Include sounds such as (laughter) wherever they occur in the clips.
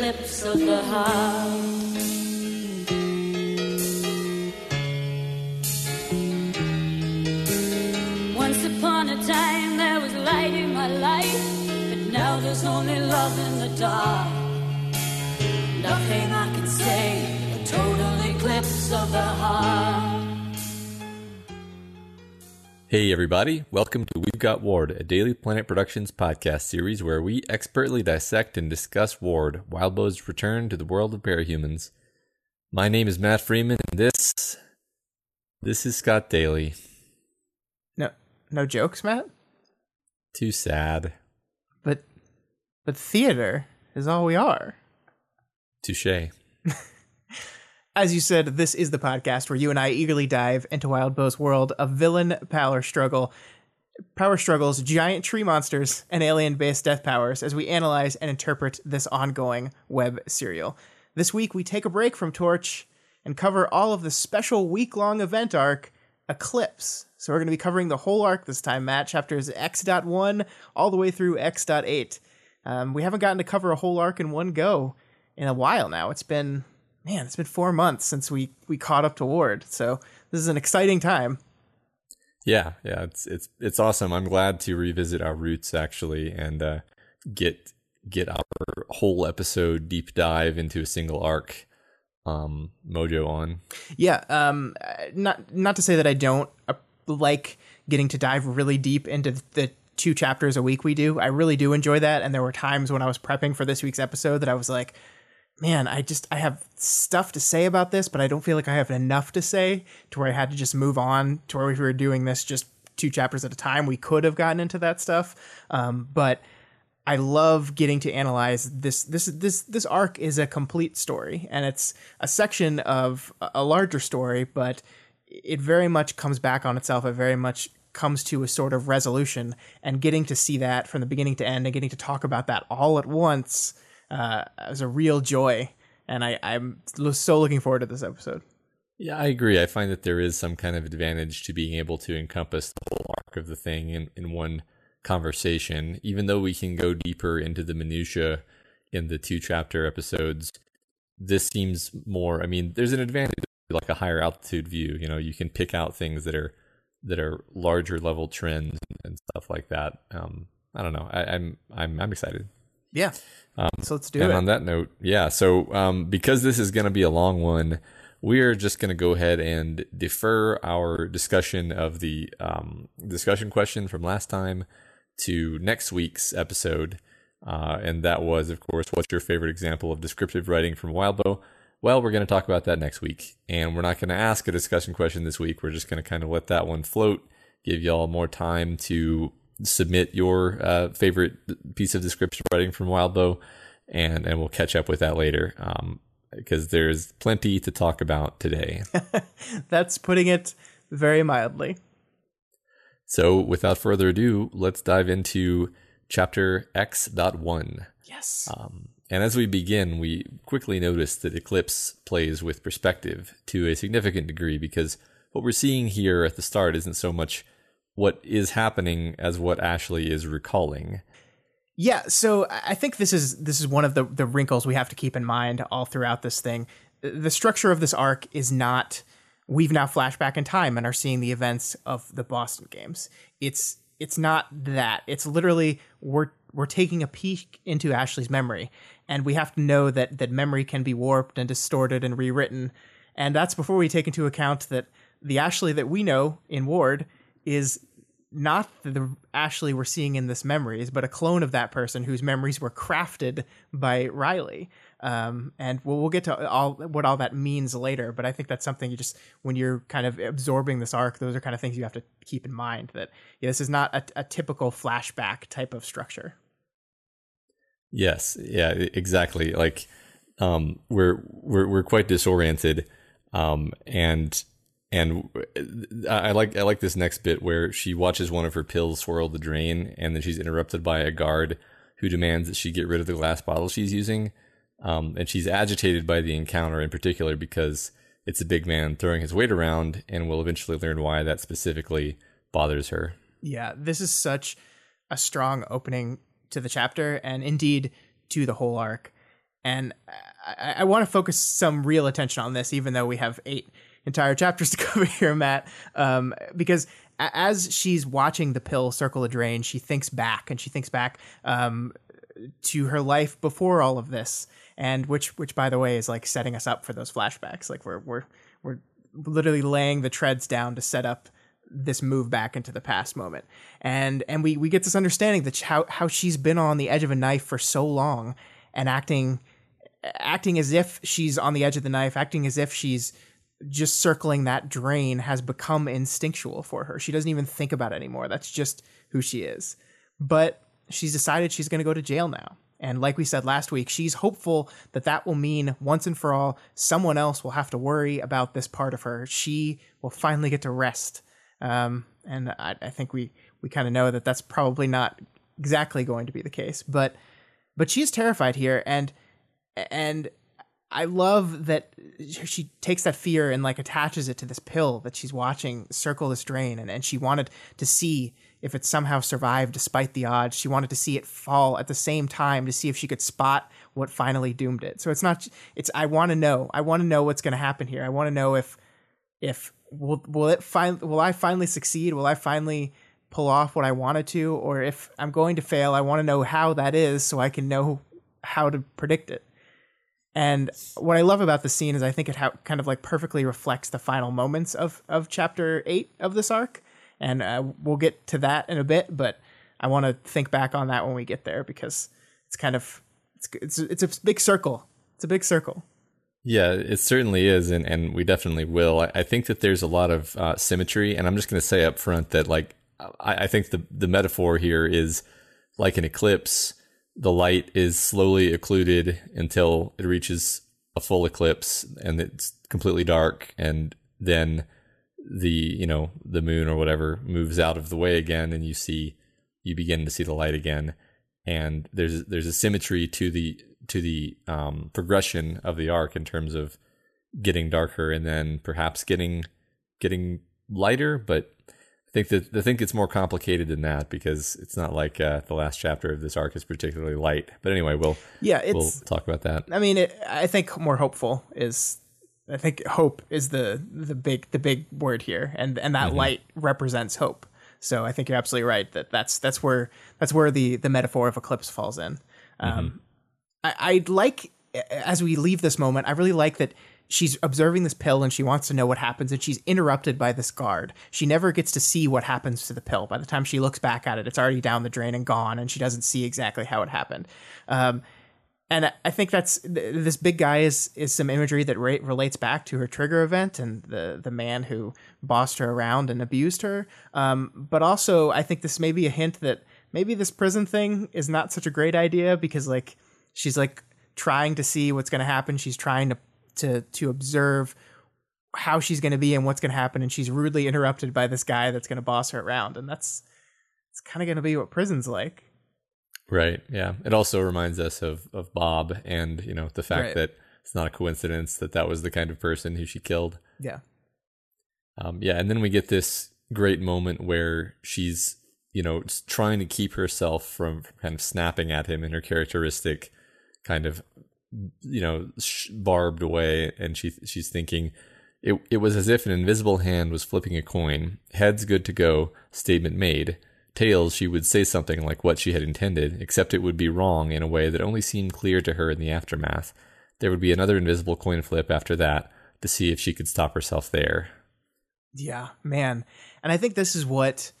eclipse of the heart. Everybody. Welcome to We've Got Ward, a Daily Planet Productions podcast series where we expertly dissect and discuss Ward, Wildbow's return to the world of parahumans. My name is Matt Freeman, and this. This is Scott Daly. No, no jokes, Matt. Too sad. But, but theater is all we are. Touche. As you said, this is the podcast where you and I eagerly dive into Wildbow's world of villain power struggle, power struggles, giant tree monsters, and alien-based death powers as we analyze and interpret this ongoing web serial. This week we take a break from Torch and cover all of the special week-long event arc Eclipse. So we're going to be covering the whole arc this time, Matt, chapters X.1 all the way through X.8. Um, we haven't gotten to cover a whole arc in one go in a while now. It's been man, it's been four months since we we caught up to Ward. So this is an exciting time. Yeah, yeah, it's it's it's awesome. I'm glad to revisit our roots actually and uh, get get our whole episode deep dive into a single arc um mojo on. Yeah, um not not to say that I don't uh, like getting to dive really deep into the two chapters a week we do. I really do enjoy that and there were times when I was prepping for this week's episode that I was like man, I just I have stuff to say about this, but I don't feel like I have enough to say to where I had to just move on to where we were doing this just two chapters at a time. We could have gotten into that stuff, um, but I love getting to analyze this. This this this arc is a complete story, and it's a section of a larger story, but it very much comes back on itself. It very much comes to a sort of resolution, and getting to see that from the beginning to end, and getting to talk about that all at once uh, was a real joy, and I, I'm so looking forward to this episode. Yeah, I agree. I find that there is some kind of advantage to being able to encompass the whole arc of the thing in, in one conversation, even though we can go deeper into the minutia in the two chapter episodes. This seems more. I mean, there's an advantage, like a higher altitude view. You know, you can pick out things that are that are larger level trends and stuff like that. Um, I don't know. I, I'm I'm I'm excited. Yeah. Um, so let's do and it. on that note, yeah. So um, because this is going to be a long one, we are just going to go ahead and defer our discussion of the um, discussion question from last time to next week's episode. Uh, and that was, of course, what's your favorite example of descriptive writing from Wildbow? Well, we're going to talk about that next week. And we're not going to ask a discussion question this week. We're just going to kind of let that one float, give y'all more time to submit your uh, favorite piece of description writing from Wildbow, and and we'll catch up with that later. Um, because there's plenty to talk about today. (laughs) That's putting it very mildly. So, without further ado, let's dive into chapter X.1. Yes. Um, and as we begin, we quickly notice that Eclipse plays with perspective to a significant degree because what we're seeing here at the start isn't so much what is happening as what Ashley is recalling. Yeah, so I think this is this is one of the the wrinkles we have to keep in mind all throughout this thing. The structure of this arc is not we've now flashed back in time and are seeing the events of the Boston games. It's it's not that. It's literally we're we're taking a peek into Ashley's memory and we have to know that that memory can be warped and distorted and rewritten. And that's before we take into account that the Ashley that we know in Ward is not the Ashley we're seeing in this memories, but a clone of that person whose memories were crafted by Riley. Um, and we'll, we'll get to all what all that means later. But I think that's something you just when you're kind of absorbing this arc, those are kind of things you have to keep in mind. That yeah, this is not a, a typical flashback type of structure. Yes, yeah, exactly. Like um, we're we're we're quite disoriented, um, and and I like I like this next bit where she watches one of her pills swirl the drain, and then she's interrupted by a guard who demands that she get rid of the glass bottle she's using. Um, and she's agitated by the encounter in particular because it's a big man throwing his weight around, and we'll eventually learn why that specifically bothers her. Yeah, this is such a strong opening to the chapter and indeed to the whole arc. And I, I want to focus some real attention on this, even though we have eight entire chapters to (laughs) cover here, Matt. Um, because as she's watching the pill circle the drain, she thinks back and she thinks back um, to her life before all of this, and which, which by the way, is like setting us up for those flashbacks. Like we're we're we're literally laying the treads down to set up this move back into the past moment and and we we get this understanding that how how she's been on the edge of a knife for so long and acting acting as if she's on the edge of the knife acting as if she's just circling that drain has become instinctual for her. She doesn't even think about it anymore. That's just who she is. But she's decided she's going to go to jail now. And like we said last week, she's hopeful that that will mean once and for all, someone else will have to worry about this part of her. She will finally get to rest. Um, and I, I, think we we kind of know that that's probably not exactly going to be the case. But but she's terrified here, and and I love that she takes that fear and like attaches it to this pill that she's watching circle this drain, and and she wanted to see if it somehow survived despite the odds. She wanted to see it fall at the same time to see if she could spot what finally doomed it. So it's not it's I want to know. I want to know what's going to happen here. I want to know if if will will it find will I finally succeed? Will I finally pull off what I wanted to? Or if I'm going to fail, I want to know how that is so I can know how to predict it. And what I love about the scene is I think it ha- kind of like perfectly reflects the final moments of of chapter eight of this arc. And uh, we'll get to that in a bit, but I want to think back on that when we get there because it's kind of it's it's it's a big circle. It's a big circle. Yeah, it certainly is, and, and we definitely will. I, I think that there's a lot of uh, symmetry, and I'm just going to say up front that like I, I think the the metaphor here is like an eclipse. The light is slowly occluded until it reaches a full eclipse, and it's completely dark, and then the you know the moon or whatever moves out of the way again, and you see you begin to see the light again, and there's there's a symmetry to the to the um, progression of the arc in terms of getting darker and then perhaps getting getting lighter. But I think that I think it's more complicated than that because it's not like uh, the last chapter of this arc is particularly light. But anyway, we'll yeah, we'll talk about that. I mean, it, I think more hopeful is. I think hope is the the big the big word here, and and that mm-hmm. light represents hope. So I think you're absolutely right that that's that's where that's where the the metaphor of eclipse falls in. Um, mm-hmm. I, I'd like as we leave this moment, I really like that she's observing this pill and she wants to know what happens and she's interrupted by this guard. She never gets to see what happens to the pill. By the time she looks back at it, it's already down the drain and gone and she doesn't see exactly how it happened. Um, and I think that's this big guy is is some imagery that re- relates back to her trigger event and the the man who bossed her around and abused her. Um, but also, I think this may be a hint that maybe this prison thing is not such a great idea because like she's like trying to see what's going to happen. She's trying to to to observe how she's going to be and what's going to happen, and she's rudely interrupted by this guy that's going to boss her around, and that's it's kind of going to be what prison's like. Right. Yeah. It also reminds us of of Bob, and you know the fact right. that it's not a coincidence that that was the kind of person who she killed. Yeah. Um, yeah, and then we get this great moment where she's you know trying to keep herself from, from kind of snapping at him in her characteristic kind of you know barbed away and she she's thinking it it was as if an invisible hand was flipping a coin. Heads good to go. Statement made. Tails she would say something like what she had intended except it would be wrong in a way that only seemed clear to her in the aftermath. There would be another invisible coin flip after that to see if she could stop herself there. Yeah man. And i think this is what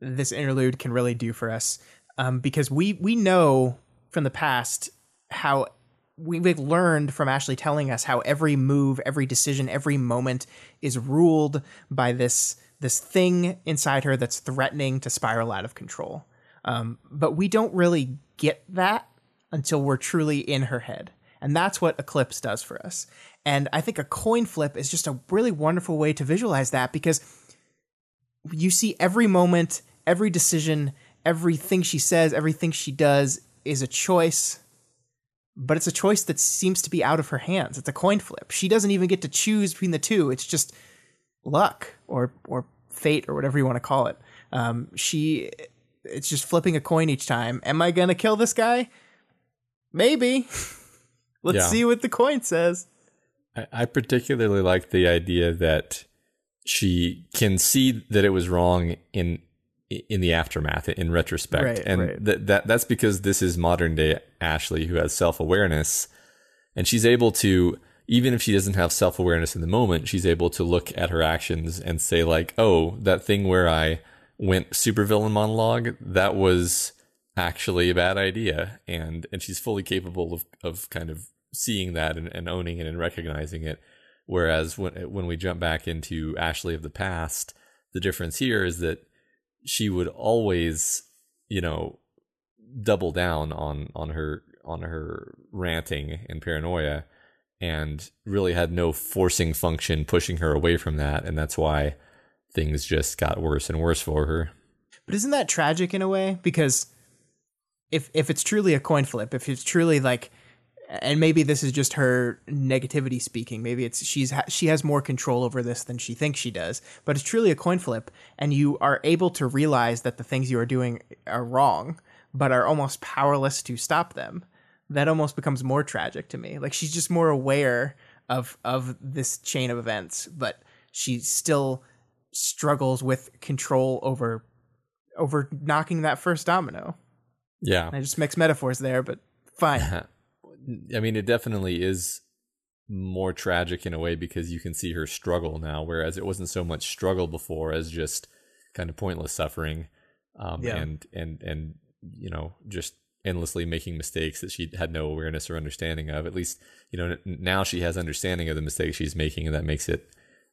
this interlude can really do for us um, because we we know from the past how we've learned from Ashley telling us how every move, every decision, every moment is ruled by this this thing inside her that's threatening to spiral out of control. Um, but we don't really get that until we're truly in her head. And that's what Eclipse does for us. And I think a coin flip is just a really wonderful way to visualize that because you see every moment, every decision, everything she says, everything she does is a choice but it's a choice that seems to be out of her hands. It's a coin flip. She doesn't even get to choose between the two. It's just luck or or fate or whatever you want to call it. Um, she it's just flipping a coin each time. Am I gonna kill this guy? Maybe. (laughs) Let's Yeah. see what the coin says. I, I particularly like the idea that she can see that it was wrong in in the aftermath, in retrospect, Right, and right. that that that's because this is modern day Ashley who has self awareness, and she's able to even if she doesn't have self awareness in the moment, she's able to look at her actions and say like, oh, that thing where I went supervillain monologue, that was actually a bad idea, and and she's fully capable of of kind of seeing that and, and owning it and recognizing it. Whereas when when we jump back into Ashley of the past, the difference here is that she would always, you know, double down on on her on her ranting and paranoia, and really had no forcing function pushing her away from that, and that's why things just got worse and worse for her. But isn't that tragic in a way? Because if if it's truly a coin flip, if it's truly like, and maybe this is just her negativity speaking. Maybe it's she's ha- she has more control over this than she thinks she does. But it's truly a coin flip, and you are able to realize that the things you are doing are wrong, but are almost powerless to stop them. That almost becomes more tragic to me. Like she's just more aware of of this chain of events, but she still struggles with control over over knocking that first domino. Yeah, I just mix metaphors there, but fine. (laughs) I mean, it definitely is more tragic in a way because you can see her struggle now, whereas it wasn't so much struggle before as just kind of pointless suffering, um, Yeah. and and and you know just endlessly making mistakes that she had no awareness or understanding of. At least you know now she has understanding of the mistakes she's making, and that makes it,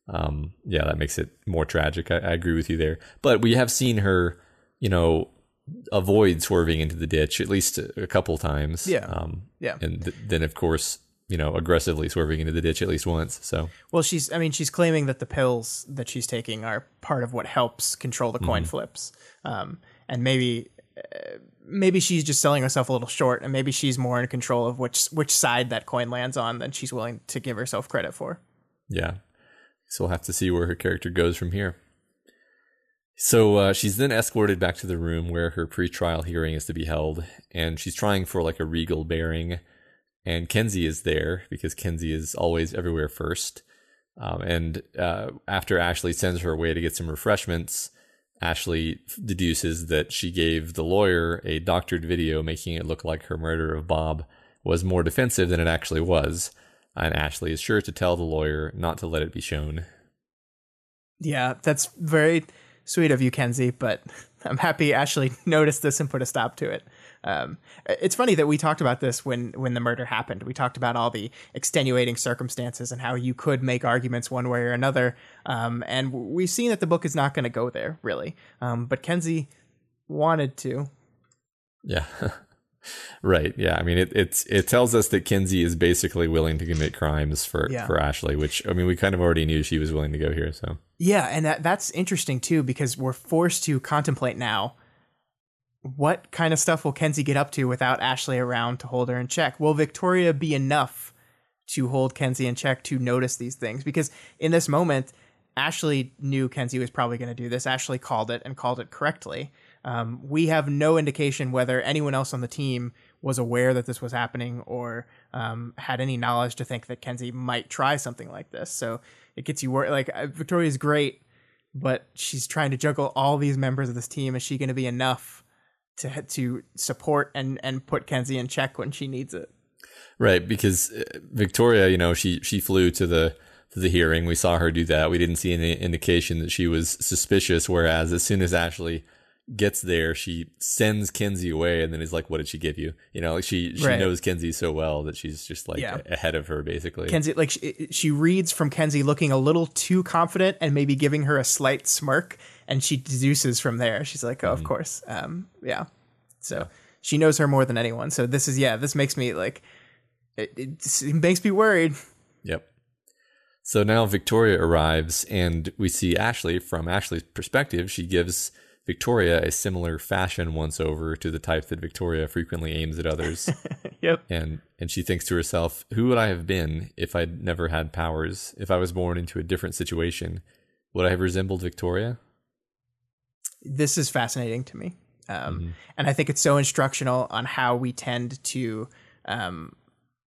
um, yeah, that makes it more tragic. I, I agree with you there, but we have seen her, you know. Avoid swerving into the ditch at least a, couple times. Yeah. Um, Yeah. and th- then of course you know aggressively swerving into the ditch at least once so Well, she's I mean she's claiming that the pills that she's taking are part of what helps control the coin flips. Um, and maybe uh, maybe she's just selling herself a little short and maybe she's more in control of which which side that coin lands on than she's willing to give herself credit for. yeah so we'll have to see where her character goes from here so uh, she's then escorted back to the room where her pre-trial hearing is to be held and she's trying for like a regal bearing. And kenzie is there because kenzie is always everywhere first. Um, and uh, after ashley sends her away to get some refreshments ashley deduces that she gave the lawyer a doctored video making it look like her murder of bob was more defensive than it actually was and ashley is sure to tell the lawyer not to let it be shown. Yeah, that's very sweet of you, Kenzie, but (laughs) I'm happy Ashley (laughs) noticed this and put a stop to it. Um, it's funny that we talked about this when when the murder happened. We talked about all the extenuating circumstances and how you could make arguments one way or another. Um, and we've seen that the book is not going to go there, really. Um, but Kenzie wanted to. Yeah. (laughs) right. Yeah. I mean, it it's it tells us that Kenzie is basically willing to commit crimes for Yeah. for Ashley, which I mean, we kind of already knew she was willing to go here. So Yeah, and that, that's interesting too because we're forced to contemplate now what kind of stuff will Kenzie get up to without Ashley around to hold her in check? Will Victoria be enough to hold Kenzie in check to notice these things? Because in this moment, Ashley knew Kenzie was probably going to do this. Ashley called it and called it correctly. Um, we have no indication whether anyone else on the team was aware that this was happening or um, had any knowledge to think that Kenzie might try something like this. So it gets you worried. Like uh, Victoria's great, but she's trying to juggle all these members of this team. Is she going to be enough to to support and and put Kenzie in check when she needs it? right, because uh, Victoria, you know, she she flew to the to the hearing. We saw her do that. We didn't see any indication that she was suspicious. Whereas as soon as Ashley gets there, she sends Kenzie away, and then is like, "What did she give you?" You know, like she she Right. knows Kenzie so well that she's just like Yeah. ahead of her, basically. Kenzie, like she, she reads from Kenzie looking a little too confident and maybe giving her a slight smirk, and she deduces from there. She's like, "Oh, of course, um, yeah." So she knows her more than anyone. So this is yeah, this makes me like it, it, it makes me worried. Yep. So now Victoria arrives, and we see Ashley. From Ashley's perspective, she gives Victoria a similar fashion once over to the type that Victoria frequently aims at others. (laughs) Yep. and and she thinks to herself, "Who would I have been if I'd never had powers? If I was born into a different situation, would I have resembled Victoria?" This is fascinating to me Um, And I think it's so instructional on how we tend to um,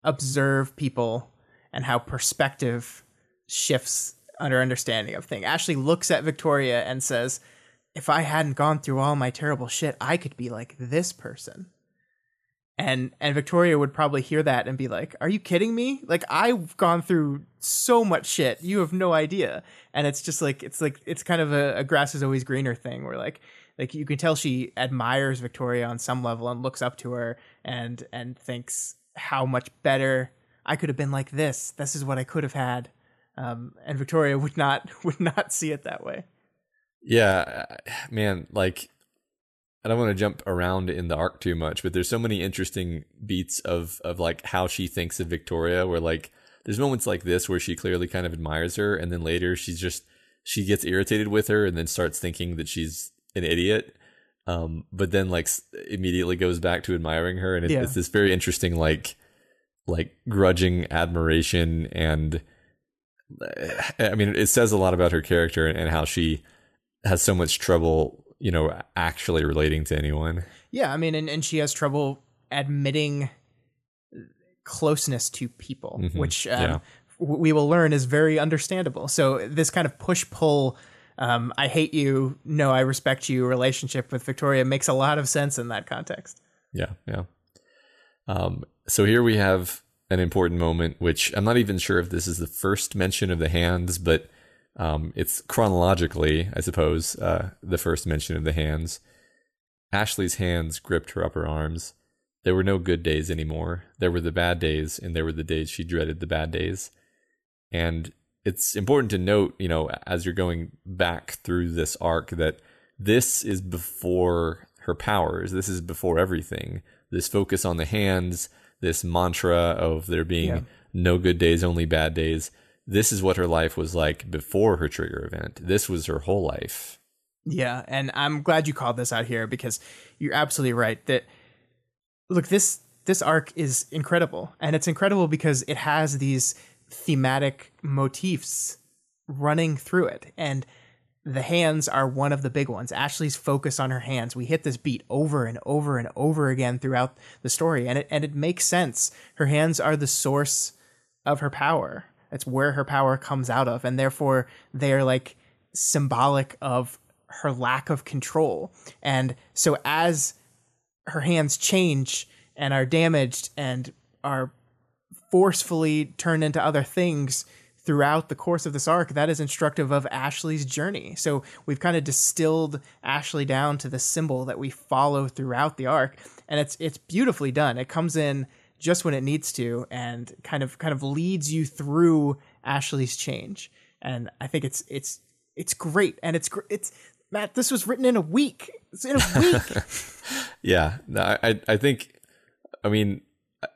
observe people and how perspective shifts under understanding of thing. Ashley looks at Victoria and says, "If I hadn't gone through all my terrible shit, I could be like this person." And and Victoria would probably hear that and be like, "Are you kidding me? Like I've gone through so much shit. You have no idea." And it's just like it's like it's kind of a, a grass is always greener thing where like like you can tell she admires Victoria on some level and looks up to her and and thinks how much better I could have been like this. This is what I could have had. Um, and Victoria would not (laughs) would not see it that way. Yeah, (sighs) man, like I don't want to jump around in the arc too much, but there's so many interesting beats of of like how she thinks of Victoria where like there's moments like this where she clearly kind of admires her and then later she's just she gets irritated with her and then starts thinking that she's an idiot. Um, but then like immediately goes back to admiring her and it, Yeah. it's this very interesting like like grudging admiration and (sighs) I mean it says a lot about her character and how she has so much trouble, you know, actually relating to anyone. Yeah, I mean, and, and she has trouble admitting closeness to people, Mhm, which um, yeah. we will learn is very understandable. So this kind of push pull, um, I hate you, no, I respect you relationship with Victoria makes a lot of sense in that context. Yeah, yeah. Um, so here we have an important moment, which I'm not even sure if this is the first mention of the hands, but um, it's chronologically, I suppose, uh, the first mention of the hands. Ashley's hands gripped her upper arms. There were no good days anymore. There were the bad days, and there were the days she dreaded the bad days. And it's important to note, you know, as you're going back through this arc, that this is before her powers. This is before everything. This focus on the hands, this mantra of there being Yeah. no good days, only bad days. This is what her life was like before her trigger event. This was her whole life. Yeah, and I'm glad you called this out here because you're absolutely right that look this this arc is incredible and it's incredible because it has these thematic motifs running through it and the hands are one of the big ones. Ashley's focus on her hands. We hit this beat over and over and over again throughout the story and it and it makes sense. Her hands are the source of her power. That's where her power comes out of and therefore they're like symbolic of her lack of control. And so as her hands change and are damaged and are forcefully turned into other things throughout the course of this arc, that is instructive of Ashley's journey. So we've kind of distilled Ashley down to the symbol that we follow throughout the arc, and it's it's beautifully done. It comes in just when it needs to and kind of kind of leads you through Ashley's change. And I think it's it's it's great and it's it's Matt, this was written in a week. It's in a week. (laughs) Yeah, no, I I- think, I mean, uh,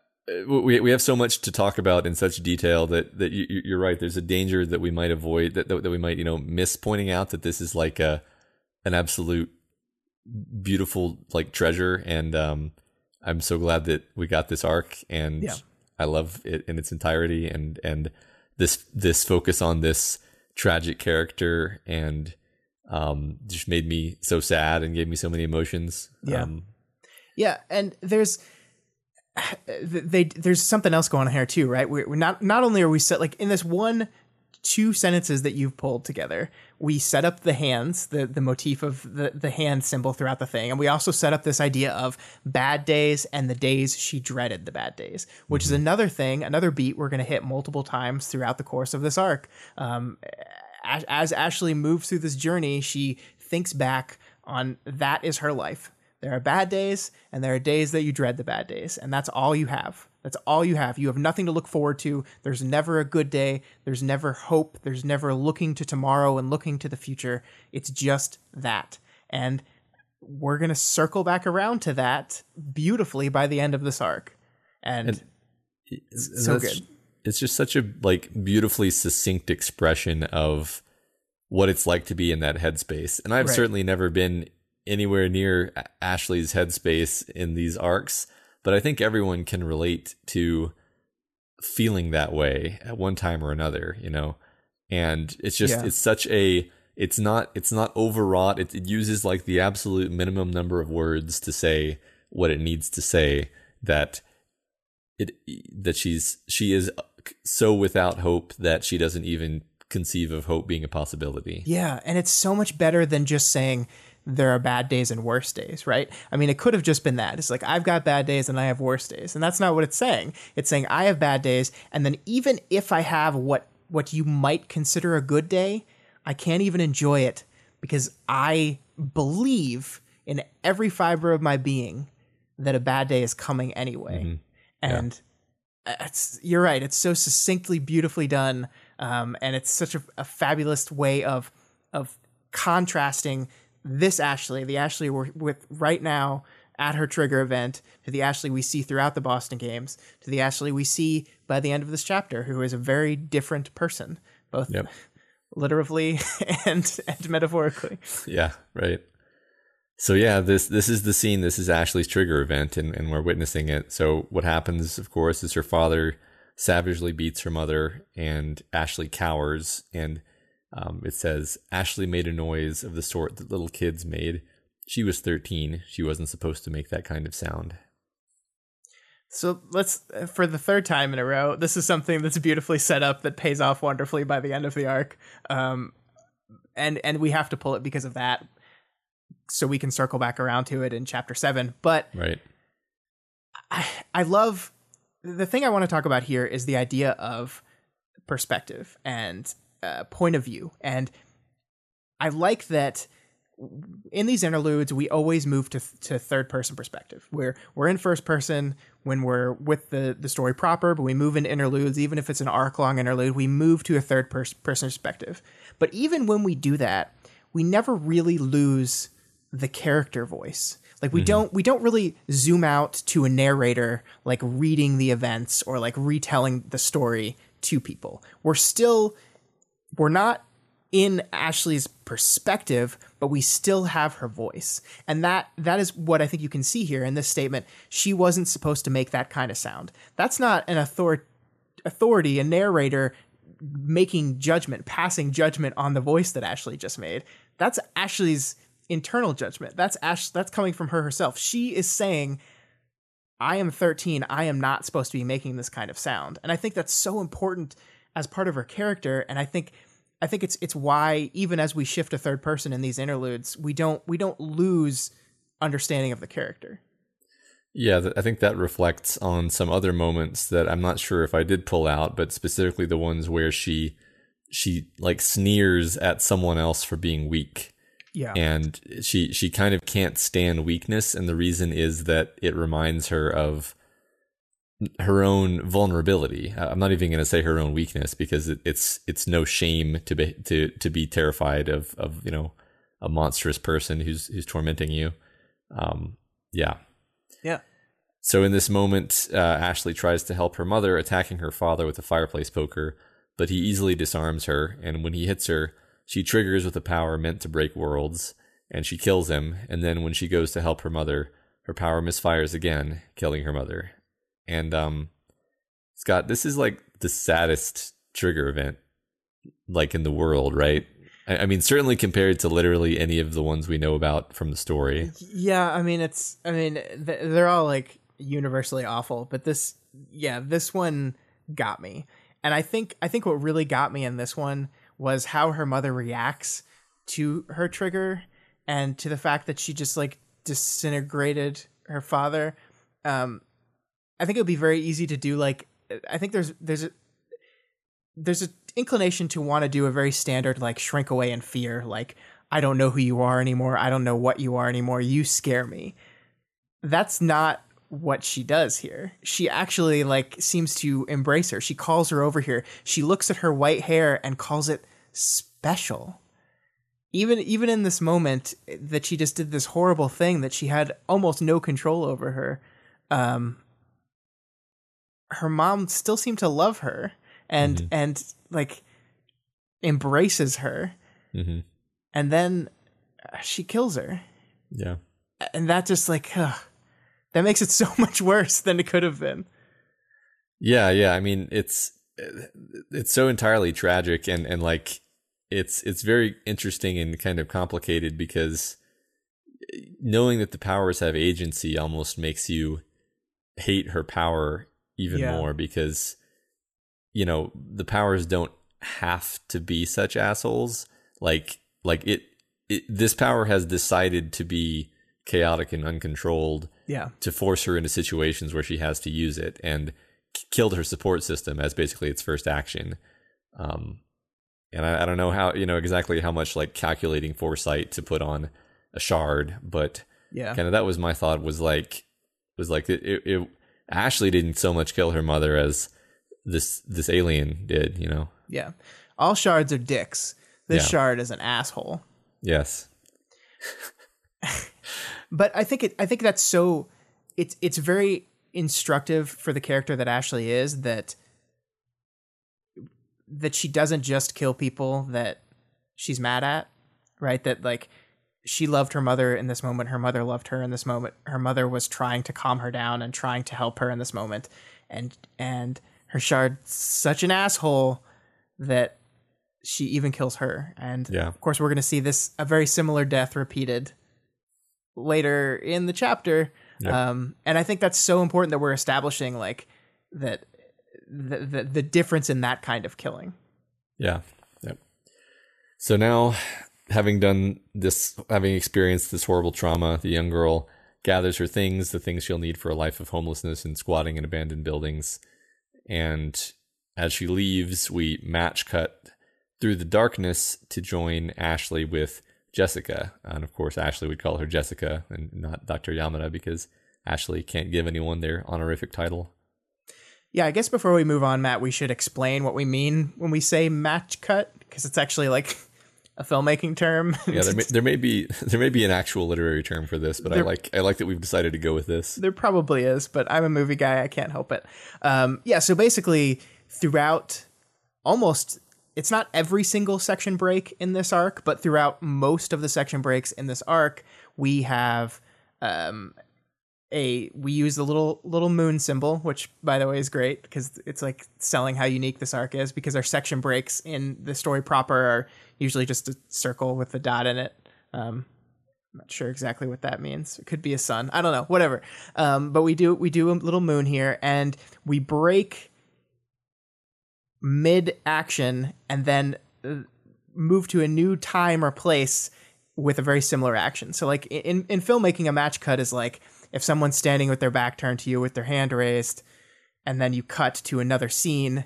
we we have so much to talk about in such detail that that you, you're right. There's a danger that we might avoid that that we might you know miss pointing out that this is like a an absolute beautiful like treasure, and um, I'm so glad that we got this arc, and Yeah. I love it in its entirety, and and this this focus on this tragic character and um just made me so sad and gave me so many emotions Yeah. um Yeah, and there's (sighs) they there's something else going on here too, right? We're, we're not not only are we set like in this one two sentences that you've pulled together, we set up the hands, the the motif of the the hand symbol throughout the thing, and we also set up this idea of bad days and the days she dreaded the bad days, which is another thing, another beat we're going to hit multiple times throughout the course of this arc. Um, as, as Ashley moves through this journey, she thinks back on that is her life. There are bad days and there are days that you dread the bad days, and that's all you have. That's all you have. You have nothing to look forward to. There's never a good day. There's never hope. There's never looking to tomorrow and looking to the future. It's just that. And we're going to circle back around to that beautifully by the end of this arc. And, it's so good. It's just such a like beautifully succinct expression of what it's like to be in that headspace. And I've Right. certainly never been anywhere near Ashley's headspace in these arcs, but I think everyone can relate to feeling that way at one time or another, you know. And it's just Yeah. it's such a it's not it's not overwrought. It, it uses like the absolute minimum number of words to say what it needs to say. That it that she's she is uh, so without hope that she doesn't even conceive of hope being a possibility. Yeah, and it's so much better than just saying there are bad days and worse days, right? I mean, it could have just been that. It's like I've got bad days and I have worse days. And that's not what it's saying. It's saying I have bad days and then even if I have what what you might consider a good day, I can't even enjoy it because I believe in every fiber of my being that a bad day is coming anyway. Mm-hmm. And yeah. it's you're right. It's so succinctly, beautifully done, um, and it's such a, a fabulous way of of contrasting this Ashley, the Ashley we're with right now at her trigger event, to the Ashley we see throughout the Boston games, to the Ashley we see by the end of this chapter, who is a very different person, both yep. literally (laughs) and and metaphorically. Yeah, right. So yeah, this this is the scene. This is Ashley's trigger event, and, and we're witnessing it. So what happens, of course, is her father savagely beats her mother, and Ashley cowers, and um, it says Ashley made a noise of the sort that little kids made. She was 13. She wasn't supposed to make that kind of sound. So let's, uh, for the third time in a row, this is something that's beautifully set up that pays off wonderfully by the end of the arc. Um, and and we have to pull it because of that, so we can circle back around to it in chapter seven. But right, I I love the thing I want to talk about here is the idea of perspective and uh, point of view. And I like that in these interludes we always move to to third person perspective. Where we're in first person when we're with the the story proper, but we move into interludes even if it's an arc long interlude, we move to a third person perspective. But even when we do that, we never really lose the character voice. Like we mm-hmm. don't we don't really zoom out to a narrator like reading the events or like retelling the story to people. We're still we're not in Ashley's perspective, but we still have her voice. And that that is what I think you can see here in this statement. She wasn't supposed to make that kind of sound. That's not an author- authority, a narrator making judgment, passing judgment on the voice that Ashley just made. That's Ashley's internal judgment. That's Ash that's coming from her herself. She is saying I am 13. I am not supposed to be making this kind of sound. And I think that's so important as part of her character and i think i think it's it's why even as we shift to third person in these interludes we don't we don't lose understanding of the character. Yeah i think that reflects on some other moments that i'm not sure if i did pull out but specifically the ones where she she like sneers at someone else for being weak. Yeah. And she she kind of can't stand weakness and the reason is that it reminds her of her own vulnerability. I'm not even going to say her own weakness because it, it's it's no shame to be to to be terrified of of you know a monstrous person who's who's tormenting you. Um, yeah, yeah. So in this moment, uh, Ashley tries to help her mother, attacking her father with a fireplace poker, but he easily disarms her. And when he hits her, she triggers with a power meant to break worlds, and she kills him. And then when she goes to help her mother, her power misfires again, killing her mother. And um, Scott, this is like the saddest trigger event like in the world, right? I, I mean, certainly compared to literally any of the ones we know about from the story. Yeah, I mean, it's. I mean, they're all like universally awful, but this, yeah, this one got me. And I think I think what really got me in this one was how her mother reacts to her trigger and to the fact that she just like disintegrated her father. Um, I think it would be very easy to do like I think there's there's a there's an inclination to want to do a very standard like shrink away in fear like I don't know who you are anymore. I don't know what you are anymore. You scare me. That's not what she does here. She actually like seems to embrace her. She calls her over here. She looks at her white hair and calls it special. Even even in this moment that she just did this horrible thing that she had almost no control over her. Um her mom still seemed to love her and mm-hmm. and like embraces her. Mm-hmm. and then she kills her. Yeah. And that just like ugh, that makes it (laughs) so much worse than it could have been. Yeah yeah. I mean it's it's so entirely tragic and and like it's it's very interesting and kind of complicated because knowing that the powers have agency almost makes you hate her power even Yeah. more because you know the powers don't have to be such assholes like like it, it this power has decided to be chaotic and uncontrolled Yeah. to force her into situations where she has to use it and k- killed her support system as basically its first action. Um, and I, I don't know how, you know, exactly how much like calculating foresight to put on a shard, but Yeah. kind of that was my thought was like, was like it, it, it Ashley didn't so much kill her mother as this, this alien did, you know? Yeah. All shards are dicks. This Yeah. shard is an asshole. Yes. (laughs) But I think it I think that's so it's it's very instructive for the character that Ashley is that that she doesn't just kill people that she's mad at, right? That like she loved her mother in this moment, her mother loved her in this moment. Her mother was trying to calm her down and trying to help her in this moment. And and her shard's such an asshole that she even kills her. And Yeah. of course we're gonna see this a very similar death repeated later in the chapter. Yeah. Um, and I think that's so important that we're establishing like that the, the the difference in that kind of killing. Yeah. Yep. So now, having done this, having experienced this horrible trauma, the young girl gathers her things, the things she'll need for a life of homelessness and squatting in abandoned buildings. And as she leaves, we match cut through the darkness to join Ashley with Jessica. And of course, Ashley would call her Jessica and not Dr. Yamada because Ashley can't give anyone their honorific title. Yeah, I guess before we move on, Matt, we should explain what we mean when we say match cut because it's actually like a filmmaking term. (laughs) Yeah, there may, there may be (laughs) there may be an actual literary term for this, but I like I like that we've decided to go with this. There probably is, but I'm a movie guy. I can't help it. Um, yeah, so basically, throughout almost, it's not every single section break in this arc, but throughout most of the section breaks in this arc, we have um, a we use the little little moon symbol, which by the way is great because it's like selling how unique this arc is. Because our section breaks in the story proper are usually just a circle with the dot in it. Um, I'm not sure exactly what that means. It could be a sun. I don't know. Whatever. Um, but we do we do a little moon here, and we break mid action, and then uh, move to a new time or place with a very similar action. So, like in in filmmaking, a match cut is like if someone's standing with their back turned to you with their hand raised, and then you cut to another scene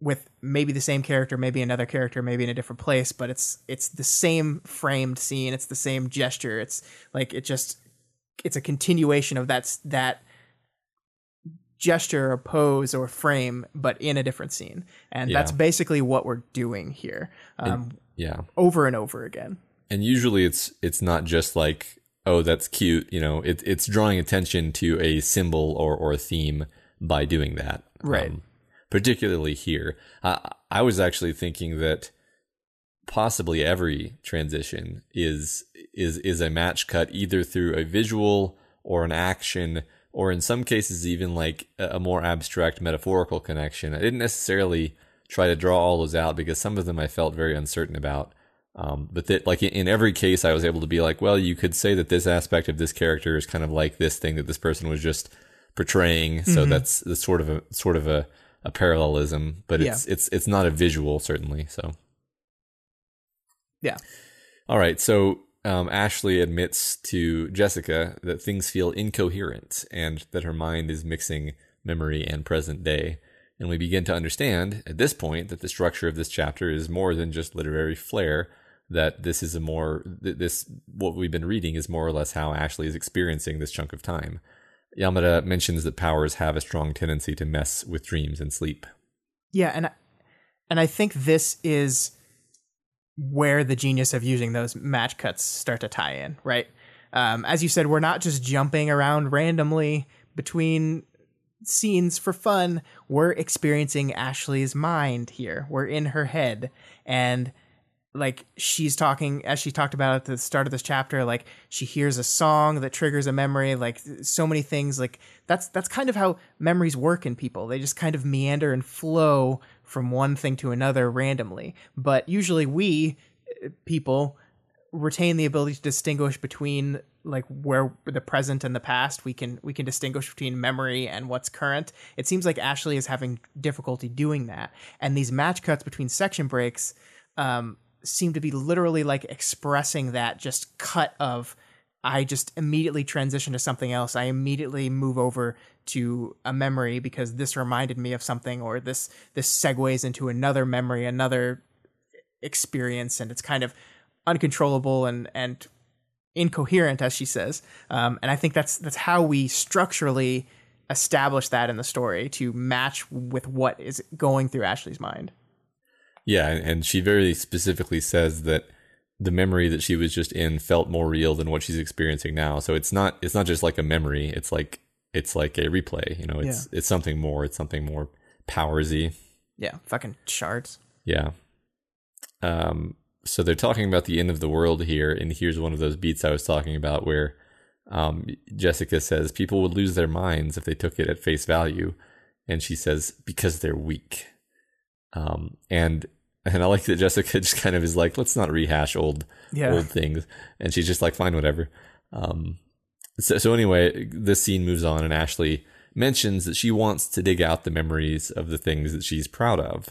with maybe the same character, maybe another character, maybe in a different place, but it's it's the same framed scene, it's the same gesture. It's like it just it's a continuation of that that gesture or pose or frame, but in a different scene. And Yeah. that's basically what we're doing here, um, Yeah, over and over again. and usually it's it's not just like oh that's cute, you know, it, it's drawing attention to a symbol or or a theme by doing that, Right. Um, particularly here, I I was actually thinking that possibly every transition is is is a match cut either through a visual or an action or in some cases even like a more abstract metaphorical connection. I didn't necessarily try to draw all those out because some of them I felt very uncertain about. Um, but that like in, every case I was able to be like, well, you could say that this aspect of this character is kind of like this thing that this person was just portraying. So that's, that's sort of a sort of a, a parallelism, but it's it's it's not a visual certainly. So Yeah. all right, so um, Ashley admits to Jessica that things feel incoherent and that her mind is mixing memory and present day. And we begin to understand at this point that the structure of this chapter is more than just literary flair. That this is a more this what we've been reading is more or less how Ashley is experiencing this chunk of time. Yamada mentions that powers have a strong tendency to mess with dreams and sleep. Yeah, and and I think this is where the genius of using those match cuts start to tie in, right? Um, as you said, we're not just jumping around randomly between scenes for fun. We're experiencing Ashley's mind here. We're in her head, and like she's talking as she talked about at the start of this chapter like she hears a song that triggers a memory like so many things like that's that's kind of how memories work in people. They just kind of meander and flow from one thing to another randomly. But usually we uh, people retain the ability to distinguish between like where the present and the past. We can we can distinguish between memory and what's current. It seems like ashley is having difficulty doing that. And these match cuts between section breaks um, seem to be literally like expressing that just cut of I just immediately transition to something else. I immediately move over to a memory because this reminded me of something or this this segues into another memory, another experience and it's kind of uncontrollable and and incoherent as she says. Um, and I think that's that's how we structurally establish that in the story to match with what is going through Ashley's mind. Yeah, and she very specifically says that the memory that she was just in felt more real than what she's experiencing now. So it's not it's not just like a memory. It's like it's like a replay. You know, it's yeah. it's something more. It's something more powersy. Yeah, fucking shards. Yeah. Um. So they're talking about the end of the world here, and here's one of those beats I was talking about where um, Jessica says people would lose their minds if they took it at face value, and she says because they're weak. Um, and and I like that Jessica (laughs) just kind of is like, let's not rehash old yeah. old things, and she's just like, fine, whatever. Um, so, so anyway, this scene moves on, and Ashley mentions that she wants to dig out the memories of the things that she's proud of.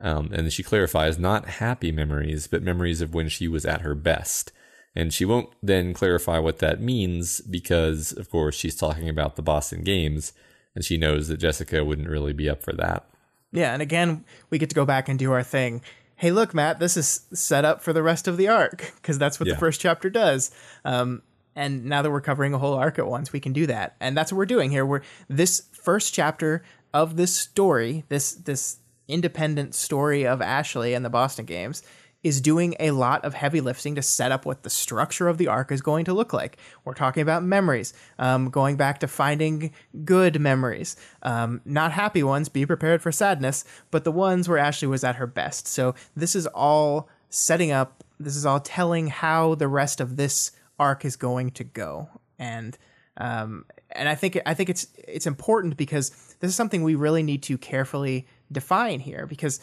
Um, and she clarifies not happy memories, but memories of when she was at her best. And she won't then clarify what that means because, of course, she's talking about the Boston Games, and she knows that Jessica wouldn't really be up for that. Yeah, and again, we get to go back and do our thing. Hey, look, Matt, this is set up for the rest of the arc because that's what yeah. the first chapter does. Um, and now that we're covering a whole arc at once, we can do that, and that's what we're doing here. We're this first chapter of this story, this this independent story of Ashley and the Boston Games is doing a lot of heavy lifting to set up what the structure of the arc is going to look like. We're talking about memories, um, going back to finding good memories, um, not happy ones, be prepared for sadness, but the ones where Ashley was at her best. So this is all setting up, this is all telling how the rest of this arc is going to go. And um, and I think I think it's it's important because this is something we really need to carefully define here because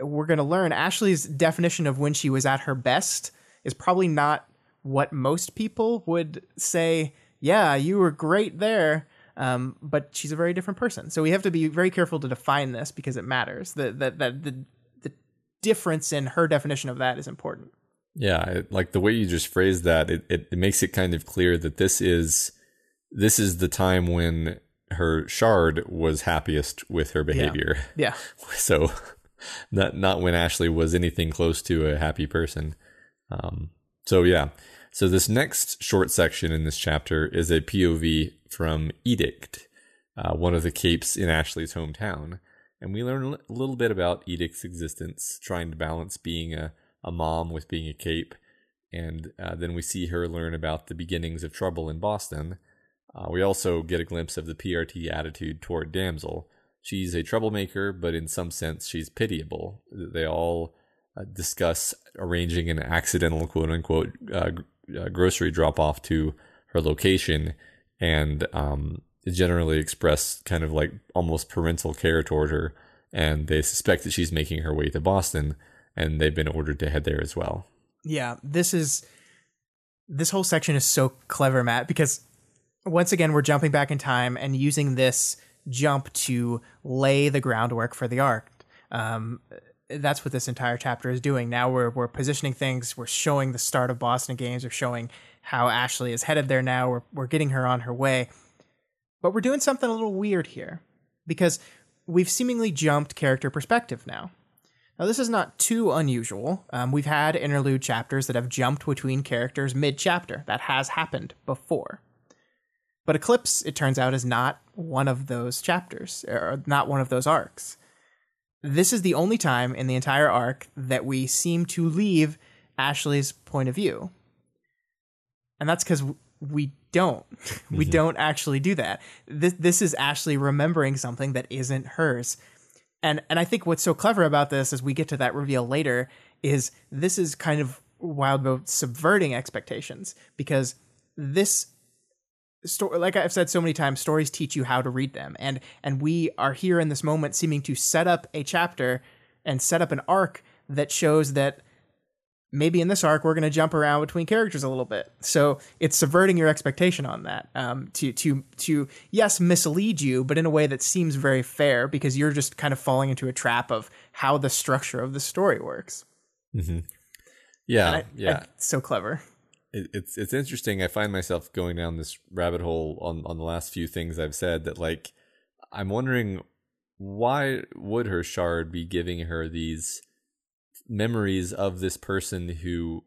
we're going to learn Ashley's definition of when she was at her best is probably not what most people would say. Yeah, you were great there. Um, but she's a very different person. So we have to be very careful to define this because it matters. The, the, the, the, the difference in her definition of that is important. Yeah, like the way you just phrased that, it, it, it makes it kind of clear that this is this is the time when her shard was happiest with her behavior. Yeah. yeah. (laughs) So not not when Ashley was anything close to a happy person. Um, so yeah. So this next short section in this chapter is a POV from Edict, uh, one of the capes in Ashley's hometown, and we learn a little bit about Edict's existence, trying to balance being a, a mom with being a cape, and uh, then we see her learn about the beginnings of trouble in Boston. Uh, we also get a glimpse of the PRT attitude toward Damsel, she's a troublemaker, but in some sense, she's pitiable. They all uh, discuss arranging an accidental quote unquote uh, uh, grocery drop off to her location and um, generally express kind of like almost parental care toward her. And they suspect that she's making her way to Boston, and they've been ordered to head there as well. Yeah, this is this whole section is so clever, Matt, because once again we're jumping back in time and using this jump to lay the groundwork for the arc. Um, that's what this entire chapter is doing. Now we're we're positioning things. We're showing the start of Boston Games. We're showing how Ashley is headed there now. We're we're getting her on her way, but we're doing something a little weird here because we've seemingly jumped character perspective now. Now this is not too unusual. Um, we've had interlude chapters that have jumped between characters mid chapter. That has happened before. But Eclipse, it turns out, is not one of those chapters, or not one of those arcs. This is the only time in the entire arc that we seem to leave Ashley's point of view. And that's because we don't. (laughs) we mm-hmm. don't actually do that. This, this is Ashley remembering something that isn't hers. And and I think what's so clever about this as we get to that reveal later is this is kind of wild subverting expectations because this story like i've said so many times stories teach you how to read them. And and we are here in this moment seeming to set up a chapter and set up an arc that shows that maybe in this arc we're going to jump around between characters a little bit. So it's subverting your expectation on that um, to to to yes mislead you but in a way that seems very fair because you're just kind of falling into a trap of how the structure of the story works. Yeah, I- yeah. I- so clever it, it's it's interesting. I find myself going down this rabbit hole on on the last few things I've said. That like, I'm wondering why would her shard be giving her these memories of this person who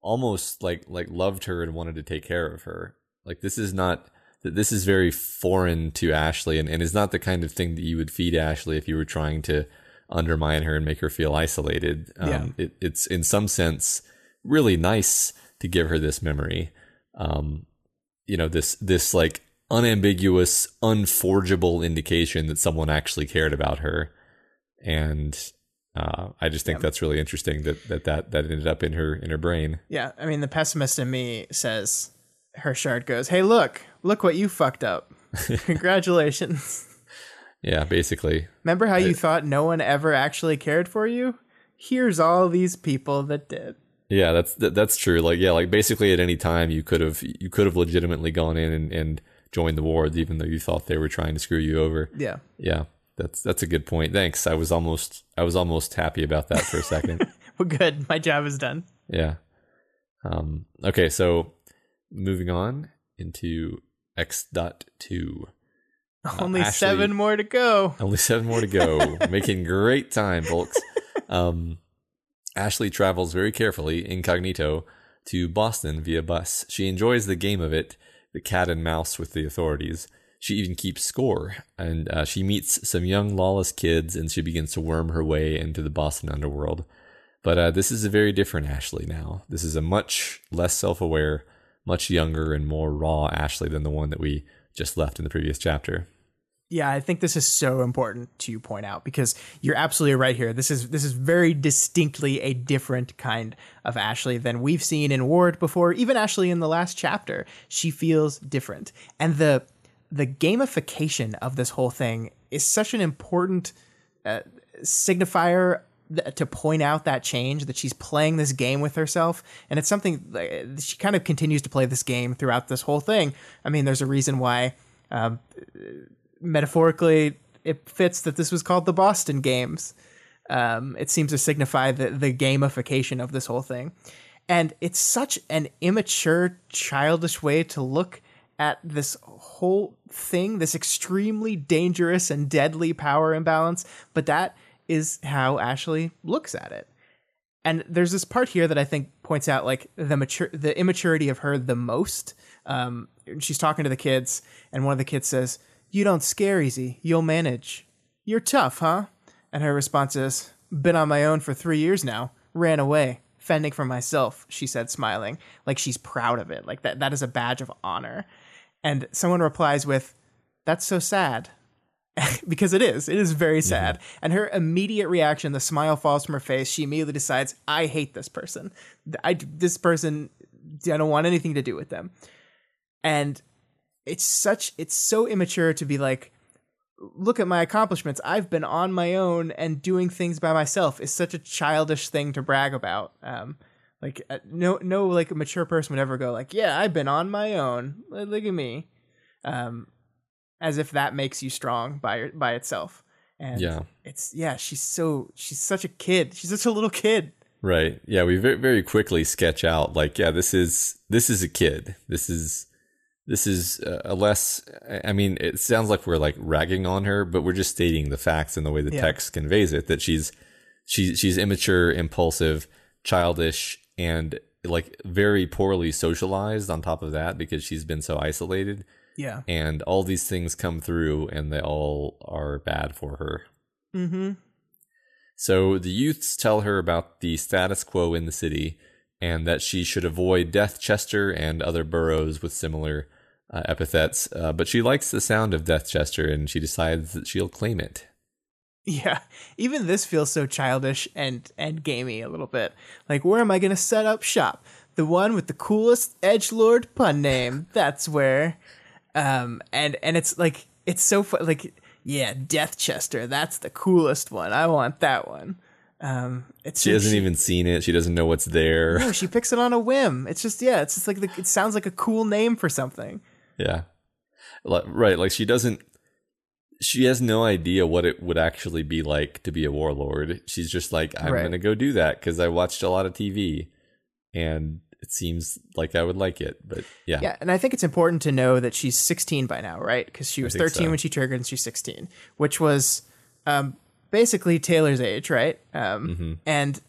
almost like like loved her and wanted to take care of her. Like this is not that this is very foreign to Ashley and, and is not the kind of thing that you would feed Ashley if you were trying to undermine her and make her feel isolated. Um, Yeah. it, it's in some sense really nice to give her this memory. Um, you know, this this like unambiguous, unforgeable indication that someone actually cared about her. And uh, I just think that's really interesting that, that that that ended up in her in her brain. Yeah, I mean, the pessimist in me says her shard goes, "Hey, look, look what you fucked up. (laughs) Congratulations. Yeah, basically. Remember how you thought no one ever actually cared for you? Here's all these people that did." Yeah, that's that, that's true. Like yeah, like basically at any time you could have you could have legitimately gone in and, and joined the wards even though you thought they were trying to screw you over. Yeah. Yeah. That's that's a good point. Thanks. I was almost I was almost happy about that for a second. (laughs) Well, good. My job is done. yeah. Um okay, so moving on into X dot two. Only Ashley- seven more to go. Only seven more to go. (laughs) Making great time, folks. Um, Ashley travels very carefully, incognito, to Boston via bus. She enjoys the game of it, the cat and mouse with the authorities. She even keeps score, and uh, she meets some young lawless kids, and she begins to worm her way into the Boston underworld. But uh, this is a very different Ashley now. This is a much less self aware, much younger, and more raw Ashley than the one that we just left in the previous chapter. Yeah, I think this is so important to point out because you're absolutely right here. This is this is very distinctly a different kind of Ashley than we've seen in Ward before. Even Ashley in the last chapter, she feels different. And the the gamification of this whole thing is such an important uh, signifier to point out that change that she's playing this game with herself and it's something like, she kind of continues to play this game throughout this whole thing i mean there's a reason why um, metaphorically it fits that this was called the boston games. Um, it seems to signify the, the gamification of this whole thing. And it's such an immature childish way to look at this whole thing this extremely dangerous and deadly power imbalance but that is how ashley looks at it. And there's this part here that I think points out like the mature the immaturity of her the most. Um, she's talking to the kids, and one of the kids says, "You don't scare easy. You'll manage. You're tough, huh?" And her response is, "Been on my own for three years now. Ran away, fending for myself." She said, smiling, like she's proud of it, like that that is a badge of honor. And someone replies with, "That's so sad." (laughs) because it is. It is very mm-hmm. sad. And her immediate reaction, the smile falls from her face. She immediately decides, I hate this person. I, this person, I don't want anything to do with them. And it's such, it's so immature to be like, look at my accomplishments. I've been on my own and doing things by myself is such a childish thing to brag about. Um, like uh, no, no, like a mature person would ever go like, yeah, I've been on my own. Look at me. Um, as if that makes you strong by by itself. And Yeah. it's yeah, she's so she's such a kid. She's such a little kid. Right. Yeah, we very very quickly sketch out like yeah, this is this is a kid. This is this is uh, a less I mean, it sounds like we're like ragging on her, but we're just stating the facts and the way the Yeah. text conveys it that she's she's she's immature, impulsive, childish and like very poorly socialized on top of that because she's been so isolated Yeah. and all these things come through and they all are bad for her. Mm-hmm. So the youths tell her about the status quo in the city and that she should avoid Deathchester and other boroughs with similar uh, epithets. Uh, but she likes the sound of Deathchester and she decides that she'll claim it. Yeah, even this feels so childish and and gamey a little bit. Like, where am I gonna set up shop? The one with the coolest edge lord pun name. (laughs) That's where. Um, and and it's like it's so fun. Like, yeah, Deathchester. That's the coolest one. I want that one. Um, it's She hasn't even seen it. She doesn't know what's there. No, she picks it on a whim. It's just yeah. It's just like the, it sounds like a cool name for something. Yeah. Right. Like she doesn't, she has no idea what it would actually be like to be a warlord. She's just like, I'm Right. going to go do that because I watched a lot of TV and it seems like I would like it. But yeah. Yeah, and I think it's important to know that she's 16 by now, right? Because she was 13 so. when she triggered, and she's 16, which was um, basically Taylor's age, right? Um, Mm-hmm. And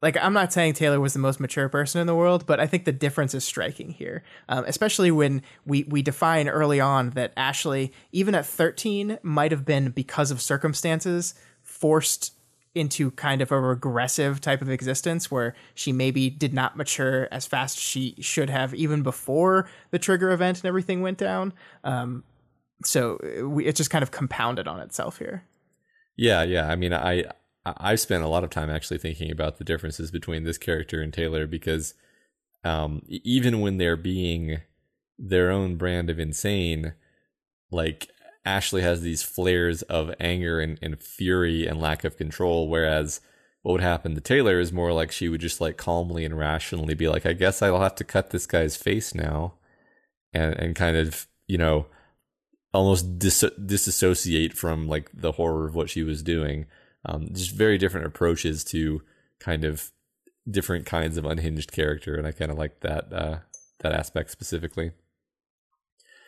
like, I'm not saying Taylor was the most mature person in the world, but I think the difference is striking here, um, especially when we we define early on that Ashley, even at 13, might have been because of circumstances forced into kind of a regressive type of existence where she maybe did not mature as fast as she should have even before the trigger event and everything went down. Um, so uh, we, it just kind of compounded on itself here. Yeah. Yeah. I mean, I, I- I've spent a lot of time actually thinking about the differences between this character and Taylor because um, even when they're being their own brand of insane, like Ashley has these flares of anger and, and fury and lack of control, whereas what would happen to Taylor is more like she would just like calmly and rationally be like, I guess I'll have to cut this guy's face now and and kind of, you know, almost dis- disassociate from like the horror of what she was doing. Um, just very different approaches to kind of different kinds of unhinged character, and I kind of like that uh, that aspect specifically.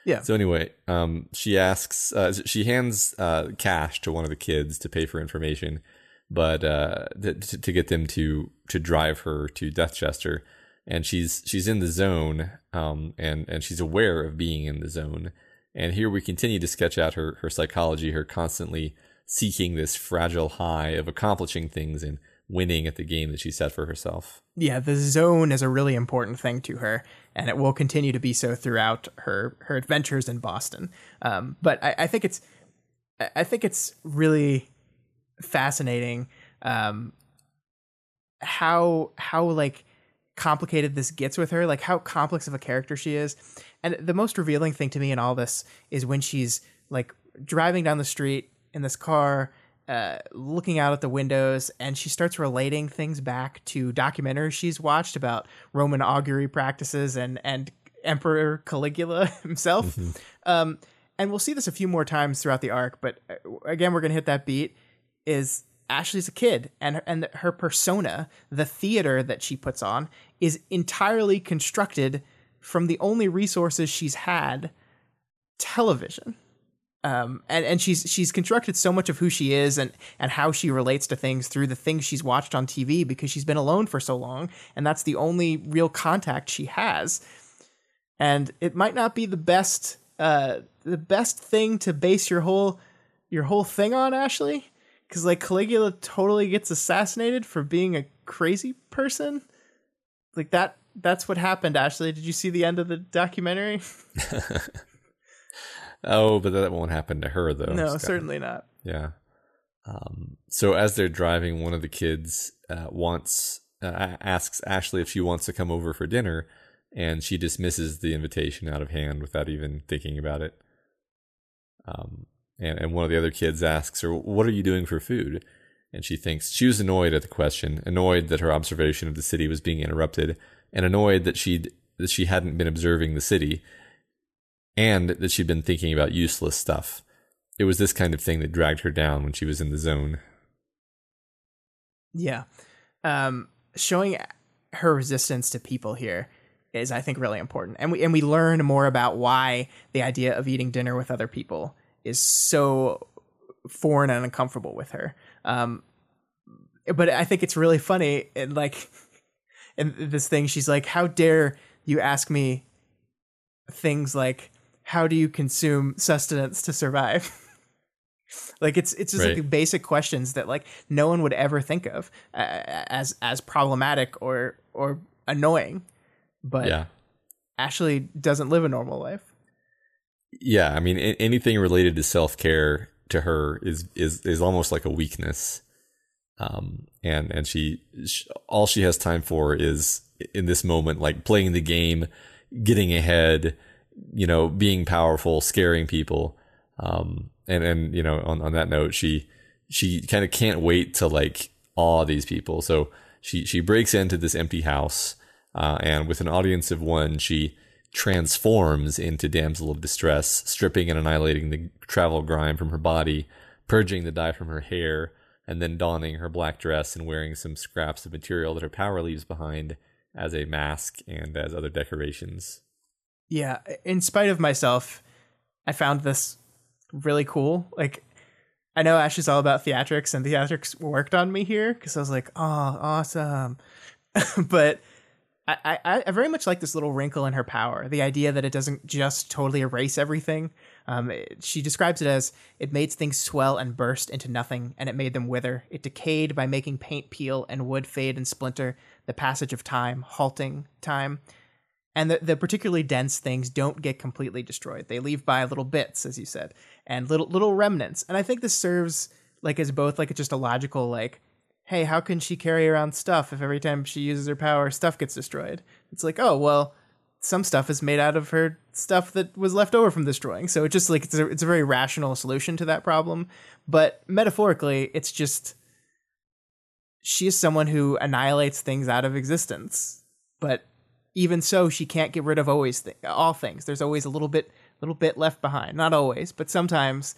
Yeah. So anyway, um, she asks, uh, she hands uh, cash to one of the kids to pay for information, but uh, to, to get them to to drive her to Deathchester, and she's she's in the zone, um, and and she's aware of being in the zone. And here we continue to sketch out her her psychology, her constantly seeking this fragile high of accomplishing things and winning at the game that she set for herself. yeah, the zone is a really important thing to her, and it will continue to be so throughout her her adventures in Boston. Um, but I, I think it's I- think it's really fascinating um, how how like complicated this gets with her, like how complex of a character she is. And the most revealing thing to me in all this is when she's like driving down the street in this car, uh, looking out at the windows, and she starts relating things back to documentaries she's watched about Roman augury practices and and Emperor Caligula (laughs) himself. Um, and we'll see this a few more times throughout the arc, but uh, again, we're gonna hit that beat. Is Ashley's a kid, and and her persona, the theater that she puts on, is entirely constructed from the only resources she's had, television. Um, and and she's she's constructed so much of who she is and and how she relates to things through the things she's watched on TV because she's been alone for so long, and that's the only real contact she has. And it might not be the best uh, the best thing to base your whole your whole thing on, Ashley, because like Caligula totally gets assassinated for being a crazy person. Like that that's what happened, Ashley. Did you see the end of the documentary? (laughs) Oh, but that won't happen to her though. no, Scott. certainly not. Yeah. Um, so as they're driving, one of the kids uh, wants uh, asks Ashley if she wants to come over for dinner, and she dismisses the invitation out of hand without even thinking about it. Um, and and one of the other kids asks her, "What are you doing for food?" And she thinks she was annoyed at the question, annoyed that her observation of the city was being interrupted, and annoyed that she that she hadn't been observing the city, and that she'd been thinking about useless stuff it was this kind of thing that dragged her down when she was in the zone. Yeah. Um, showing her resistance to people here is, I think, really important, and we and we learn more about why the idea of eating dinner with other people is so foreign and uncomfortable with her. Um, but I think it's really funny, and like, in this thing, she's like, "How dare you ask me things like." How do you consume sustenance to survive? (laughs) like it's it's just Right. like basic questions that like no one would ever think of uh, as as problematic or or annoying but yeah. ashley doesn't live a normal life Yeah. I mean, a- anything related to self care to her is is is almost like a weakness. Um, and and she, she all she has time for is in this moment like playing the game, getting ahead, you know, being powerful, scaring people. Um, and and you know, on on that note, she she kind of can't wait to like awe these people. So she she breaks into this empty house, uh, and with an audience of one, she transforms into damsel of distress, stripping and annihilating the travel grime from her body, purging the dye from her hair, and then donning her black dress and wearing some scraps of material that her power leaves behind as a mask and as other decorations. Yeah, in spite of myself, I found this really cool. Like, I know Ash is all about theatrics, and theatrics worked on me here because I was like, oh, awesome. (laughs) but I, I, I very much like this little wrinkle in her power. The idea that it doesn't just totally erase everything. Um, it, she describes it as it made things swell and burst into nothing, and it made them wither. It decayed by making paint peel and wood fade and splinter. The passage of time, halting time, and the, the particularly dense things don't get completely destroyed. They leave by little bits, as you said, and little little remnants. And I think this serves like as both like just a logical like hey, how can she carry around stuff if every time she uses her power, stuff gets destroyed? It's like, oh, well, some stuff is made out of her stuff that was left over from destroying. So it's just like it's a, it's a very rational solution to that problem. But metaphorically, it's just she is someone who annihilates things out of existence. But even so, she can't get rid of always th- all things. There's always a little bit little bit left behind. Not always, but sometimes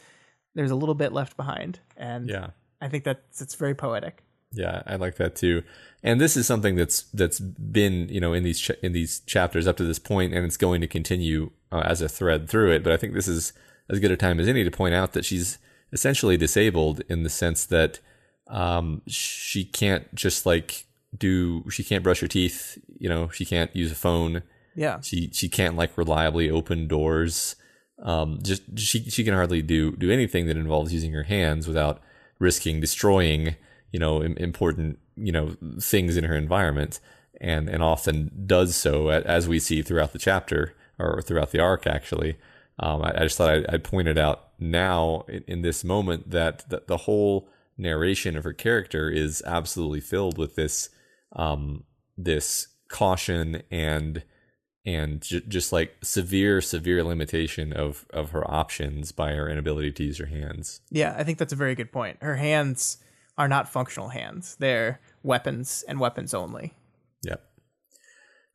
there's a little bit left behind. And yeah. I think that's it's very poetic. Yeah, I like that too. And this is something that's that's been you know in these ch- in these chapters up to this point, and it's going to continue uh, as a thread through it. But I think this is as good a time as any to point out that she's essentially disabled in the sense that um, she can't just like do she can't brush her teeth. You know, she can't use a phone. Yeah, she she can't like reliably open doors. Um, just she she can hardly do do anything that involves using her hands without risking destroying you know important you know things in her environment and and often does so as we see throughout the chapter or throughout the arc actually um, I, I, just thought I'd, I'd point it out now in, in this moment that the, the, whole narration of her character is absolutely filled with this um, this caution and and j- just like severe severe limitation of of her options by her inability to use her hands yeah i think that's a very good point her hands are not functional hands. They're weapons and weapons only. Yep.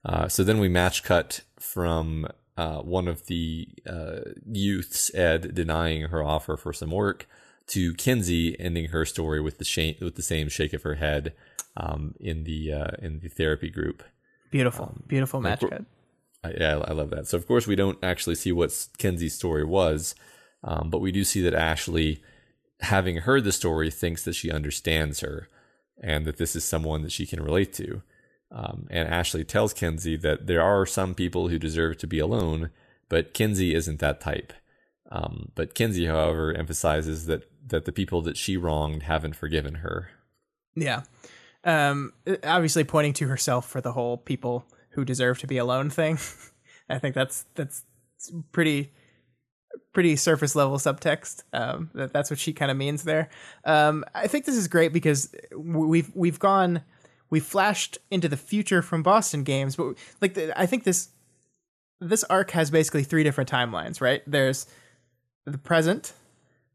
Uh, so then we match cut from uh, one of the uh, youths, Ed, denying her offer for some work, to Kenzie ending her story with the sh- with the same shake of her head um, in the uh, in the therapy group. Beautiful, um, beautiful match cut. yeah, I love that. So of course we don't actually see what Kenzie's story was, um, but we do see that Ashley having heard the story, thinks that she understands her and that this is someone that she can relate to. Um, and Ashley tells Kenzie that there are some people who deserve to be alone, but Kenzie isn't that type. Um, but Kenzie, however, emphasizes that that the people that she wronged haven't forgiven her. Yeah, um, obviously pointing to herself for the whole people who deserve to be alone thing. (laughs) I think that's that's pretty pretty surface level subtext. Um, that, that's what she kind of means there. Um, I think this is great because we've we've gone we flashed into the future from Boston games, but like the, I think this this arc has basically three different timelines. Right? There's the present,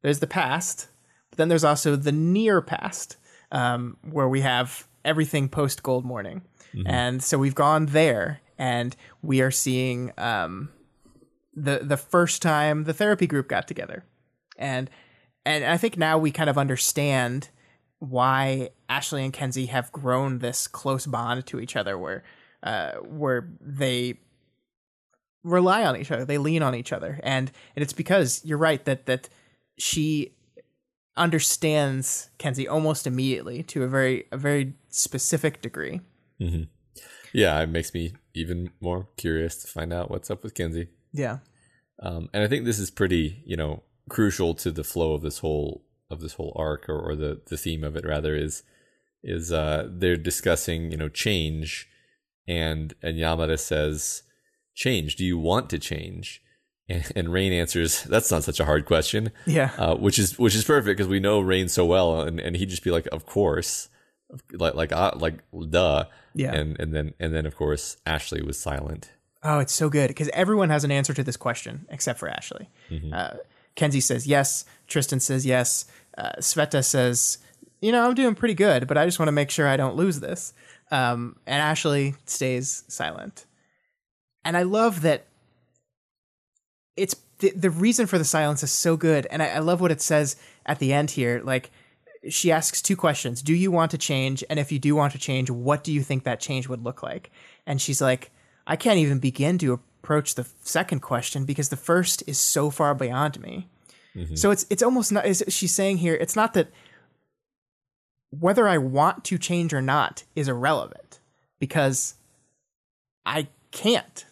there's the past, but then there's also the near past, um, where we have everything post Gold Morning, mm-hmm. and so we've gone there, and we are seeing. Um, the the first time the therapy group got together, and and I think now we kind of understand why Ashley and Kenzie have grown this close bond to each other, where uh, where they rely on each other, they lean on each other, and and it's because you're right that that she understands Kenzie almost immediately to a very a very specific degree. Mm-hmm. Yeah, it makes me even more curious to find out what's up with Kenzie. Yeah. Um, and I think this is pretty, you know, crucial to the flow of this whole of this whole arc or, or the the theme of it rather is is uh they're discussing, you know, change and and Yamada says, Change, do you want to change? And, and Rain answers, "That's not such a hard question." Yeah. uh, which is which is perfect because we know Rain so well, and, and he'd just be like, "Of course," like like uh, like duh. Yeah. And and then and then of course Ashley was silent. Oh, it's so good because everyone has an answer to this question except for Ashley. Uh, Kenzie says yes. Tristan says yes. Uh, Sveta says, "You know, I'm doing pretty good, but I just want to make sure I don't lose this." Um, and Ashley stays silent. And I love that. It's the, the reason for the silence is so good, and I, I love what it says at the end here. Like she asks two questions: Do you want to change? And if you do want to change, what do you think that change would look like? And she's like, I can't even begin to approach the second question because the first is so far beyond me. Mm-hmm. So it's it's almost not. She's saying here? It's not that whether I want to change or not is irrelevant because I can't.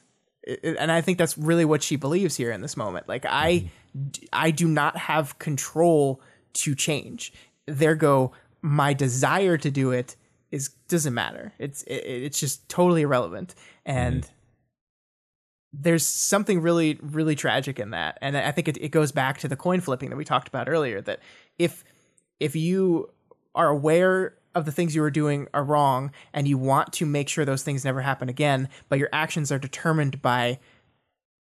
And I think that's really what she believes here in this moment. Like I, mm-hmm. I do not have control to change. There go my desire to do it is doesn't matter. It's it, it's just totally irrelevant. And there's something really really tragic in that. And I think it, it goes back to the coin flipping that we talked about earlier. That if if you are aware of the things you were doing are wrong and you want to make sure those things never happen again, but your actions are determined by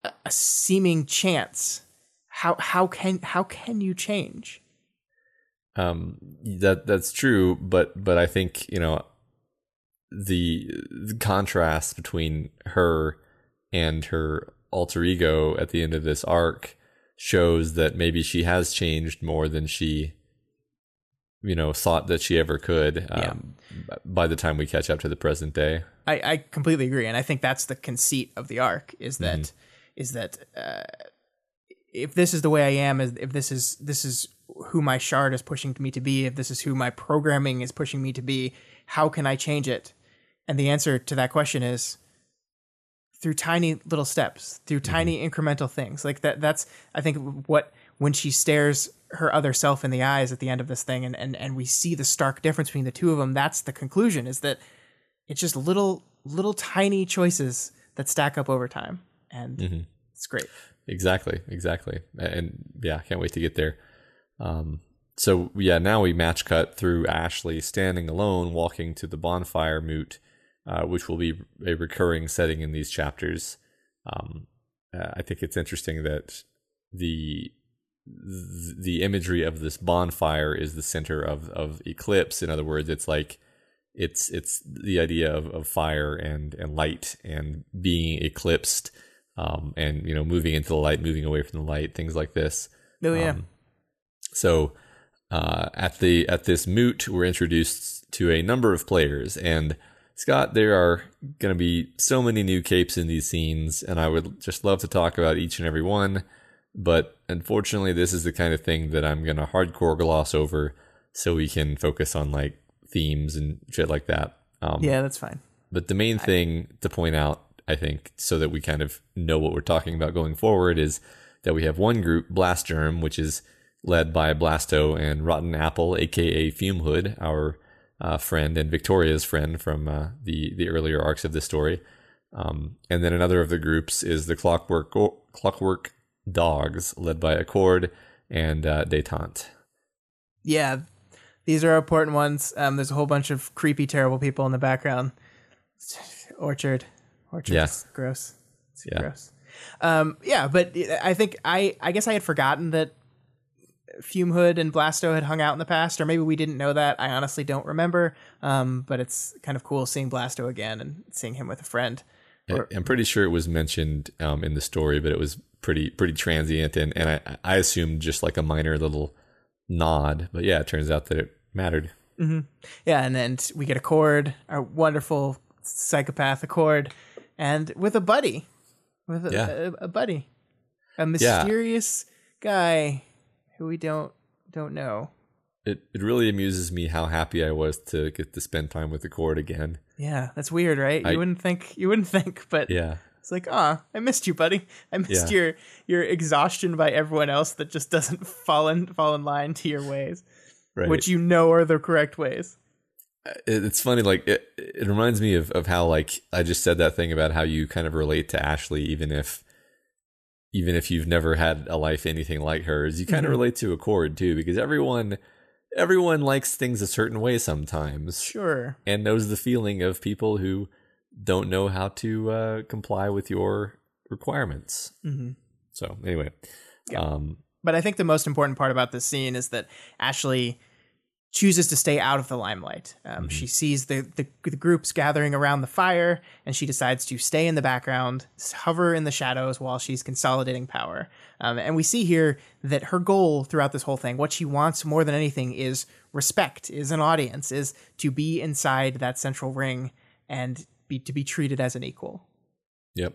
a, seeming chance, how how can how can you change? Um, that that's true, but but I think you know the, the contrast between her and her alter ego at the end of this arc shows that maybe she has changed more than she you know thought that she ever could um, by the time we catch up to the present day I, I completely agree, and I think that's the conceit of the arc is that is that uh, if this is the way I am, if this is this is who my shard is pushing me to be, if this is who my programming is pushing me to be, how can I change it? And the answer to that question is through tiny little steps, through tiny incremental things. Like that that's I think what when she stares her other self in the eyes at the end of this thing and, and, and we see the stark difference between the two of them, that's the conclusion is that it's just little little tiny choices that stack up over time. And it's great. Exactly, exactly. And yeah, can't wait to get there. Um, so yeah, now we match cut through Ashley standing alone, walking to the bonfire moot, uh, which will be a recurring setting in these chapters. Um, uh, I think it's interesting that the the imagery of this bonfire is the center of of eclipse. In other words, it's like it's it's the idea of, of fire and and light and being eclipsed um, and you know moving into the light, moving away from the light, things like this. Oh yeah. Um, so uh, at the at this moot, we're introduced to a number of players, and Scott, there are going to be so many new capes in these scenes, and I would just love to talk about each and every one. But unfortunately, this is the kind of thing that I'm going to hardcore gloss over, so we can focus on like themes and shit like that. Um, yeah, that's fine. but the main thing to point out, I think, so that we kind of know what we're talking about going forward, is that we have one group, Blast Germ, which is led by Blasto and Rotten Apple, aka Fume Hood, our uh, friend and Victoria's friend from uh, the the earlier arcs of this story. Um, and then another of the groups is the Clockwork Clockwork Dogs, led by Accord and uh, Detente. Yeah, these are important ones. Um, there's a whole bunch of creepy, terrible people in the background. (sighs) Orchard, Orchard, Yeah. gross. It's Yeah. gross. Um, yeah, but I think I, I guess I had forgotten that Fume Hood and Blasto had hung out in the past, or maybe we didn't know that. I honestly don't remember. Um, but it's kind of cool seeing Blasto again and seeing him with a friend. I- I'm pretty sure it was mentioned um, in the story, but it was pretty pretty transient, and and I I assumed just like a minor little nod, but yeah, it turns out that it mattered. Mm-hmm. Yeah, and then we get Accord, our wonderful psychopath Accord, and with a buddy, with a, Yeah. a, a buddy, a mysterious guy who we don't don't know. It it really amuses me how happy I was to get to spend time with Accord again. Yeah, that's weird, right? I- you wouldn't think you wouldn't (laughs) think, but Yeah, it's like, ah, I missed you, buddy. I missed Yeah. your your exhaustion by everyone else that just doesn't (laughs) fall in fall in line to your ways, right. which you know are the correct ways. it's funny like it, it reminds me of, of how like i just said that thing about how you kind of relate to ashley even if even if you've never had a life anything like hers, you kind of Mhm. relate to Accord too, because everyone everyone likes things a certain way sometimes, Sure. and knows the feeling of people who don't know how to uh, comply with your requirements. hmm So anyway, Yeah. um, But I think the most important part about this scene is that Ashley chooses to stay out of the limelight. Um, She sees the, the the groups gathering around the fire, and she decides to stay in the background, hover in the shadows while she's consolidating power. Um, and we see here that her goal throughout this whole thing, what she wants more than anything, is respect, is an audience, is to be inside that central ring and be to be treated as an equal. Yep.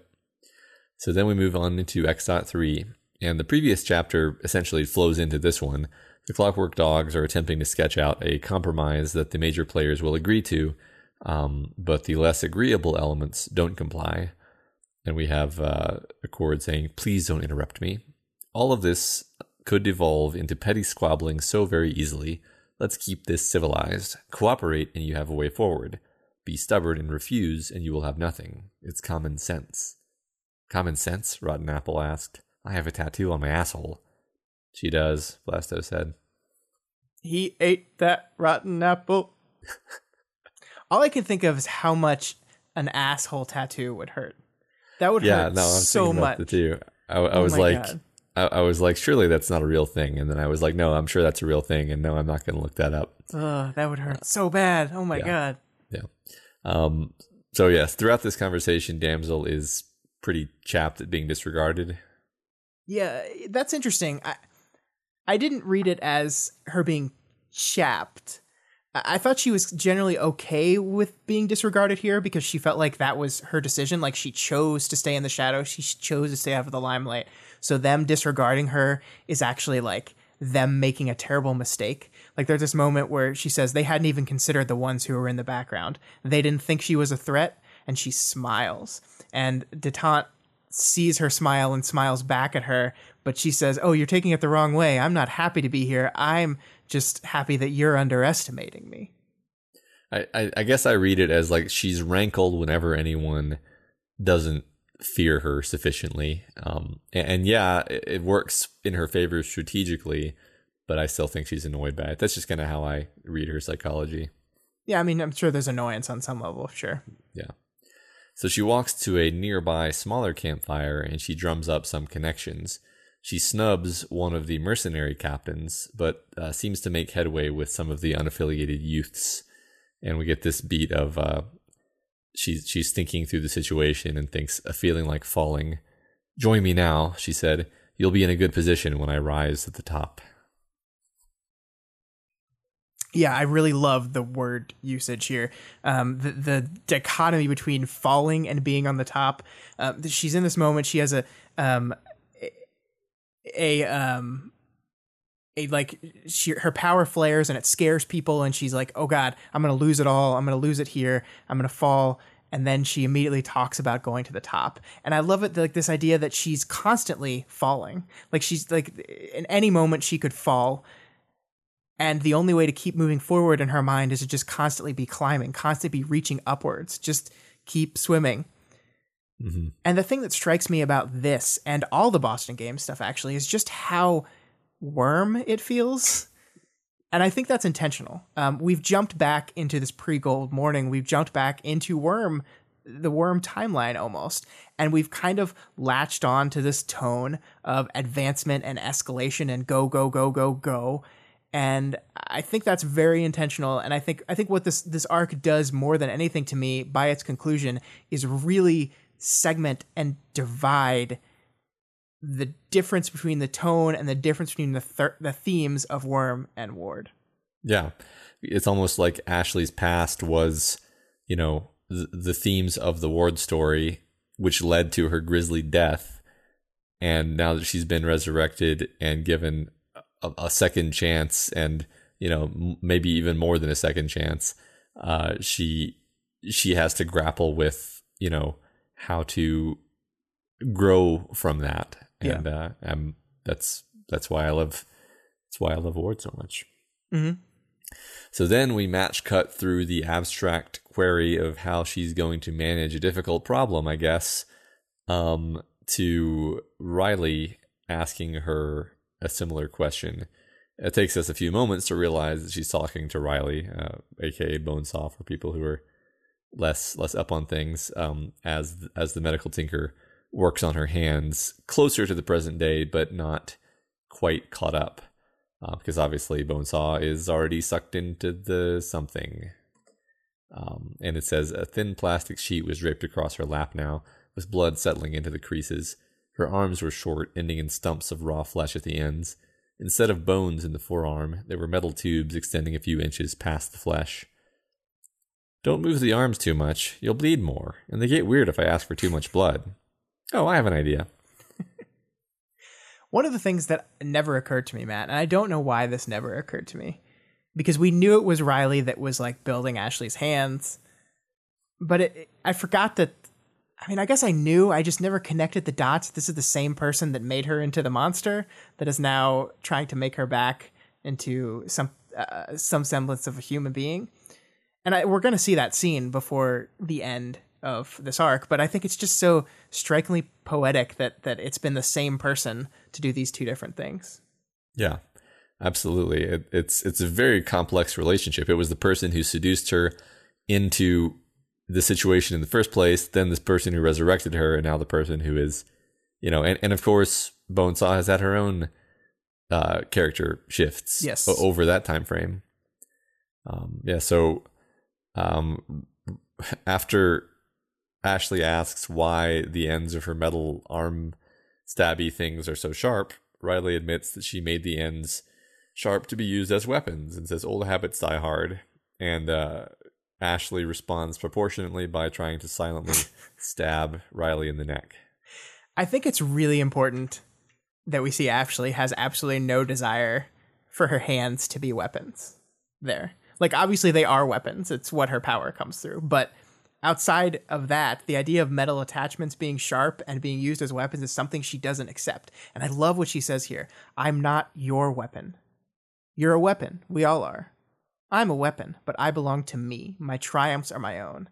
So then we move on into X dot three, and the previous chapter essentially flows into this one. The Clockwork Dogs are attempting to sketch out a compromise that the major players will agree to, um, but the less agreeable elements don't comply. And we have uh, Accord saying, "Please don't interrupt me." All of this could devolve into petty squabbling so very easily. Let's keep this civilized. Cooperate, and you have a way forward. Be stubborn and refuse, and you will have nothing. It's common sense. Common sense? Rotten Apple asked. I have a tattoo on my asshole. She does, Blasto said. He ate that rotten apple. (laughs) All I can think of is how much an asshole tattoo would hurt. That would Yeah, hurt no, I'm so much. about the two. I, I Oh was like. I, I was like, surely that's not a real thing. And then I was like, no, I'm sure that's a real thing. And no, I'm not going to look that up. Ugh, that would hurt so bad. Oh my Yeah. god. Um, so yes, throughout this conversation, Damsel is pretty chapped at being disregarded. Yeah, that's interesting. I I didn't read it as her being chapped. I thought she was generally okay with being disregarded here because she felt like that was her decision. Like she chose to stay in the shadow, She chose to stay out of the limelight. So them disregarding her is actually like them making a terrible mistake. Like there's this moment where she says they hadn't even considered the ones who were in the background. They didn't think she was a threat, and she smiles. And Detente sees her smile and smiles back at her, but she says, "Oh, you're taking it the wrong way. I'm not happy to be here. I'm just happy that you're underestimating me." I, I, I guess I read it as like she's rankled whenever anyone doesn't fear her sufficiently. Um, and, and yeah, it, it works in her favor strategically, but I still think she's annoyed by it. That's just kind of how I read her psychology. Yeah, I mean, I'm sure there's annoyance on some level, sure. Yeah. So she walks to a nearby smaller campfire and she drums up some connections. She snubs one of the mercenary captains, but uh, seems to make headway with some of the unaffiliated youths. And we get this beat of uh, she's she's thinking through the situation and thinks a feeling like falling. Join me now, she said. You'll be in a good position when I rise at the top. Yeah, I really love the word usage here. Um, the, the dichotomy between falling and being on the top. Uh, she's in this moment. She has a um, a, um, a like she her power flares and it scares people, and she's like, "Oh God, I'm gonna lose it all. I'm gonna lose it here. I'm gonna fall." And then she immediately talks about going to the top, and I love it like this idea that she's constantly falling. Like she's like in any moment she could fall, and the only way to keep moving forward in her mind is to just constantly be climbing, constantly be reaching upwards, just keep swimming. hmm And the thing that strikes me about this and all the Boston Games stuff actually is just how worm it feels. And I think that's intentional. Um, we've jumped back into this pre gold morning. We've jumped back into worm, the worm timeline almost. And we've kind of latched on to this tone of advancement and escalation and go, go, go, go, go. And I think that's very intentional. And I think I think what this this arc does more than anything to me by its conclusion is really segment and divide the difference between the tone and the difference between the thir- the themes of Worm and Ward. Yeah. It's almost like Ashley's past was, you know, the, the themes of the Ward story, which led to her grisly death. And now that she's been resurrected and given a, a second chance, and, you know, m- maybe even more than a second chance, uh, she she has to grapple with, you know, how to grow from that. Yeah. And uh, um, that's that's why I love that's why I love Ward so much. Mm-hmm. So then we match cut through the abstract query of how she's going to manage a difficult problem, I guess. Um, to Riley asking her a similar question. It takes us a few moments to realize that she's talking to Riley, uh, aka Bonesaw, for people who are less less up on things. Um, as as the medical tinker works on her hands closer to the present day, but not quite caught up, uh, because obviously Bonesaw is already sucked into the something. Um, and it says a thin plastic sheet was draped across her lap now, with blood settling into the creases. Her arms were short, ending in stumps of raw flesh at the ends. Instead of bones in the forearm, there were metal tubes extending a few inches past the flesh. Don't move the arms too much, you'll bleed more, and they get weird if I ask for too much blood. Oh, I have an idea. One of the things that never occurred to me, Matt, and I don't know why this never occurred to me, because we knew it was Riley that was like building Ashley's hands, but it, I forgot that. I mean, I guess I knew. I just never connected the dots. This is the same person that made her into the monster that is now trying to make her back into some uh, some semblance of a human being. And I, we're going to see that scene before the end of this arc, but I think it's just so strikingly poetic that that it's been the same person to do these two different things. Yeah, absolutely. It, it's it's a very complex relationship. It was the person who seduced her into the situation in the first place, then this person who resurrected her, and now the person who is, you know, and, and of course, Bonesaw has had her own uh, character shifts Yes. over that time frame. Um, yeah, so um, after Ashley asks why the ends of her metal arm stabby things are so sharp, Riley admits that she made the ends sharp to be used as weapons and says old habits die hard. And uh, Ashley responds proportionately by trying to silently (laughs) stab Riley in the neck. I think it's really important that we see Ashley has absolutely no desire for her hands to be weapons. There. Like obviously they are weapons. It's what her power comes through, but outside of that, the idea of metal attachments being sharp and being used as weapons is something she doesn't accept. And I love what she says here. I'm not your weapon. You're a weapon. We all are. I'm a weapon, but I belong to me. My triumphs are my own.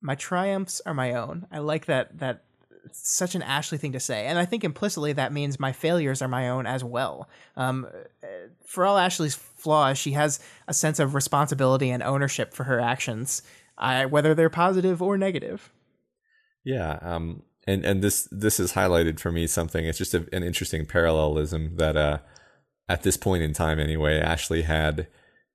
My triumphs are my own. I like that that such an Ashley thing to say. And I think implicitly that means my failures are my own as well. Um, for all Ashley's flaws, she has a sense of responsibility and ownership for her actions, whether they're positive or negative. Yeah, um, and and this this is highlighted for me something. It's just a, an interesting parallelism that uh, at this point in time, anyway, Ashley had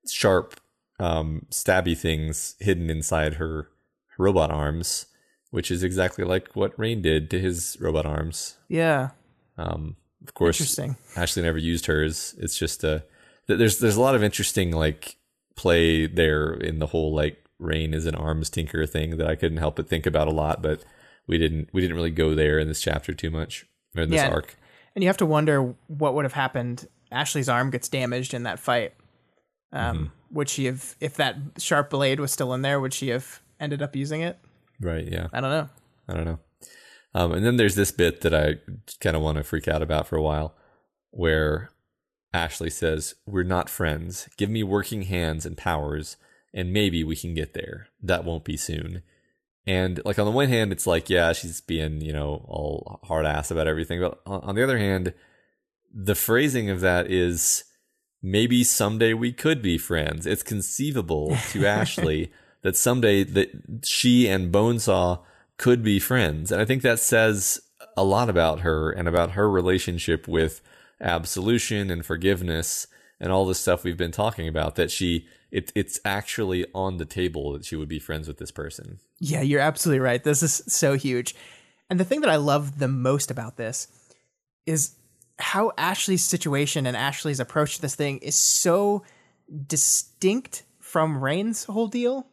sharp, um, stabby things hidden inside her robot arms, which is exactly like what Rain did to his robot arms. Yeah. Um, of course, Interesting. Ashley never used hers. It's just a th- there's there's a lot of interesting like play there in the whole like Rain is an arms tinker thing that I couldn't help but think about a lot, but we didn't we didn't really go there in this chapter too much or in this Yeah. arc. And you have to wonder what would have happened. Ashley's arm gets damaged in that fight. Um, Would she have, if that sharp blade was still in there, would she have ended up using it? Right? Yeah. I don't know. I don't know. Um, and then there's this bit that I kind of want to freak out about for a while, where Ashley says, "We're not friends. Give me working hands and powers, and maybe we can get there. That won't be soon." And like on the one hand, it's like, yeah, she's being you know all hard ass about everything, but on, on the other hand, the phrasing of that is maybe someday we could be friends. It's conceivable to (laughs) Ashley that someday that she and Bonesaw could be friends. And I think that says a lot about her and about her relationship with absolution and forgiveness and all this stuff we've been talking about that she it, it's actually on the table that she would be friends with this person. Yeah, you're absolutely right. This is so huge. And the thing that I love the most about this is how Ashley's situation and Ashley's approach to this thing is so distinct from Rain's whole deal.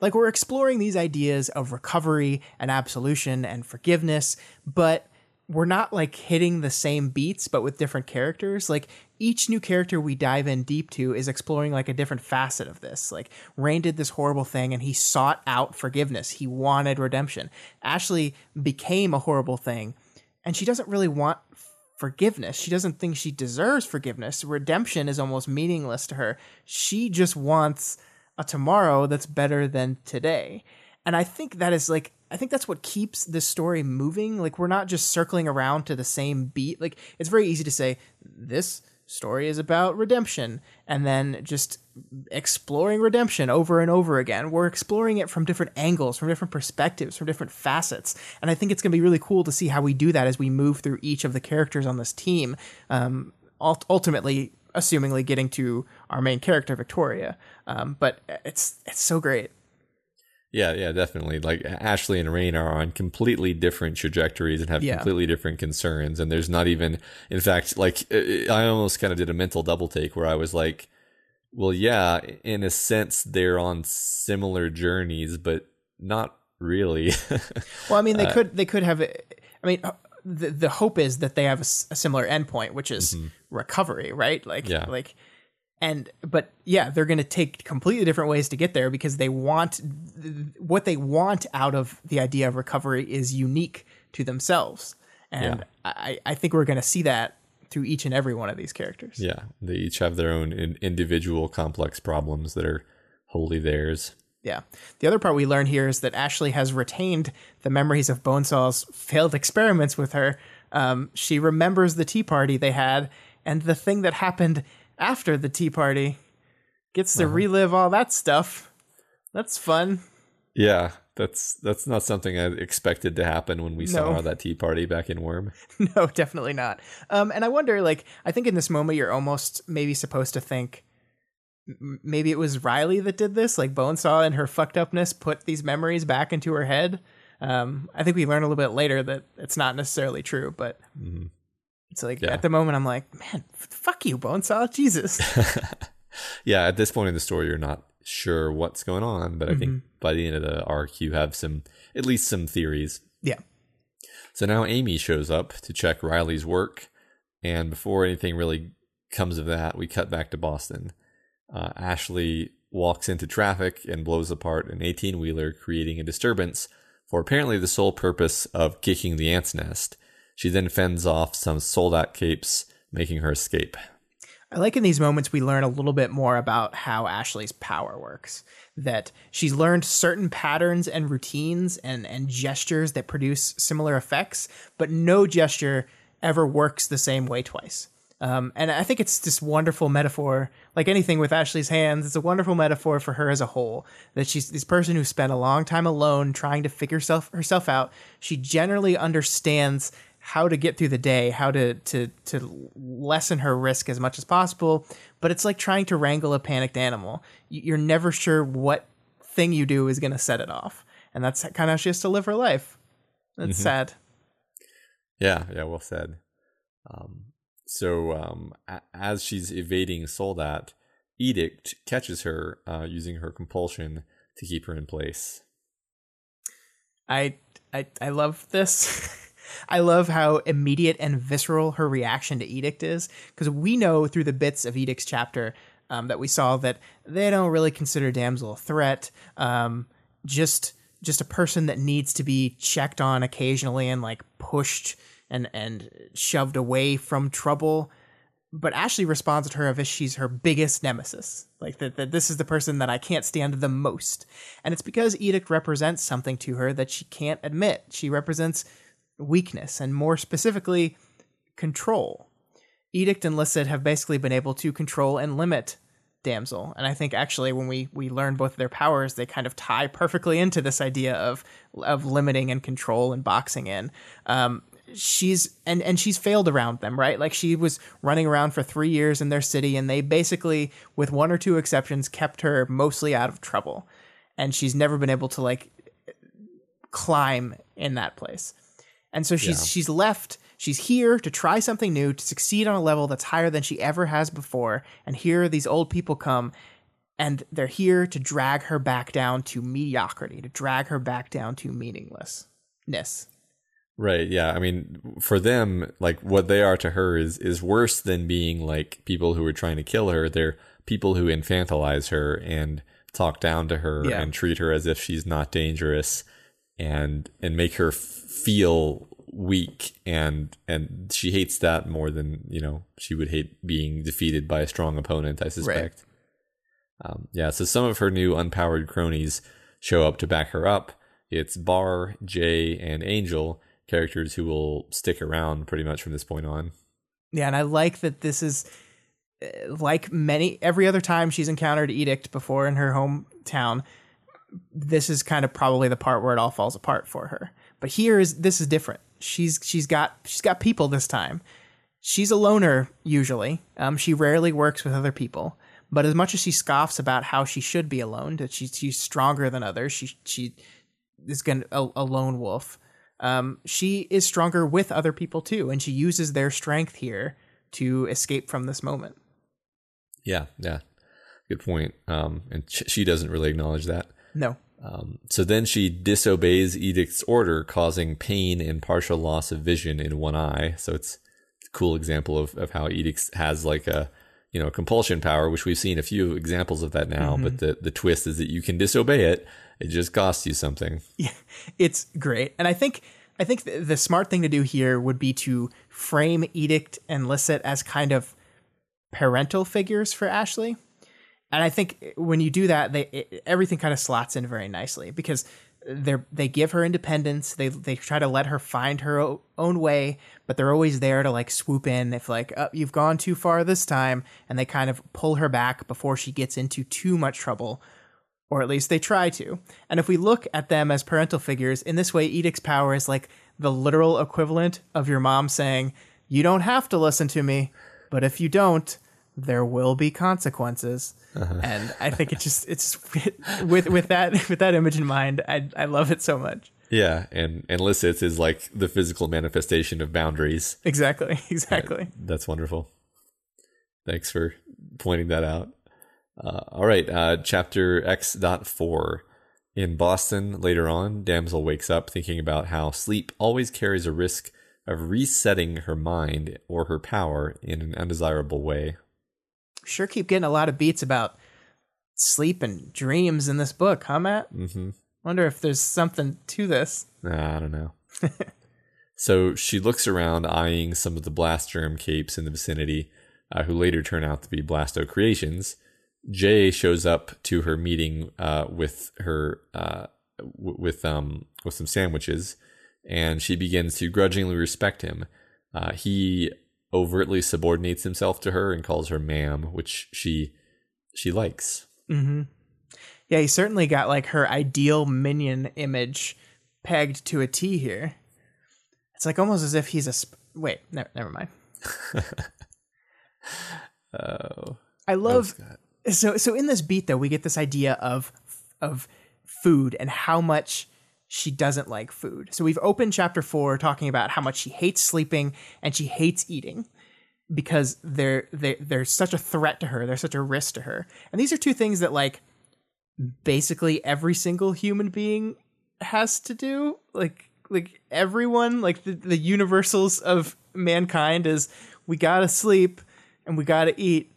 Like we're exploring these ideas of recovery and absolution and forgiveness, but we're not like hitting the same beats but with different characters. Like each new character we dive in deep to is exploring like a different facet of this. Like Rain did this horrible thing and he sought out forgiveness. He wanted redemption. Ashley became a horrible thing and she doesn't really want forgiveness. She doesn't think she deserves forgiveness. Redemption is almost meaningless to her. She just wants a tomorrow that's better than today. And I think that is like I think that's what keeps this story moving. Like we're not just circling around to the same beat. Like it's very easy to say this story is about redemption and then just exploring redemption over and over again. We're exploring it from different angles, from different perspectives, from different facets. And I think it's going to be really cool to see how we do that as we move through each of the characters on this team. Um, ultimately, assumingly getting to our main character, Victoria. Um, but it's it's so great. Yeah, yeah, definitely. Like Ashley and Rain are on completely different trajectories and have Yeah. completely different concerns. And there's not even, in fact, like I I almost kind of did a mental double take where I was like, well, yeah, in a sense, they're on similar journeys, but not really. (laughs) Well, I mean, Uh, they could they could have. I mean, uh, the the hope is that they have a similar endpoint, which is recovery, right? Like, Mm-hmm. Yeah. like, and but yeah, they're going to take completely different ways to get there because they want th- what they want out of the idea of recovery is unique to themselves, and Yeah. I I think we're going to see that through each and every one of these characters. yeah, they each have their own in- individual complex problems that are wholly theirs. Yeah. The other part we learn here is that Ashley has retained the memories of Bonesaw's failed experiments with her. Um, she remembers the tea party they had and the thing that happened after the tea party. Gets to relive all that stuff. That's fun. Yeah, that's that's not something I expected to happen when we saw that tea party back in Worm. (laughs) no, definitely not. Um, and I wonder, like, I think in this moment you're almost maybe supposed to think maybe it was Riley that did this. Like Bonesaw and her fucked upness put these memories back into her head. Um, I think we learn a little bit later that it's not necessarily true, but it's like Yeah. at the moment I'm like, man, f- fuck you, Bonesaw, Jesus. (laughs) yeah, at this point in the story, you're not sure what's going on, but I think by the end of the arc, you have some, at least some theories. yeah, So now Amy shows up to check Riley's work, and before anything really comes of that, we cut back to Boston. Uh, Ashley walks into traffic and blows apart an 18 wheeler, creating a disturbance for apparently the sole purpose of kicking the ant's nest. She then fends off some Soldat capes, making her escape. I like in these moments we learn a little bit more about how Ashley's power works. That she's learned certain patterns and routines and, and gestures that produce similar effects, but no gesture ever works the same way twice. Um, and I think it's this wonderful metaphor, like anything with Ashley's hands, it's a wonderful metaphor for her as a whole. That she's this person who spent a long time alone trying to figure herself, herself out. She generally understands how to get through the day, how to to to lessen her risk as much as possible. But it's like trying to wrangle a panicked animal. You're never sure what thing you do is going to set it off, and that's kind of how she has to live her life. That's sad. Yeah, yeah, well said. Um, so um, a- as she's evading Soldat, Edict catches her uh, using her compulsion to keep her in place. I I I love this. (laughs) I love how immediate and visceral her reaction to Edict is because we know through the bits of Edict's chapter um, that we saw that they don't really consider Damsel a threat. Um, just just a person that needs to be checked on occasionally and like pushed and and shoved away from trouble but Ashley responds to her as if she's her biggest nemesis. Like that, that this is the person that I can't stand the most. And it's because Edict represents something to her that she can't admit. She represents weakness and more specifically, control. Edict and Lisset have basically been able to control and limit Damsel. And I think actually when we we learn both their powers, they kind of tie perfectly into this idea of of limiting and control and boxing in. Um, she's and and she's failed around them, right? Like she was running around for three years in their city, and they basically, with one or two exceptions, kept her mostly out of trouble. And she's never been able to like climb in that place. And so she's Yeah. she's left. She's here to try something new, to succeed on a level that's higher than she ever has before. And here these old people come and they're here to drag her back down to mediocrity, to drag her back down to meaninglessness. Right. Yeah. I mean, for them, like what they are to her is is worse than being like people who are trying to kill her. They're people who infantilize her and talk down to her Yeah. and treat her as if she's not dangerous and and make her feel weak and and she hates that more than you know she would hate being defeated by a strong opponent i suspect um, yeah so some of her new unpowered cronies show up to back her up it's Barr, Jay, and Angel characters who will stick around pretty much from this point on. Yeah, and I like that this is uh, like many every other time she's encountered Edict before in her hometown. This is kind of probably the part where it all falls apart for her. But here is this is different. She's she's got she's got people this time. She's a loner usually. Um, she rarely works with other people. But as much as she scoffs about how she should be alone, that she, she's stronger than others, she she is going a, a lone wolf. Um, she is stronger with other people too, and she uses their strength here to escape from this moment. Yeah, yeah, good point. Um, and sh- she doesn't really acknowledge that. No. Um, so then she disobeys Edict's order, causing pain and partial loss of vision in one eye. So it's a cool example of, of how Edict has like a you know compulsion power, which we've seen a few examples of that now. But the the twist is that you can disobey it; it just costs you something. Yeah, (laughs) it's great, and I think I think the, the smart thing to do here would be to frame Edict and Lisset as kind of parental figures for Ashley. And I think eh, when you do that, they it, everything kind of slots in very nicely because they they give her independence. They they try to let her find her o- own way, but they're always there to like swoop in if like oh, you've gone too far this time, and they kind of pull her back before she gets into too much trouble, or at least they try to. And if we look at them as parental figures in this way, Edict's power is like the literal equivalent of your mom saying, "You don't have to listen to me, but if you don't." There will be consequences, and I think it just it's with with that (laughs) with that image in mind. I I love it so much. Yeah, and and Lisset is like the physical manifestation of boundaries. Exactly, (laughs) exactly. That's wonderful. Thanks for pointing that out. Uh, all right, uh, chapter X dot four. In Boston, later on, Damsel wakes up thinking about how sleep always carries a risk of resetting her mind or her power in an undesirable way. Sure, keep getting a lot of beats about sleep and dreams in this book, huh, Matt? Mm-hmm. Wonder if there's something to this. Nah, I don't know. (laughs) so she looks around, eyeing some of the blast germ capes in the vicinity, uh, who later turn out to be Blasto creations. Jay shows up to her meeting uh, with her uh, w- with um with some sandwiches, and she begins to grudgingly respect him. Uh, he overtly subordinates himself to her and calls her "ma'am," which she she likes. Mm-hmm. Yeah, he certainly got like her ideal minion image pegged to a T here. It's like almost as if he's a sp- wait. Ne- never mind. (laughs) Oh, I love so so in this beat though we get this idea of of food and how much she doesn't like food. So we've opened chapter 4 talking about how much she hates sleeping and she hates eating because they're they they're such a threat to her, they're such a risk to her. And these are two things that like basically every single human being has to do like like everyone like the, the universals of mankind is we gotta sleep and we gotta eat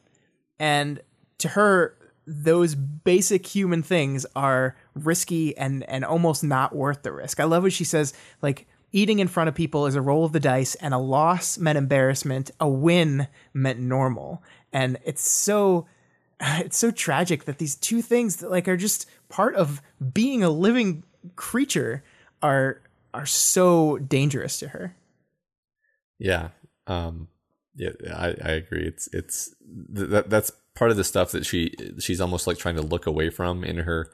and to her those basic human things are risky and and almost not worth the risk i love what she says like eating in front of people is a roll of the dice and a loss meant embarrassment a win meant normal and it's so (sighs) it's so tragic that these two things that like are just part of being a living creature are are so dangerous to her Yeah. Um yeah, I, I agree. It's it's th- that that's part of the stuff that she she's almost like trying to look away from in her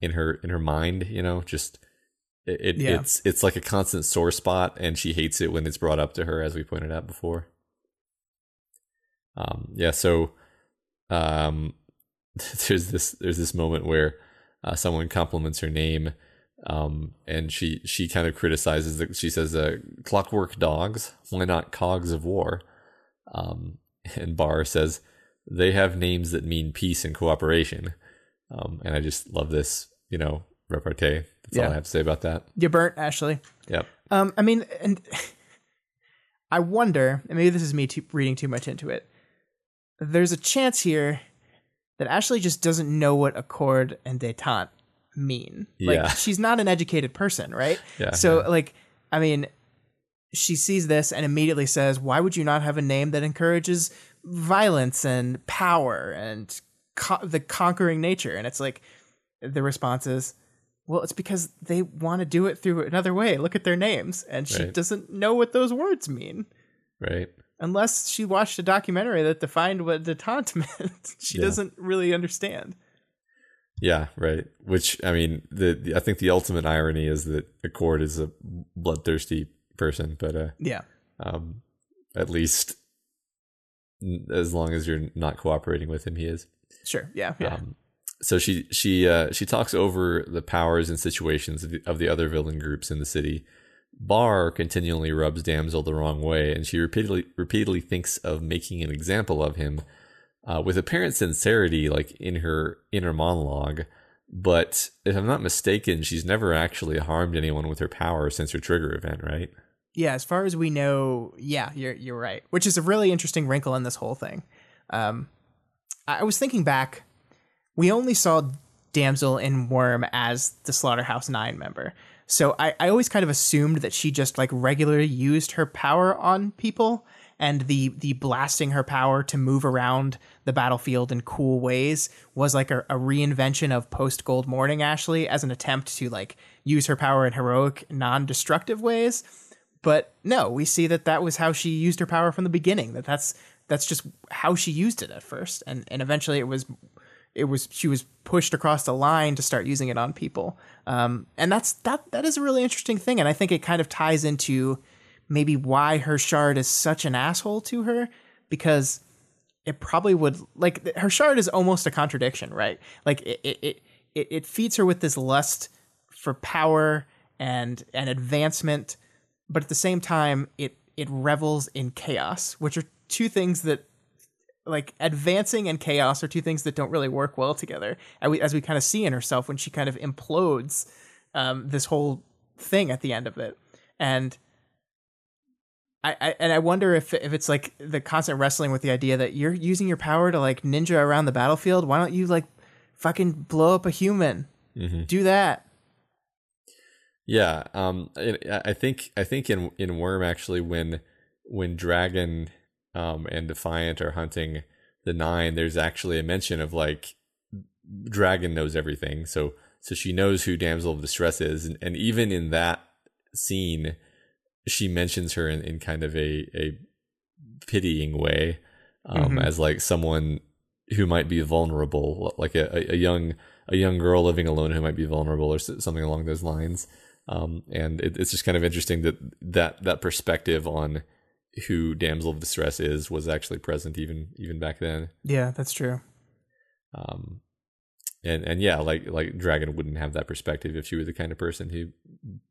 in her in her mind, you know, just it, Yeah. it's it's like a constant sore spot and she hates it when it's brought up to her as we pointed out before. Um yeah, so um (laughs) there's this there's this moment where uh, someone compliments her name um, and she she kind of criticizes that she says uh, clockwork dogs why not cogs of war um, (laughs) and Barr says they have names that mean peace and cooperation um, and I just love this you know repartee that's all I have to say about that you burnt ashley yep Um, I mean, and (laughs) I wonder, and maybe this is me too, reading too much into it. There's a chance here that Ashley just doesn't know what accord and détente mean. Like, Yeah. she's not an educated person, right? Yeah, So, like, I mean, she sees this and immediately says, "Why would you not have a name that encourages violence and power and co- the conquering nature?" And it's like, the response is, Well, it's because they want to do it through another way. Look at their names, and she Right. doesn't know what those words mean Right. unless she watched a documentary that defined what detente (laughs) meant. she Yeah. doesn't really understand. Yeah, right. Which I mean, the, the I think the ultimate irony is that Accord is a bloodthirsty person, but uh, Yeah. um, at least n- as long as you're not cooperating with him, he is. Sure. Yeah. Yeah. Um, so she she uh, she talks over the powers and situations of the, of the other villain groups in the city. Barr continually rubs Damsel the wrong way, and she repeatedly repeatedly thinks of making an example of him, uh, with apparent sincerity, like in her inner monologue. But if I'm not mistaken, she's never actually harmed anyone with her power since her trigger event, right? Yeah, as far as we know, yeah, you're you're right. Which is a really interesting wrinkle in this whole thing. Um, I I was thinking back, we only saw Damsel in Worm as the Slaughterhouse Nine member, so I, I always kind of assumed that she just like regularly used her power on people, and the the blasting her power to move around the battlefield in cool ways was like a, a reinvention of post Gold Morning Ashley as an attempt to like use her power in heroic, non-destructive ways. But no we see that that was how she used her power from the beginning that that's that's just how she used it at first. And and eventually it was it was she was pushed across the line to start using it on people. Um and that's that that is a really interesting thing. And i think it kind of ties into maybe why her shard is such an asshole to her because it probably would like her shard is almost a contradiction right? Like it it it, it feeds her with this lust for power and and advancement but at the same time it it revels in chaos which are two things that like advancing and chaos are two things that don't really work well together as we, as we kind of see in herself when she kind of implodes um, this whole thing at the end of it and I, I and I wonder if if it's like the constant wrestling with the idea that you're using your power to like ninja around the battlefield. Why don't you like fucking blow up a human? Do that. Yeah, um, I I think I think in in Worm actually when when Dragon um and Defiant are hunting the Nine, there's actually a mention of like Dragon knows everything, so so she knows who Damsel of Distress is, and, and even in that scene, she mentions her in, in kind of a a pitying way, um, as like someone who might be vulnerable, like a, a- a young a young girl living alone who might be vulnerable or something along those lines. Um, and it, it's just kind of interesting that that that perspective on who damsel of distress is was actually present even even back then. Yeah, that's true. Um, and and yeah, like like Dragon wouldn't have that perspective if she were the kind of person who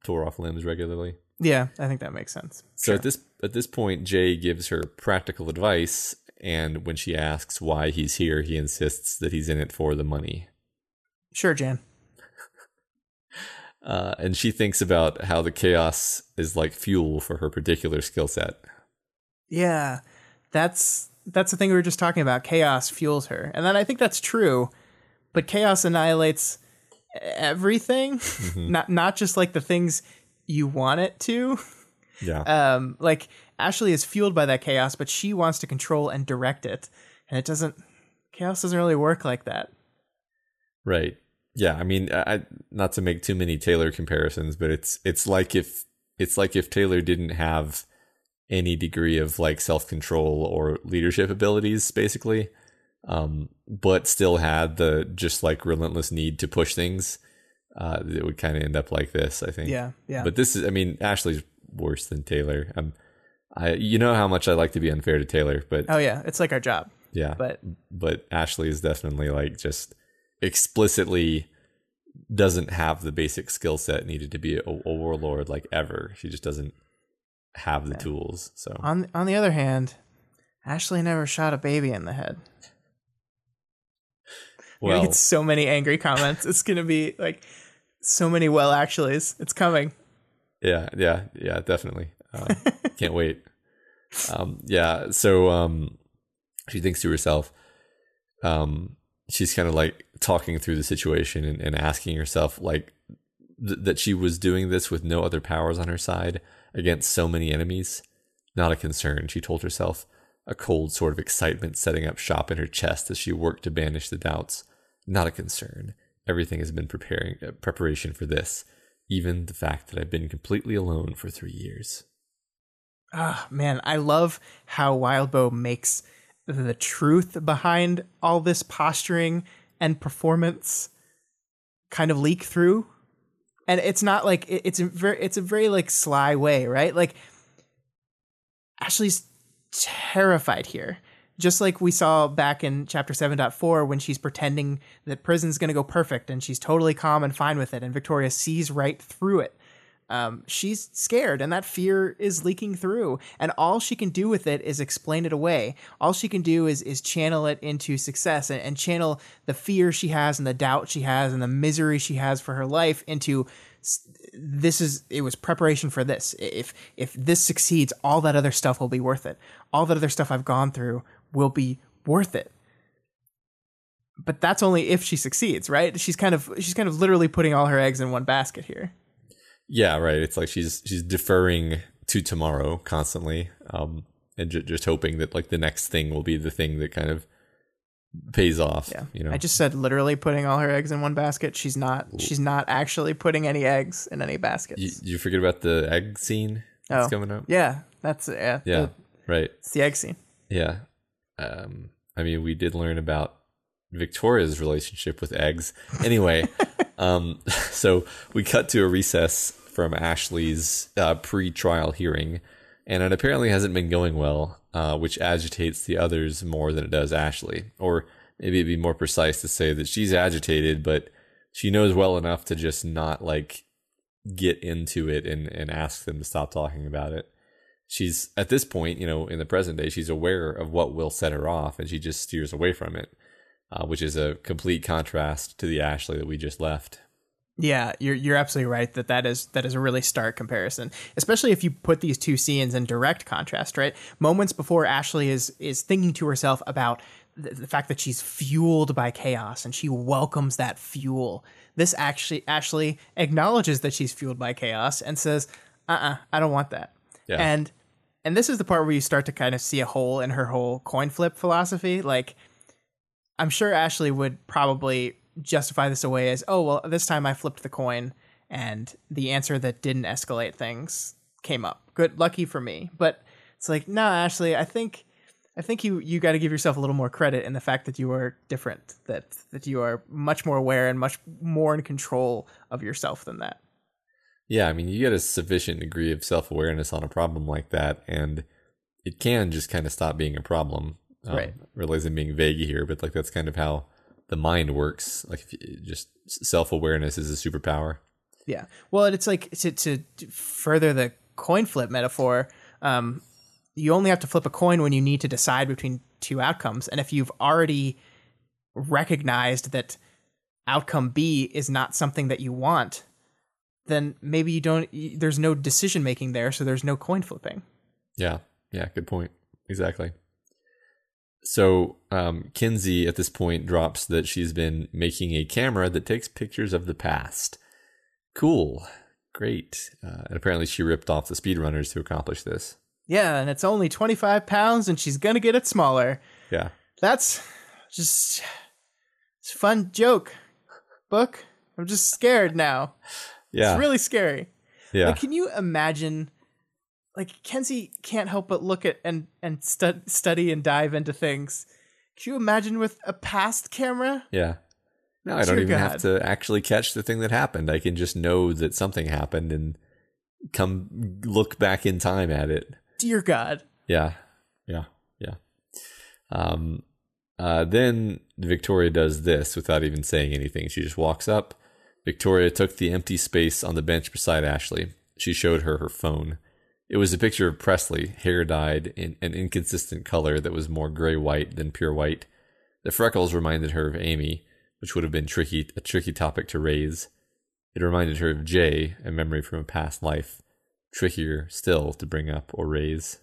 tore off limbs regularly. Yeah, I think that makes sense. So at this at this point, Jay gives her practical advice, and when she asks why he's here, he insists that he's in it for the money. Sure, Jan. Uh, and she thinks about how the chaos is like fuel for her particular skill set. Yeah, that's that's the thing we were just talking about. Chaos fuels her, and then I think that's true. But chaos annihilates everything, (laughs) not not just like the things you want it to. Yeah. Um, like Ashley is fueled by that chaos, but she wants to control and direct it, and it doesn't. Chaos doesn't really work like that. Right. Yeah. I mean, I, I- not to make too many Taylor comparisons, but it's it's like if it's like if Taylor didn't have any degree of like self control or leadership abilities, basically, um, but still had the just like relentless need to push things. Uh, it would kind of end up like this, I think. Yeah, yeah. But this is, I mean, Ashley's worse than Taylor. Um, I, you know how much I like to be unfair to Taylor, but oh yeah, it's like our job. yeah, But but Ashley is definitely like just explicitly doesn't have the basic skill set needed to be a, a warlord like ever. She just doesn't have the tools. So on on the other hand, Ashley never shot a baby in the head. Gonna well, get so many angry comments. It's gonna be like so many well actuallys. It's coming. yeah, yeah, yeah, definitely. Um, (laughs) can't wait. Um, yeah, so um, she thinks to herself, um, she's kind of like talking through the situation and, and asking herself like th- that she was doing this with no other powers on her side against so many enemies. Not a concern, she told herself, a cold sort of excitement setting up shop in her chest as she worked to banish the doubts. Not a concern. Everything has been preparing uh, preparation for this, even the fact that I've been completely alone for three years. Ah, man, I love how Wildbow makes the truth behind all this posturing and performance kind of leak through. And it's not like it- it's a very it's a very like sly way, right? Like Ashley's terrified here. Just like we saw back in chapter 7.4 when she's pretending that prison's going to go perfect and she's totally calm and fine with it and Victoria sees right through it um, she's scared and that fear is leaking through. And all she can do with it is explain it away. All she can do is is channel it into success and, and channel the fear she has and the doubt she has and the misery she has for her life into this is it was preparation for this. If if this succeeds all that other stuff will be worth it. All that other stuff i've gone through will be worth it. But that's only if she succeeds right? She's kind of she's kind of literally putting all her eggs in one basket here Yeah, right. It's like she's she's deferring to tomorrow constantly, um, and ju- just hoping that like the next thing will be the thing that kind of pays off. Yeah. you know. I just said literally putting all her eggs in one basket. She's not she's not actually putting any eggs in any baskets. you, you forget about the egg scene that's Oh. coming up. yeah, that's yeah. Yeah, the- right. it's the egg scene. Yeah. Um, I mean, we did learn about Victoria's relationship with eggs. Anyway, (laughs) um, (laughs) so we cut to a recess from Ashley's uh, pre-trial hearing, and it apparently hasn't been going well, uh, which agitates the others more than it does Ashley. Or maybe it'd be more precise to say that she's agitated, but she knows well enough to just not like get into it and, and ask them to stop talking about it she's at this point, you know, in the present day, she's aware of what will set her off, and she just steers away from it, uh, which is a complete contrast to the Ashley that we just left. Yeah, you're you're absolutely right that that is that is a really stark comparison, especially if you put these two scenes in direct contrast. Right, moments before Ashley is is thinking to herself about the, the fact that she's fueled by chaos and she welcomes that fuel. This actually Ashley acknowledges that she's fueled by chaos and says, "Uh, uh I don't want that." Yeah. And and this is the part where you start to kind of see a hole in her whole coin flip philosophy. Like, I'm sure Ashley would probably justify this away as, oh, well, this time I flipped the coin and the answer that didn't escalate things came up. Good, lucky for me. But it's like, no, Ashley, I think, I think you you got to give yourself a little more credit in the fact that you are different, that that you are much more aware and much more in control of yourself than that. Yeah, I mean, you get a sufficient degree of self awareness on a problem like that, and it can just kind of stop being a problem. Um, Right. Realizing being vague here, but like that's kind of how the mind works. Like, if just self awareness is a superpower. Yeah. Well, it's like to to further the coin flip metaphor. Um, you only have to flip a coin when you need to decide between two outcomes, and if you've already recognized that outcome B is not something that you want, then maybe you don't. There's no decision making there, so there's no coin flipping. Yeah, yeah, good point. Exactly. So, um, Kenzie at this point drops that she's been making a camera that takes pictures of the past. Cool. Great. Uh, and apparently she ripped off the speedrunners to accomplish this. Yeah, and it's only 25 pounds, and she's gonna get it smaller. Yeah. That's just it's a fun joke. Book. I'm just scared now. Yeah. It's really scary. yeah. Like, can you imagine? Like Kenzie can't help but look at and and stu- study and dive into things. Can you imagine with a past camera? yeah. No, I don't even God. have to actually catch the thing that happened. I can just know that something happened and come look back in time at it. Dear God. Yeah, yeah, yeah. Um, uh, then Victoria does this without even saying anything. She just walks up. Victoria took the empty space on the bench beside Ashley. She showed her her phone. It was a picture of Presley, hair dyed in an inconsistent color that was more gray white than pure white. The freckles reminded her of Amy, which would have been tricky a tricky topic to raise. It reminded her of Jay, a memory from a past life, trickier still to bring up or raise.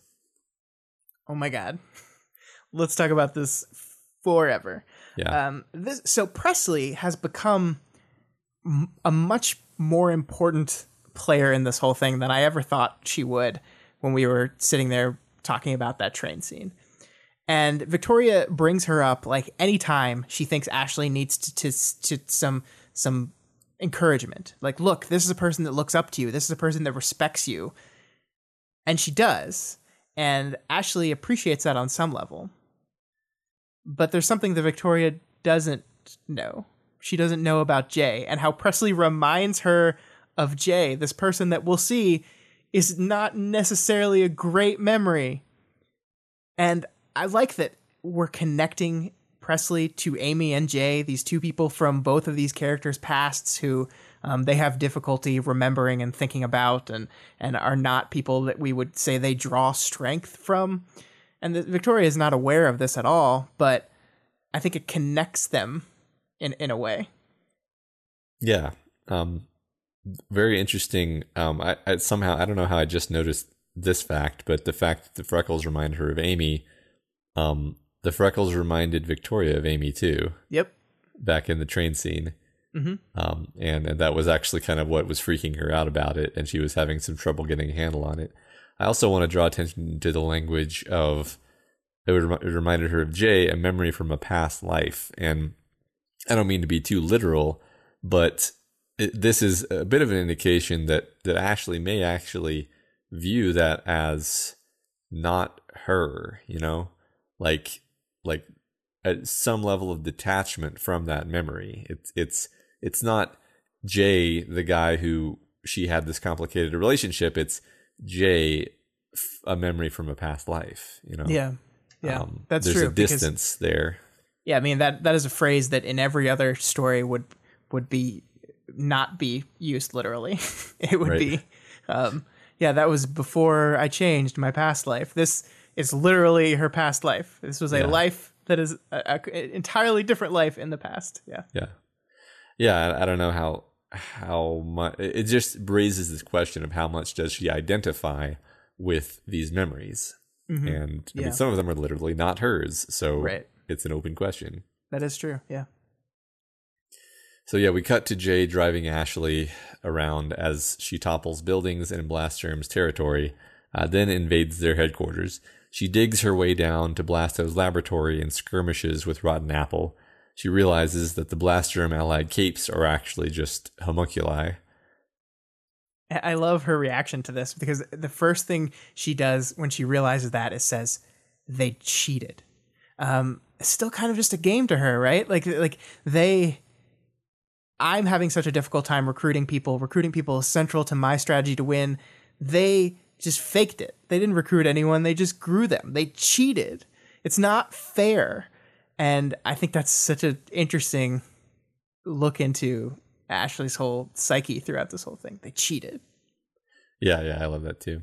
Oh my God. Let's talk about this forever. Yeah. Um, this so Presley has become a much more important player in this whole thing than I ever thought she would when we were sitting there talking about that train scene. And Victoria brings her up like anytime she thinks Ashley needs to, to, to some some encouragement. Like, look, this is a person that looks up to you. This is a person that respects you. And she does. And Ashley appreciates that on some level. But there's something that Victoria doesn't know. She doesn't know about Jay and how Presley reminds her of Jay, this person that we'll see is not necessarily a great memory. And I like that we're connecting Presley to Amy and Jay, these two people from both of these characters' pasts who um, they have difficulty remembering and thinking about, and and are not people that we would say they draw strength from. And the, Victoria is not aware of this at all, but I think it connects them in in a way. Yeah. Um, very interesting. Um, I, I somehow I don't know how I just noticed this fact, but the fact that the freckles remind her of Amy, um, the freckles reminded Victoria of Amy too. Yep. Back in the train scene. Mm-hmm. Um, and, and that was actually kind of what was freaking her out about it, and she was having some trouble getting a handle on it. I also want to draw attention to the language of it, would, it reminded her of Jay, a memory from a past life. And I don't mean to be too literal, but it, this is a bit of an indication that that Ashley may actually view that as not her, you know, like like at some level of detachment from that memory. It's it's it's not Jay, the guy who she had this complicated relationship. It's Jay, a memory from a past life. You know. Yeah. Yeah. Um, that's there's true. There's a distance because, there. Yeah, I mean that that is a phrase that in every other story would would be not be used literally. (laughs) it would right. be, um, yeah, that was before I changed my past life. This is literally her past life. This was a yeah. life that is an entirely different life in the past. Yeah. Yeah. Yeah. I, I don't know how, how much it just raises this question of how much does she identify with these memories? Mm-hmm. And I yeah. mean, some of them are literally not hers. So right. it's an open question. That is true. Yeah. So yeah, we cut to Jay driving Ashley around as she topples buildings in Blastgerm's territory, uh, then invades their headquarters. She digs her way down to Blasto's laboratory and skirmishes with Rotten Apple. She realizes that the Blastgerm allied capes are actually just homunculi. I love her reaction to this because the first thing she does when she realizes that is says, "They cheated." Um, it's still kind of just a game to her, right? Like, like they I'm having such a difficult time recruiting people. Recruiting people is central to my strategy to win. They just faked it. They didn't recruit anyone. They just grew them. They cheated. It's not fair. And I think that's such an interesting look into Ashley's whole psyche throughout this whole thing. They cheated. Yeah, yeah, I love that too.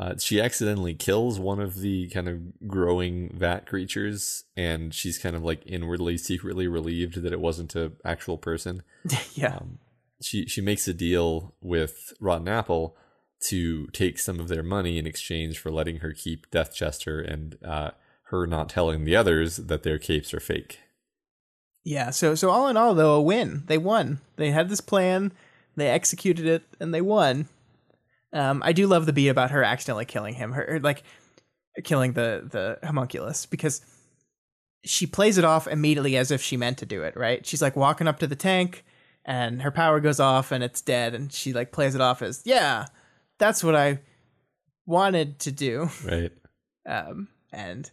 Uh, she accidentally kills one of the kind of growing vat creatures, and she's kind of like inwardly, secretly relieved that it wasn't an actual person. (laughs) yeah. Um, she she makes a deal with Rotten Apple to take some of their money in exchange for letting her keep Deathchester and uh, her not telling the others that their capes are fake. Yeah. So so all in all, though, a win. They won. They had this plan. They executed it, and they won. Um, I do love the beat about her accidentally killing him, her like killing the the homunculus because she plays it off immediately as if she meant to do it. Right? She's like walking up to the tank, and her power goes off, and it's dead, and she like plays it off as yeah, that's what I wanted to do. Right. (laughs) Um, and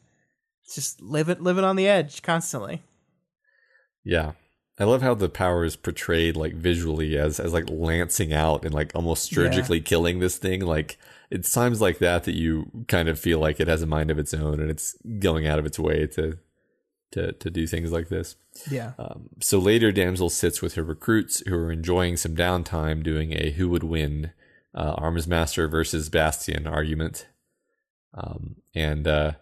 just live it, live it on the edge constantly. Yeah, I love how the power is portrayed like visually as as like lancing out and like almost surgically yeah. killing this thing. Like it's times like that that you kind of feel like it has a mind of its own and it's going out of its way to to to do things like this. Yeah. Um, so later, Damsel sits with her recruits who are enjoying some downtime, doing a who would win uh, Armsmaster versus Bastion argument. Um, and uh,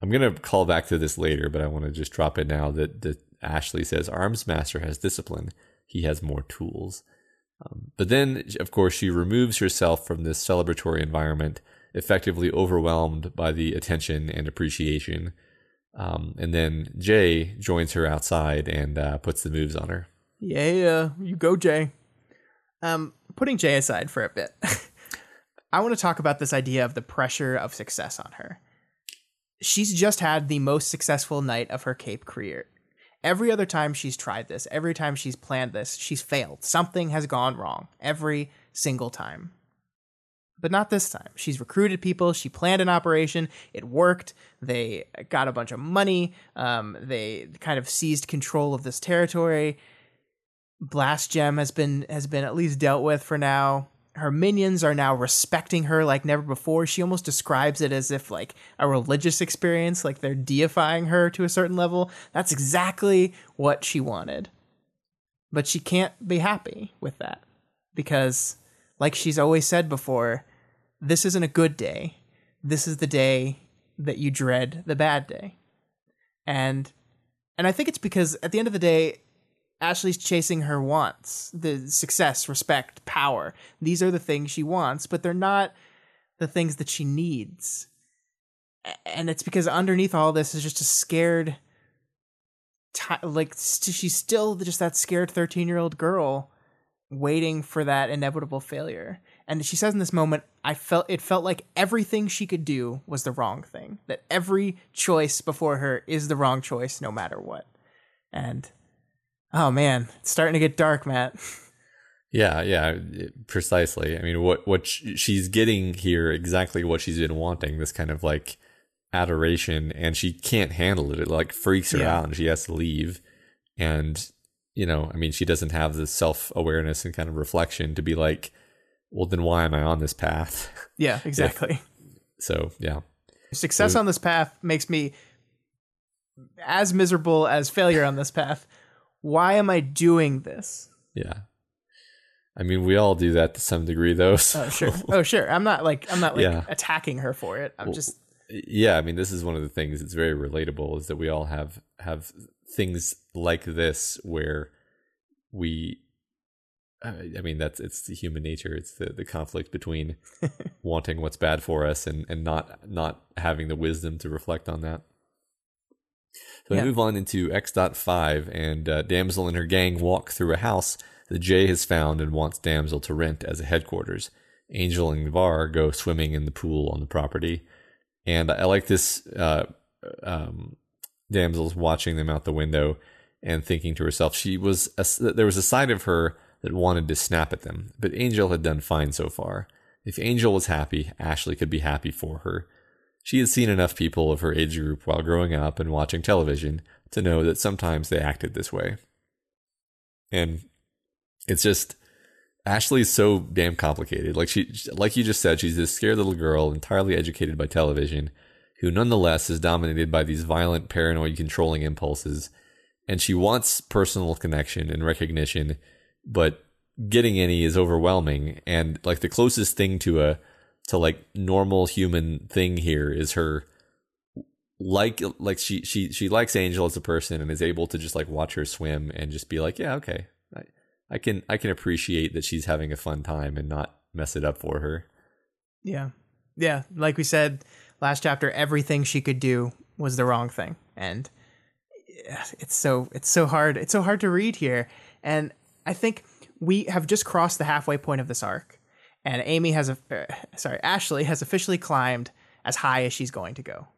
I'm gonna call back to this later, but I want to just drop it now that that Ashley says Armsmaster has discipline. He has more tools. Um, but then, of course, she removes herself from this celebratory environment, effectively overwhelmed by the attention and appreciation. Um, and then Jay joins her outside and uh, puts the moves on her. Yeah, you go, Jay. Um, putting Jay aside for a bit, (laughs) I want to talk about this idea of the pressure of success on her. She's just had the most successful night of her Cape career Every other time she's tried this, every time she's planned this, she's failed. Something has gone wrong every single time. But not this time. She's recruited people. She planned an operation. It worked. They got a bunch of money. Um, they kind of seized control of this territory. Blastgerm has been has been at least dealt with for now her minions are now respecting her like never before. She almost describes it as if like a religious experience, like they're deifying her to a certain level. That's exactly what she wanted. But she can't be happy with that because like she's always said before, this isn't a good day. This is the day that you dread the bad day. And and I think it's because at the end of the day, Ashley's chasing her wants the success, respect, power. These are the things she wants, but they're not the things that she needs. And it's because underneath all this is just a scared, like, she's still just that scared 13 year old girl waiting for that inevitable failure. And she says in this moment, I felt it felt like everything she could do was the wrong thing. That every choice before her is the wrong choice, no matter what. And Oh man, it's starting to get dark, Matt. Yeah, yeah, precisely. I mean, what what she's getting here exactly what she's been wanting. This kind of like adoration, and she can't handle it. It like freaks her yeah. out, and she has to leave. And you know, I mean, she doesn't have the self awareness and kind of reflection to be like, well, then why am I on this path? (laughs) Yeah, exactly. if, so yeah, success so, on this path makes me as miserable as failure on this path why am I doing this? Yeah. I mean, we all do that to some degree, though. (laughs) So. Oh sure. Oh sure. I'm not like I'm not like yeah. attacking her for it. I'm well, just. Yeah, I mean, this is one of the things that's very relatable is that we all have have things like this where we. Uh, I mean, that's it's the human nature. It's the the conflict between (laughs) wanting what's bad for us and and not not having the wisdom to reflect on that. So we move on into X.5, and uh, Damsel and her gang walk through a house that Jay has found and wants Damsel to rent as a headquarters. Angel and Var go swimming in the pool on the property. And I like this uh, um, Damsel's watching them out the window and thinking to herself, she was a, there was a side of her that wanted to snap at them, but Angel had done fine so far. If Angel was happy, Ashley could be happy for her. She had seen enough people of her age group while growing up and watching television to know that sometimes they acted this way. And it's just Ashley's so damn complicated. Like she like you just said, she's this scared little girl entirely educated by television who nonetheless is dominated by these violent paranoid controlling impulses and she wants personal connection and recognition, but getting any is overwhelming and like the closest thing to a to like normal human thing here is her like like she she she likes Angel as a person and is able to just like watch her swim and just be like, yeah, okay, I, I can I can appreciate that she's having a fun time and not mess it up for her. Yeah, yeah. Like we said last chapter, everything she could do was the wrong thing, and it's so it's so hard it's so hard to read here, and I think we have just crossed the halfway point of this arc and Amy has a uh, sorry Ashley has officially climbed as high as she's going to go.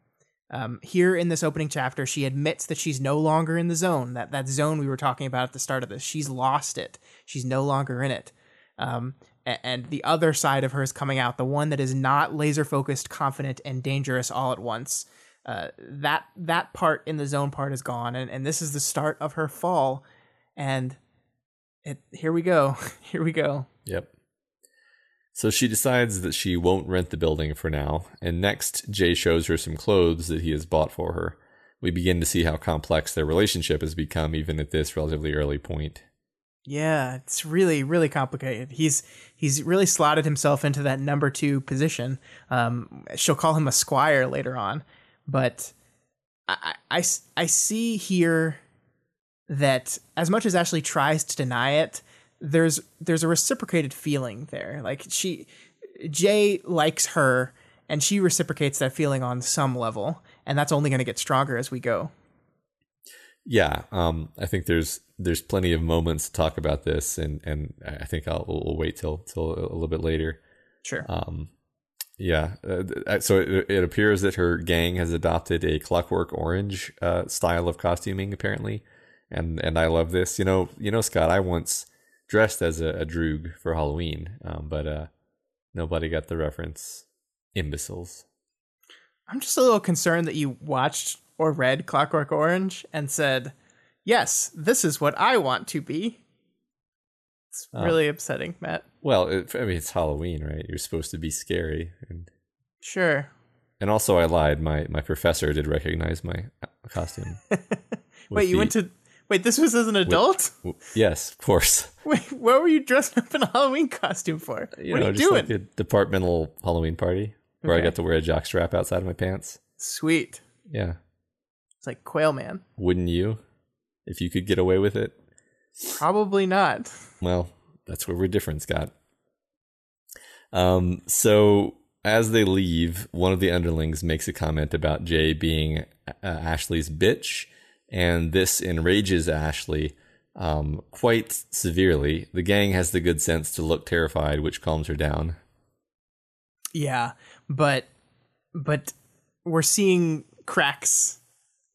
Um, here in this opening chapter, she admits that she's no longer in the zone that that zone we were talking about at the start of this. She's lost it. She's no longer in it. Um, and, the other side of her is coming out, the one that is not laser focused, confident, and dangerous all at once. Uh, that that part in the zone part is gone, and, and this is the start of her fall. And it here we go, (laughs) here we go. Yep. So she decides that she won't rent the building for now, and next, Jay shows her some clothes that he has bought for her. We begin to see how complex their relationship has become even at this relatively early point. Yeah, it's really, really complicated. He's he's really slotted himself into that number two position. Um, she'll call him a squire later on, but I, I, I see here that as much as Ashley tries to deny it, there's there's a reciprocated feeling there. Like she Jay likes her and she reciprocates that feeling on some level and that's only going to get stronger as we go. Yeah, um, I think there's there's plenty of moments to talk about this, and and I think I'll we'll wait till till a little bit later. Sure. Um, yeah. Uh, so it, it, appears that her gang has adopted a Clockwork Orange uh, style of costuming, apparently, and and I love this. You know, you know, Scott. I once dressed as a, a droog for Halloween, um, but uh, nobody got the reference. Imbeciles. I'm just a little concerned that you watched or read Clockwork Orange and said, "Yes, this is what I want to be." It's Oh. really upsetting, Matt. Well, it, I mean, it's Halloween, right? You're supposed to be scary, and Sure. and also I lied. My my professor did recognize my uh, costume. (laughs) Wait, you went to Wait, this was as an adult? W- Yes, of course. (laughs) Wait, what were you dressed up in a Halloween costume for? You what know, are you doing? like a departmental Halloween party where I got to wear a jockstrap outside of my pants. Sweet. Yeah, It's like Quail Man. wouldn't you? If you could get away with it. Probably not. Well, that's where we're different, Scott. Um, so as they leave, one of the underlings makes a comment about Jay being uh, Ashley's bitch, and this enrages Ashley um, quite severely. The gang has the good sense to look terrified, which calms her down. Yeah, but but we're seeing cracks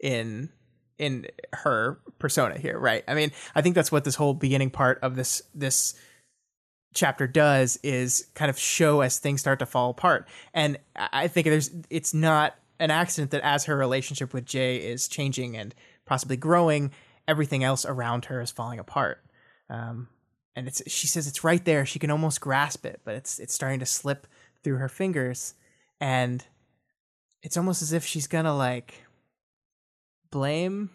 in in her persona here, right? I mean, I think that's what this whole beginning part of this this chapter does is kind of show as things start to fall apart. And I think there's it's not an accident that as her relationship with Jay is changing and possibly growing, everything else around her is falling apart. Um, and it's she says it's right there. She can almost grasp it, but it's it's starting to slip through her fingers, and it's almost as if she's gonna like blame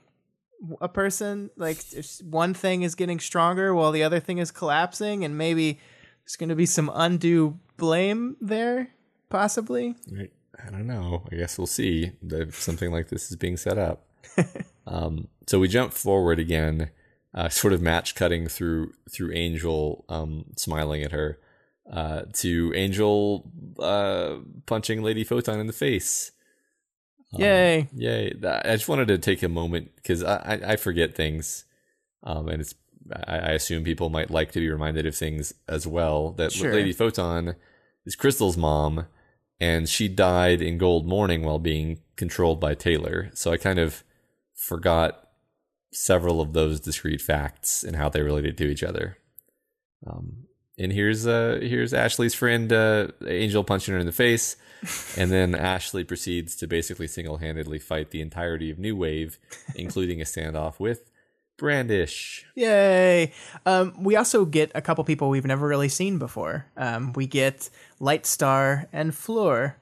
a person. Like if one thing is getting stronger while the other thing is collapsing, and maybe there's gonna be some undue blame there, possibly. Right. I don't know. I guess we'll see if something like this is being set up. (laughs) um, so we jump forward again, uh, sort of match cutting through through Angel um, smiling at her uh, to Angel uh, punching Lady Photon in the face. Um, Yay! Yay! I just wanted to take a moment because I, I, I forget things, um, and it's I, I assume people might like to be reminded of things as well. That Sure. Lady Photon is Crystal's mom, and she died in Gold Morning while being controlled by Taylor. So I kind of forgot several of those discrete facts and how they related to each other. Um, and here's uh here's Ashley's friend uh, Angel punching her in the face, (laughs) and then Ashley proceeds to basically single handedly fight the entirety of New Wave, including a standoff with Brandish. Yay! Um, we also get a couple people we've never really seen before. Um, we get Lightstar and Fleur.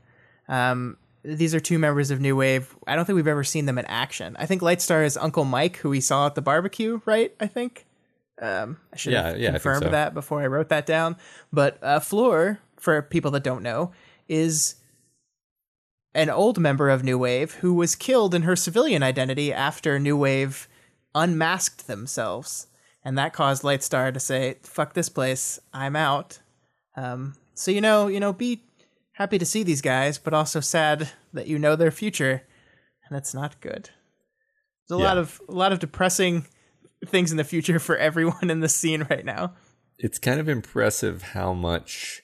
Um, these are two members of New Wave. I don't think we've ever seen them in action. I think Lightstar is Uncle Mike, who we saw at the barbecue, right? I think. Um, I should Yeah, have yeah, confirmed so. that before I wrote that down. But uh, Fleur, for people that don't know, is an old member of New Wave who was killed in her civilian identity after New Wave unmasked themselves. And that caused Lightstar to say, fuck this place, I'm out. Um, so you know, you know, be happy to see these guys, but also sad that you know their future, and that's not good. There's a Yeah. lot of a lot of depressing things in the future for everyone in the scene right now. It's kind of impressive how much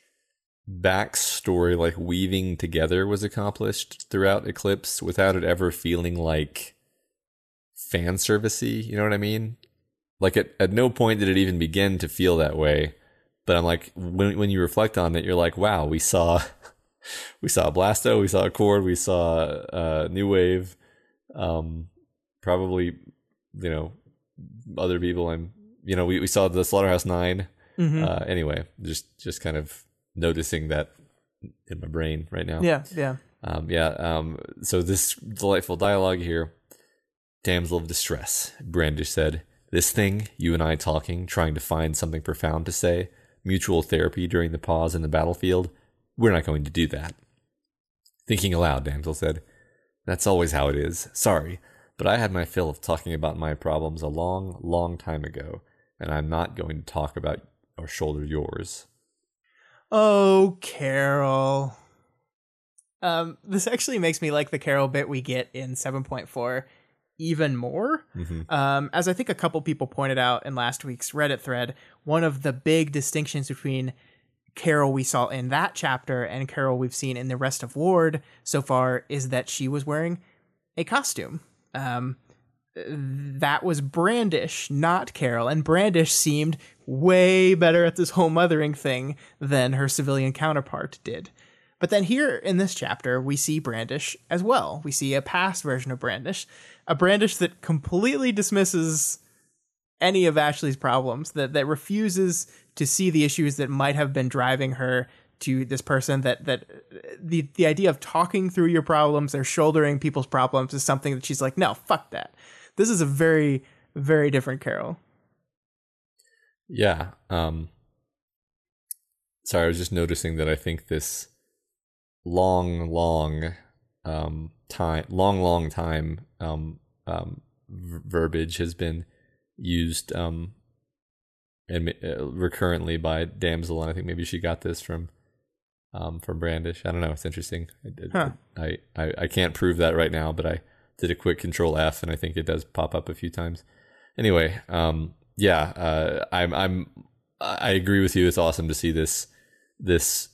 backstory, like weaving together, was accomplished throughout Eclipse without it ever feeling like fan servicey. You know what I mean? Like at, at no point did it even begin to feel that way. But I'm like, when when you reflect on it, you're like, wow, we saw, we saw Blasto, we saw Accord, we saw uh, New Wave, um, probably, you know, other people. I'm, you know, we, we saw the Slaughterhouse 9 Mm-hmm. Uh, anyway, just just kind of noticing that in my brain right now. Yeah, yeah. Um, yeah. Um, so this delightful dialogue here. Damsel of distress, Brandish said. This thing, you and I talking, trying to find something profound to say, mutual therapy during the pause in the battlefield. We're not going to do that. Thinking aloud, Damsel said. That's always how it is. Sorry, but I had my fill of talking about my problems a long, long time ago, and I'm not going to talk about or shoulder yours. Oh, Carol. Um, this actually makes me like the Carol bit we get in 7.4 even more. Mhm. Um, as I think a couple people pointed out in last week's Reddit thread, one of the big distinctions between Carol we saw in that chapter and Carol we've seen in the rest of Ward so far is that she was wearing a costume. Um, that was Brandish, not Carol. And Brandish seemed way better at this whole mothering thing than her civilian counterpart did. But then here in this chapter, we see Brandish as well. We see a past version of Brandish, a Brandish that completely dismisses any of Ashley's problems, that, that refuses to see the issues that might have been driving her to this person that that the the idea of talking through your problems or shouldering people's problems is something that she's like no fuck that. This is a very very different carol. Yeah um sorry i was just noticing that i think this long long um time long long time um um verbiage has been used um and uh, recurrently by damsel and i think maybe she got this from um, from Brandish. I don't know. It's interesting. Huh. I, I, I can't prove that right now, but I did a quick Control F, and I think it does pop up a few times. Anyway, um, yeah, uh, I'm I'm I agree with you. It's awesome to see this this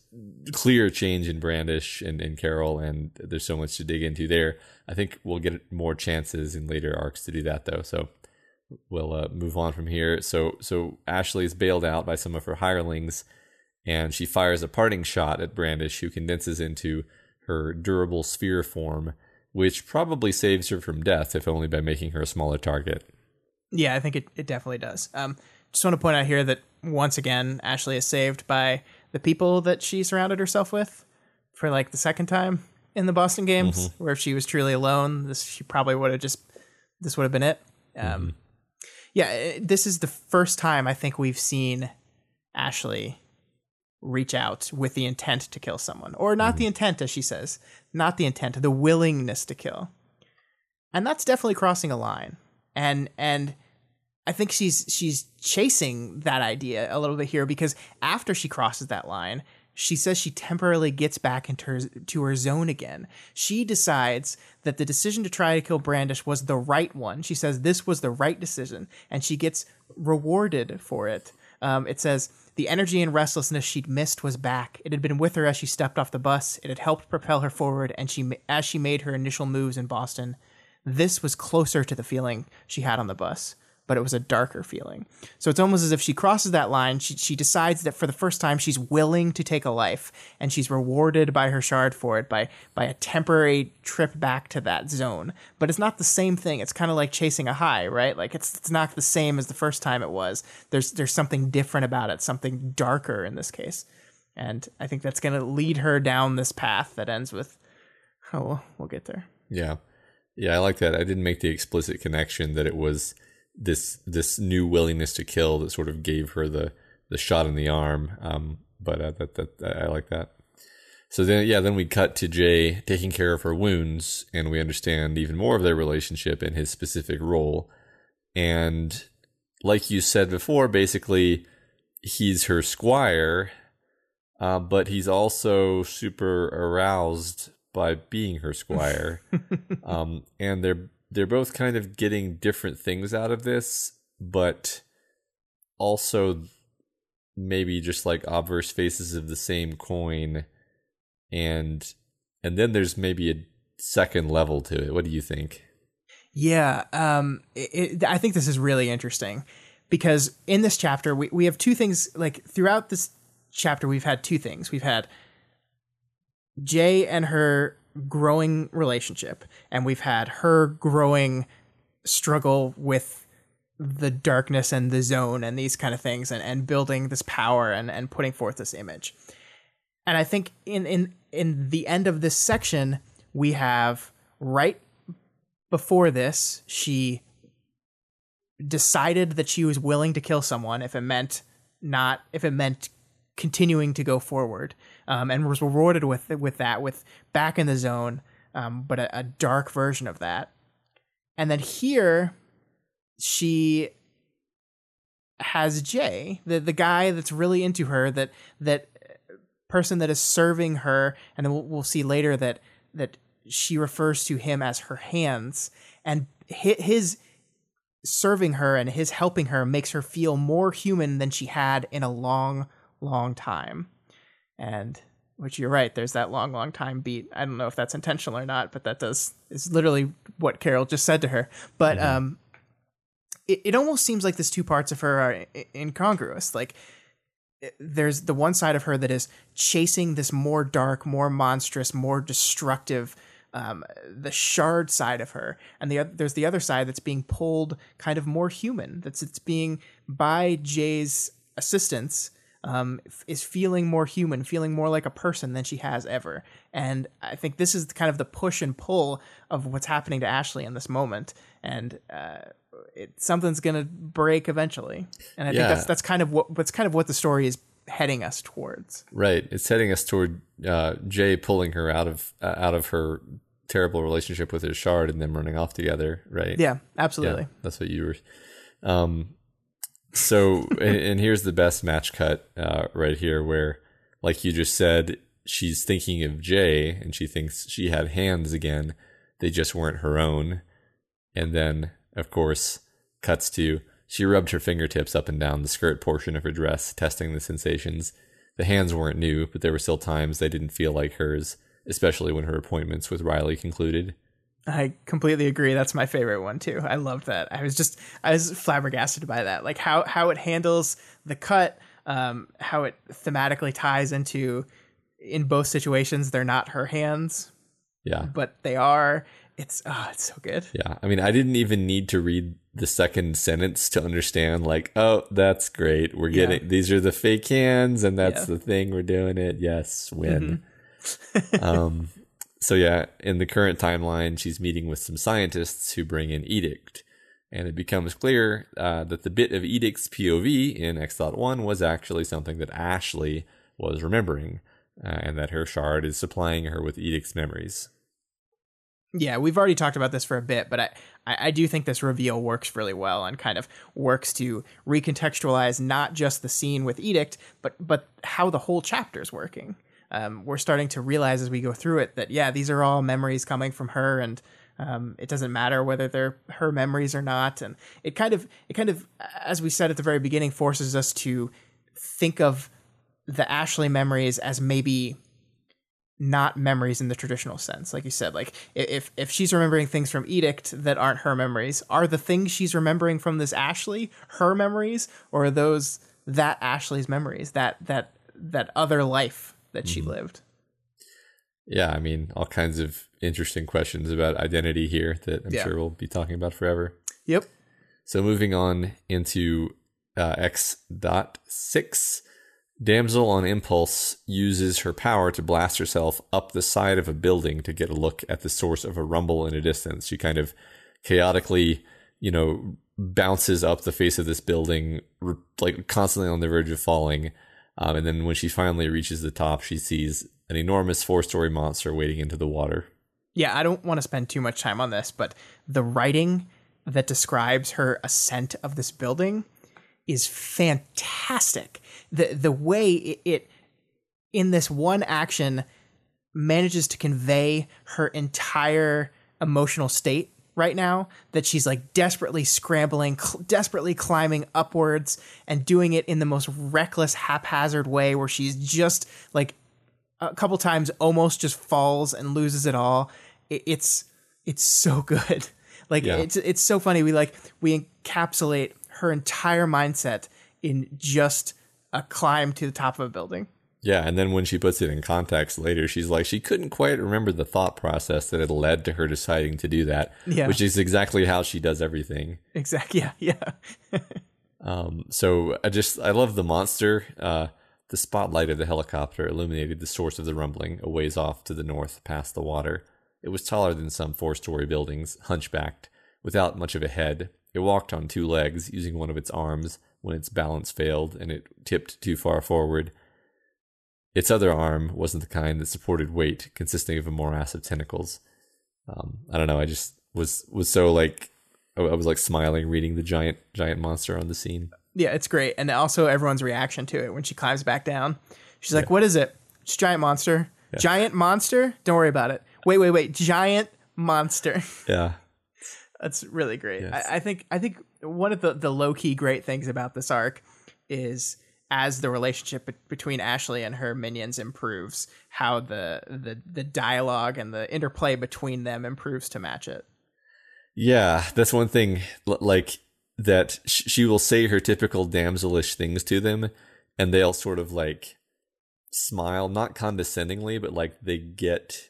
clear change in Brandish and, and Carol, and there's so much to dig into there. I think we'll get more chances in later arcs to do that, though. So we'll uh, move on from here. So so Ashley is bailed out by some of her hirelings and she fires a parting shot at Brandish, who condenses into her durable sphere form, which probably saves her from death, if only by making her a smaller target. Yeah, I think it, it definitely does. Um, just want to point out here that once again, Ashley is saved by the people that she surrounded herself with for like the second time in the Boston games, mm-hmm. where if she was truly alone, this she probably would have just this would have been it. Um, mm-hmm. Yeah, this is the first time I think we've seen Ashley reach out with the intent to kill someone or not mm-hmm. the intent as she says not the intent the willingness to kill and that's definitely crossing a line and and i think she's she's chasing that idea a little bit here because after she crosses that line she says she temporarily gets back into her, to her zone again. She decides that the decision to try to kill Brandish was the right one. She says this was the right decision, and she gets rewarded for it. Um, it says the energy and restlessness she'd missed was back. It had been with her as she stepped off the bus. It had helped propel her forward, and she, as she made her initial moves in Boston, this was closer to the feeling she had on the bus but it was a darker feeling. So it's almost as if she crosses that line. She, she decides that for the first time, she's willing to take a life, and she's rewarded by her shard for it by by a temporary trip back to that zone. But it's not the same thing. It's kind of like chasing a high, right? Like it's it's not the same as the first time it was. There's there's something different about it, something darker in this case, and I think that's going to lead her down this path that ends with. Oh, we'll, we'll get there. Yeah. Yeah, I like that. I didn't make the explicit connection that it was this this new willingness to kill that sort of gave her the the shot in the arm. Um, but uh, that that I like that. So then, yeah, then we cut to Jay taking care of her wounds, and we understand even more of their relationship and his specific role. And like you said before, basically, he's her squire, uh, but he's also super aroused by being her squire. (laughs) um, and they're they're both kind of getting different things out of this, but also maybe just like obverse faces of the same coin. And and then there's maybe a second level to it. What do you think? Yeah um it, it, i think this is really interesting because in this chapter we, we have two things like throughout this chapter we've had two things. We've had jay and her growing relationship and we've had her growing struggle with the darkness and the zone and these kind of things and, and building this power and, and putting forth this image. And I think in, in in the end of this section, we have right before this, she decided that she was willing to kill someone if it meant not if it meant continuing to go forward um, and was rewarded with with that with back in the zone, um, but a, a dark version of that. And then here, she has Jay, the the guy that's really into her, that that person that is serving her, and then we'll, we'll see later that that she refers to him as her hands, and his serving her and his helping her makes her feel more human than she had in a long, long time and which you're right. There's that long, long time beat. I don't know if that's intentional or not, but that does is literally what Carol just said to her. But um, it, it almost seems like this two parts of her are incongruous. Like there's the one side of her that is chasing this more dark, more monstrous, more destructive, um, the shard side of her, and the oth- there's the other side that's being pulled kind of more human. That's it's being by Jay's assistance. Um, is feeling more human, feeling more like a person than she has ever. And I think this is kind of the push and pull of what's happening to Ashley in this moment. And uh, it, something's gonna break eventually. And I Yeah. think that's that's kind of what that's kind of what the story is heading us towards. Right. It's heading us toward uh, Jay pulling her out of uh, out of her terrible relationship with his shard and them running off together. Right. Yeah, absolutely. Yeah, that's what you were. Um, so, and, and here's the best match cut uh, right here, where, like you just said, she's thinking of Jay and she thinks she had hands again. They just weren't her own. And then, of course, cuts to she rubbed her fingertips up and down the skirt portion of her dress, testing the sensations. The hands weren't new, but there were still times they didn't feel like hers, especially when her appointments with Riley concluded. I completely agree. That's my favorite one too. I loved that. I was just I was flabbergasted by that. Like how how it handles the cut, um, how it thematically ties into in both situations they're not her hands, Yeah. but they are. It's oh, it's so good. Yeah, I mean, I didn't even need to read the second sentence to understand. Like, oh, that's great. We're getting these are the fake hands, and that's Yeah. the thing we're doing it. Yes, win. um, (laughs) so yeah, in the current timeline, she's meeting with some scientists who bring in Edict, and it becomes clear uh, that the bit of Edict's POV in X.1 was actually something that Ashley was remembering, uh, and that her shard is supplying her with Edict's memories. Yeah, we've already talked about this for a bit, but I, I, I do think this reveal works really well and kind of works to recontextualize not just the scene with Edict, but but how the whole chapter is working. Um, we're starting to realize as we go through it that yeah, these are all memories coming from her, and um, it doesn't matter whether they're her memories or not. And it kind of it kind of, as we said at the very beginning, forces us to think of the Ashley memories as maybe not memories in the traditional sense like you said like if if she's remembering things from edict that aren't her memories are the things she's remembering from this ashley her memories or are those that ashley's memories that that that other life that she lived Yeah, I mean, all kinds of interesting questions about identity here that I'm Yeah. sure we'll be talking about forever. yep So moving on into uh, X dot six, damsel on impulse uses her power to blast herself up the side of a building to get a look at the source of a rumble in a distance. She kind of chaotically, you know, bounces up the face of this building, like constantly on the verge of falling. Um, and then when she finally reaches the top, she sees an enormous four-story monster wading into the water. yeah i don't want to spend too much time on this but the writing that describes her ascent of this building is fantastic the the way it, it in this one action manages to convey her entire emotional state right now that she's like desperately scrambling cl- desperately climbing upwards and doing it in the most reckless haphazard way where she's just like a couple times almost just falls and loses it all. It, it's it's so (laughs) good. Like Yeah. it's it's so funny. We like we encapsulate her entire mindset in just a climb to the top of a building Yeah, and then when she puts it in context later, she's like, she couldn't quite remember the thought process that had led to her deciding to do that, Yeah. which is exactly how she does everything. exactly yeah yeah (laughs) Um, so I just, I love the monster. Uh, the spotlight of the helicopter illuminated the source of the rumbling a ways off to the north past the water. It was taller than some four story buildings, hunchbacked, without much of a head. It walked on two legs, using one of its arms when its balance failed and it tipped too far forward. Its other arm wasn't the kind that supported weight, consisting of a morass of tentacles. Um, I don't know. I just was was so like I was like smiling reading the giant giant monster on the scene. Yeah, it's great. And also everyone's reaction to it when she climbs back down. She's like, What is it? It's a giant monster. Giant monster? Don't worry about it. Wait, wait, wait. Giant monster. (laughs) Yeah, That's really great. Yes. I, I think I think one of the, the low key great things about this arc is as the relationship be- between Ashley and her minions improves, how the the the dialogue and the interplay between them improves to match it. Yeah, that's one thing. Like that, she will say her typical damselish things to them, and they'll sort of like smile, not condescendingly, but like they get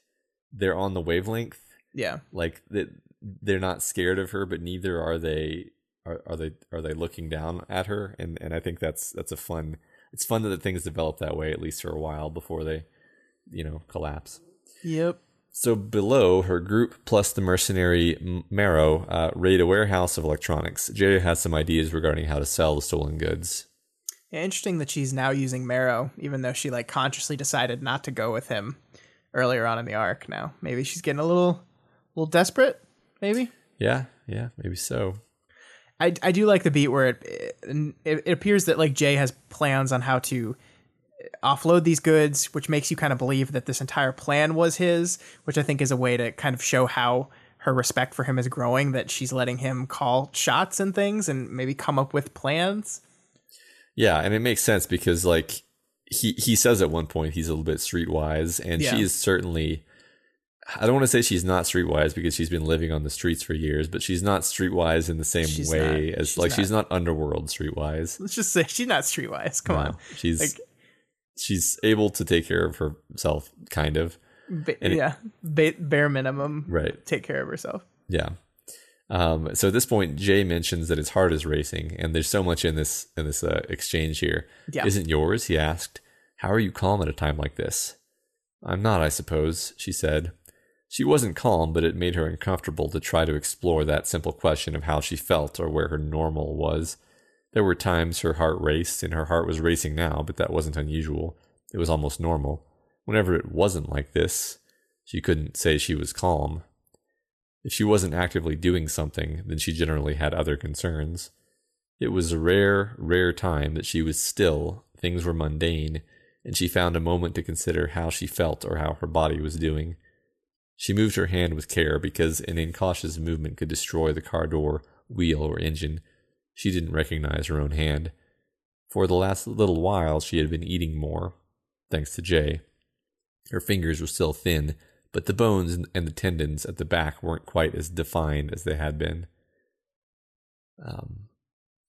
they're on the wavelength. Yeah, like that they're not scared of her, but neither are they are, are they are they looking down at her? And and I think that's that's a fun. It's fun that the things develop that way at least for a while before they, you know, collapse. Yep. So below her group plus the mercenary Marrow uh, raid a warehouse of electronics. Jay has some ideas regarding how to sell the stolen goods. Yeah, interesting that she's now using Marrow, even though she like consciously decided not to go with him earlier on in the arc. Now maybe she's getting a little, little desperate. Maybe. Yeah, yeah, maybe so. I, I do like the beat where it, it, it appears that like Jay has plans on how to offload these goods, which makes you kind of believe that this entire plan was his, which I think is a way to kind of show how her respect for him is growing. That she's letting him call shots and things, and maybe come up with plans. Yeah, and it makes sense because like he he says at one point he's a little bit streetwise, and yeah. she is certainly I don't want to say she's not streetwise because she's been living on the streets for years, but she's not streetwise in the same she's way not, as she's like not. she's not underworld streetwise. Let's just say she's not streetwise. Come no, on, she's like, she's able to take care of herself, kind of. Ba- yeah, ba- bare minimum. Right. Take care of herself. Yeah. Um, so at this point, Jay mentions that his heart is racing, and there's so much in this in this uh, exchange here. Yeah. Isn't yours? He asked. How are you calm at a time like this? I'm not, I suppose, she said. She wasn't calm, but it made her uncomfortable to try to explore that simple question of how she felt or where her normal was. There were times her heart raced, and her heart was racing now, but that wasn't unusual. It was almost normal. Whenever it wasn't like this, she couldn't say she was calm. If she wasn't actively doing something, then she generally had other concerns. It was a rare, rare time that she was still, things were mundane, and she found a moment to consider how she felt or how her body was doing. She moved her hand with care because an incautious movement could destroy the car door, wheel, or engine. She didn't recognize her own hand. For the last little while, she had been eating more, thanks to Jay. Her fingers were still thin, but the bones and the tendons at the back weren't quite as defined as they had been. Um,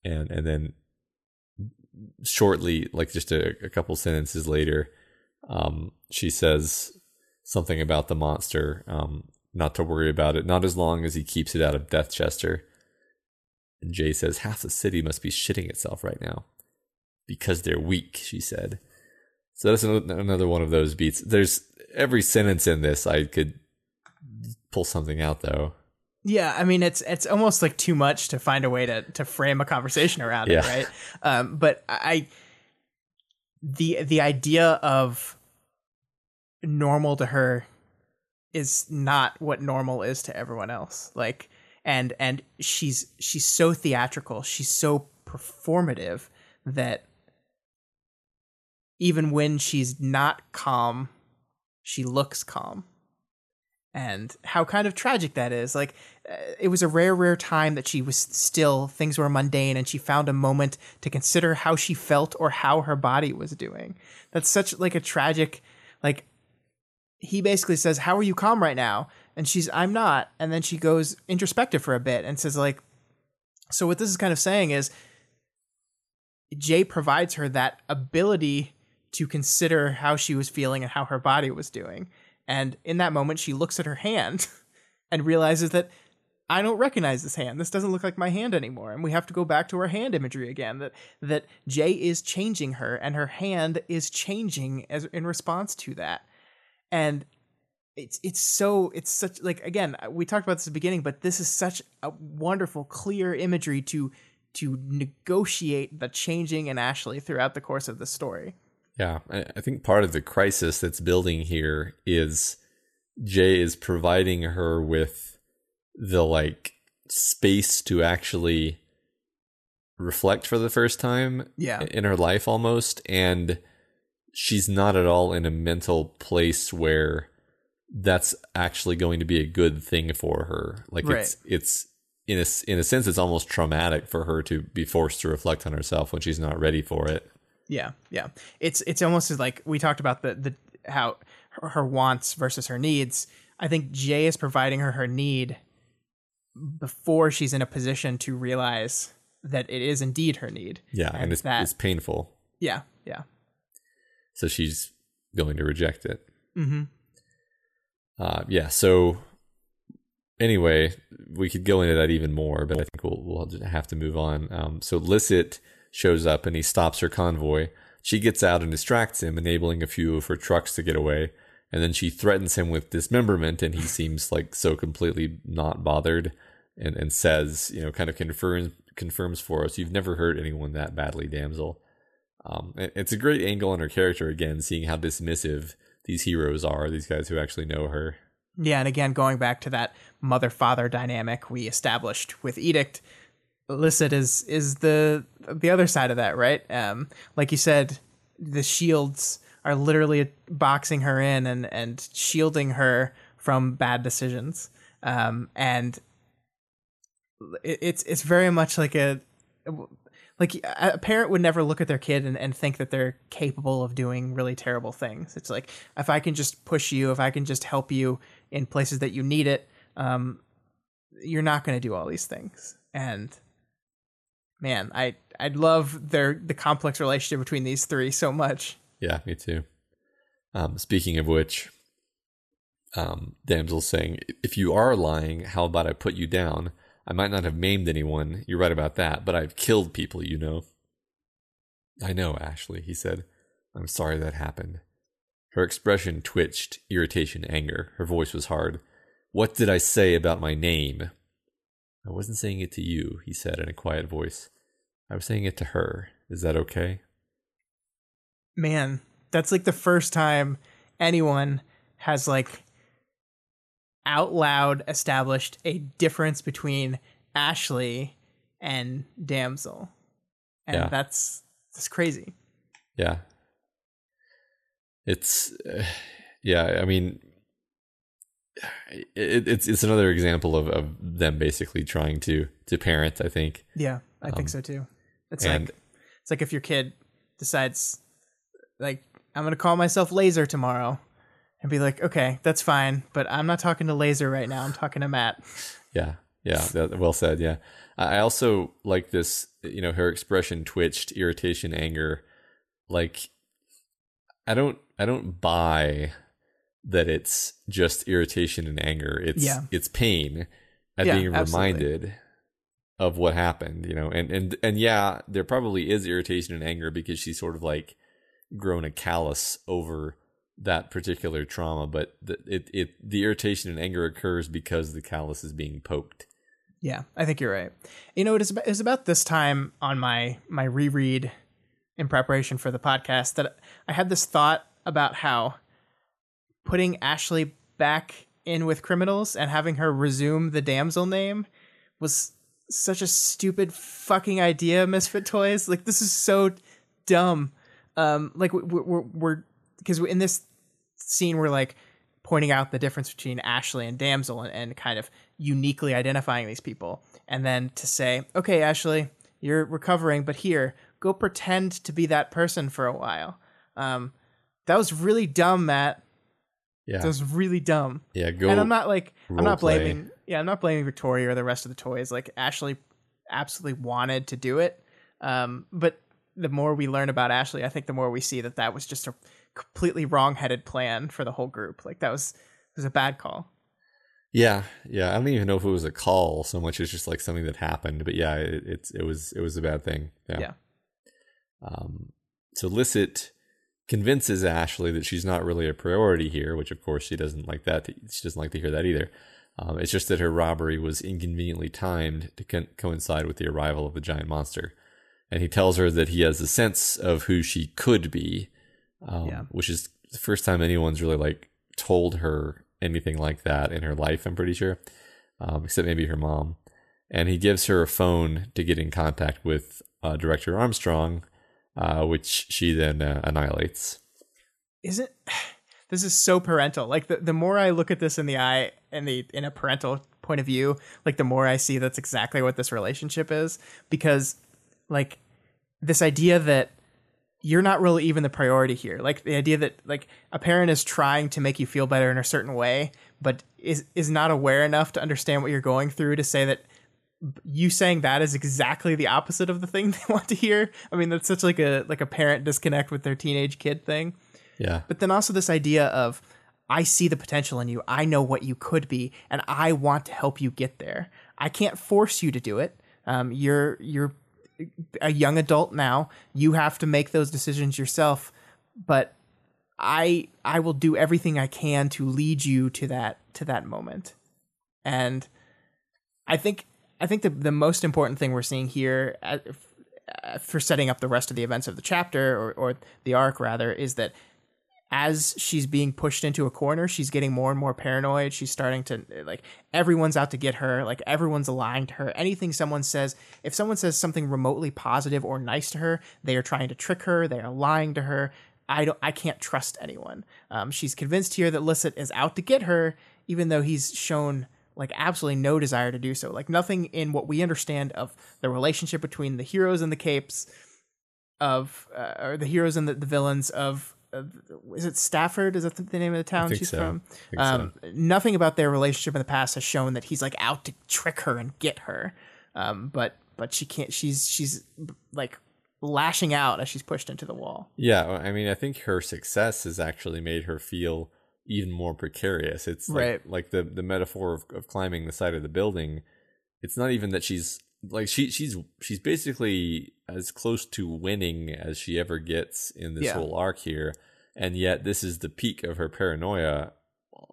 and and then shortly, like just a, a couple sentences later, um, she says something about the monster, um, not to worry about it, not as long as he keeps it out of Deathchester. And Jay says, half the city must be shitting itself right now. Because they're weak, she said. So that's another one of those beats. There's every sentence in this, I could pull something out though. Yeah, I mean it's it's almost like too much to find a way to to frame a conversation around yeah. it, right? Um, but I the the idea of normal to her is not what normal is to everyone else. Like and and she's she's so theatrical, she's so performative that even when she's not calm, she looks calm. And how kind of tragic that is. Like, uh, it was a rare, rare time that she was still, things were mundane, and she found a moment to consider how she felt or how her body was doing. That's such like a tragic, like, he basically says, How are you calm right now? And she's, I'm not. And then she goes introspective for a bit and says, like, so what this is kind of saying is Jay provides her that ability to consider how she was feeling and how her body was doing. And in that moment, she looks at her hand (laughs) and realizes that I don't recognize this hand. This doesn't look like my hand anymore. And we have to go back to her hand imagery again. That that Jay is changing her, and her hand is changing as in response to that and it's it's so it's such like again uh, we talked about this at the beginning but this is such a wonderful clear imagery to to negotiate the changing in ashley throughout the course of the story yeah i think part of the crisis that's building here is jay is providing her with the like space to actually reflect for the first time yeah. in her life almost and she's not at all in a mental place where that's actually going to be a good thing for her. Like right. it's it's in a in a sense it's almost traumatic for her to be forced to reflect on herself when she's not ready for it. Yeah, yeah. It's it's almost as like we talked about the the how her, her wants versus her needs. I think Jay is providing her her need before she's in a position to realize that it is indeed her need. Yeah, and, it's that- it's painful. Yeah, yeah. So she's going to reject it. Mm-hmm. Uh, yeah. So anyway, we could go into that even more, but I think we'll we'll have to move on. Um, so Lisset shows up and he stops her convoy. She gets out and distracts him, enabling a few of her trucks to get away. And then she threatens him with dismemberment, and he seems like so completely not bothered, and and says, you know, kind of confirms confirms for us, you've never hurt anyone that badly, damsel. Um, it- it's a great angle on her character again, seeing how dismissive these heroes are, these guys who actually know her. Yeah, and again, going back to that mother father dynamic we established with Edict, Lisset is is the the other side of that, right? Um, like you said, the shields are literally boxing her in and and shielding her from bad decisions. Um, and it, it's it's very much like a like a parent would never look at their kid and, and think that they're capable of doing really terrible things. It's like if I can just push you, if I can just help you in places that you need it, um, you're not going to do all these things. And man, I I love their the complex relationship between these three so much. Yeah, me too. Um, speaking of which, um, damsel's saying, "If you are lying, how about I put you down? I might not have maimed anyone. You're right about that, but I've killed people. You know." I know, Ashley. He said, "I'm sorry that happened." Her expression twitched, irritation, anger. Her voice was hard. What did I say about my name? I wasn't saying it to you, he said in a quiet voice. I was saying it to her. Is that okay? Man, that's like the first time anyone has like out loud established a difference between Ashley and Damsel. And Yeah. that's that's crazy. Yeah. It's uh, (sighs) yeah, I mean (sighs) it, it's it's another example of, of them basically trying to to parent, I think. Yeah, I think Um, so too. It's and- like it's like if your kid decides like I'm gonna call myself Laser tomorrow and be like, okay, that's fine, but I'm not talking to Laser right now. I'm talking to Matt. Yeah. Yeah, that, well said. Yeah. I also like this, you know, her expression twitched, irritation, anger. Like I don't I don't buy that it's just irritation and anger. It's Yeah. it's pain at Yeah, being absolutely. reminded of what happened, you know. And and and yeah, there probably is irritation and anger because she's sort of like grown a callus over that particular trauma, but the, it it the irritation and anger occurs because the callus is being poked. Yeah, I think you're right. You know, it is about, it was about this time on my my reread in preparation for the podcast that I had this thought about how putting Ashley back in with criminals and having her resume the damsel name was such a stupid fucking idea, Misfit Toys. Like this is so dumb. Um, like we- we- we're we're because in this scene we're like pointing out the difference between Ashley and Damsel and, and kind of uniquely identifying these people. And then to say, okay, Ashley, you're recovering, but here, go pretend to be that person for a while. Um, that was really dumb, Matt. Yeah, That was really dumb. yeah. Go. and I'm not like I'm not play. blaming yeah, I'm not blaming Victoria or the rest of the toys. Like Ashley absolutely wanted to do it. Um, but the more we learn about Ashley, I think the more we see that that was just a completely wrong-headed plan for the whole group. Like that was was a bad call. Yeah, yeah. I don't even know if it was a call so much as just like something that happened. But yeah, it, it's it was it was a bad thing. Yeah. Yeah. Um, so Lisset convinces Ashley that she's not really a priority here, which of course she doesn't like that. She doesn't like to hear that either. Um, it's just that her robbery was inconveniently timed to co- coincide with the arrival of the giant monster, and he tells her that he has a sense of who she could be, um, Yeah. which is the first time anyone's really like told her anything like that in her life. I'm pretty sure, um, except maybe her mom. And he gives her a phone to get in contact with uh, Director Armstrong, uh, which she then uh, annihilates. Isn't (sighs) this is so parental. Like the, the more I look at this in the eye in the in a parental point of view, like the more I see that's exactly what this relationship is. Because like this idea that you're not really even the priority here. Like the idea that like a parent is trying to make you feel better in a certain way, but is is not aware enough to understand what you're going through to say that you saying that is exactly the opposite of the thing (laughs) they want to hear. I mean, that's such like a like a parent disconnect with their teenage kid thing. Yeah. But then also this idea of I see the potential in you. I know what you could be, and I want to help you get there. I can't force you to do it. Um, you're you're a young adult now. You have to make those decisions yourself. But I I will do everything I can to lead you to that to that moment. And I think I think the the most important thing we're seeing here uh, uh, for setting up the rest of the events of the chapter or, or the arc rather is that as she's being pushed into a corner, she's getting more and more paranoid. She's starting to like everyone's out to get her, like everyone's lying to her. Anything someone says, if someone says something remotely positive or nice to her, they are trying to trick her, they are lying to her. I don't I can't trust anyone. Um, she's convinced here that Lisset is out to get her, even though he's shown like absolutely no desire to do so. Like nothing in what we understand of the relationship between the heroes and the capes of uh, or the heroes and the, the villains of uh, is it Stafford? Is that the, the name of the town she's so. from? Um, Nothing about their relationship in the past has shown that he's like out to trick her and get her. Um, but but she can't. She's she's like lashing out as she's pushed into the wall. Yeah, I mean, I think her success has actually made her feel even more precarious. It's like, Right. like the the metaphor of, of climbing the side of the building. It's not even that she's like she she's she's basically as close to winning as she ever gets in this Yeah. whole arc here, and yet this is the peak of her paranoia,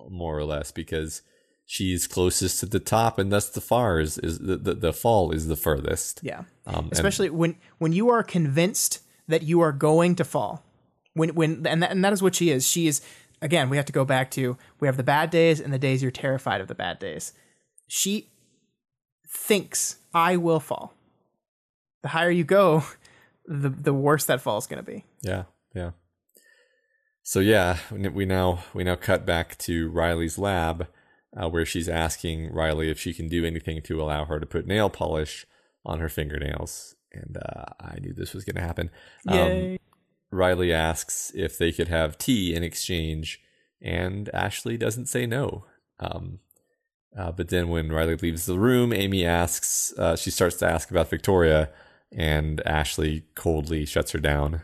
more or less, because she's closest to the top, and thus the far is, is the, the the fall is the furthest. Yeah. Um, and- especially when when you are convinced that you are going to fall when when and that, and that is what she is she is again we have to go back to we have the bad days and the days you're terrified of the bad days she thinks i will fall the higher you go (laughs) the the worse that fall is going to be Yeah, yeah. So yeah, we now we now cut back to Riley's lab, uh, where she's asking Riley if she can do anything to allow her to put nail polish on her fingernails, and uh, I knew this was going to happen. Um, Yay. Riley asks if they could have tea in exchange, and Ashley doesn't say no. Um, uh, but then when Riley leaves the room, Amy asks, uh, she starts to ask about Victoria, and Ashley coldly shuts her down.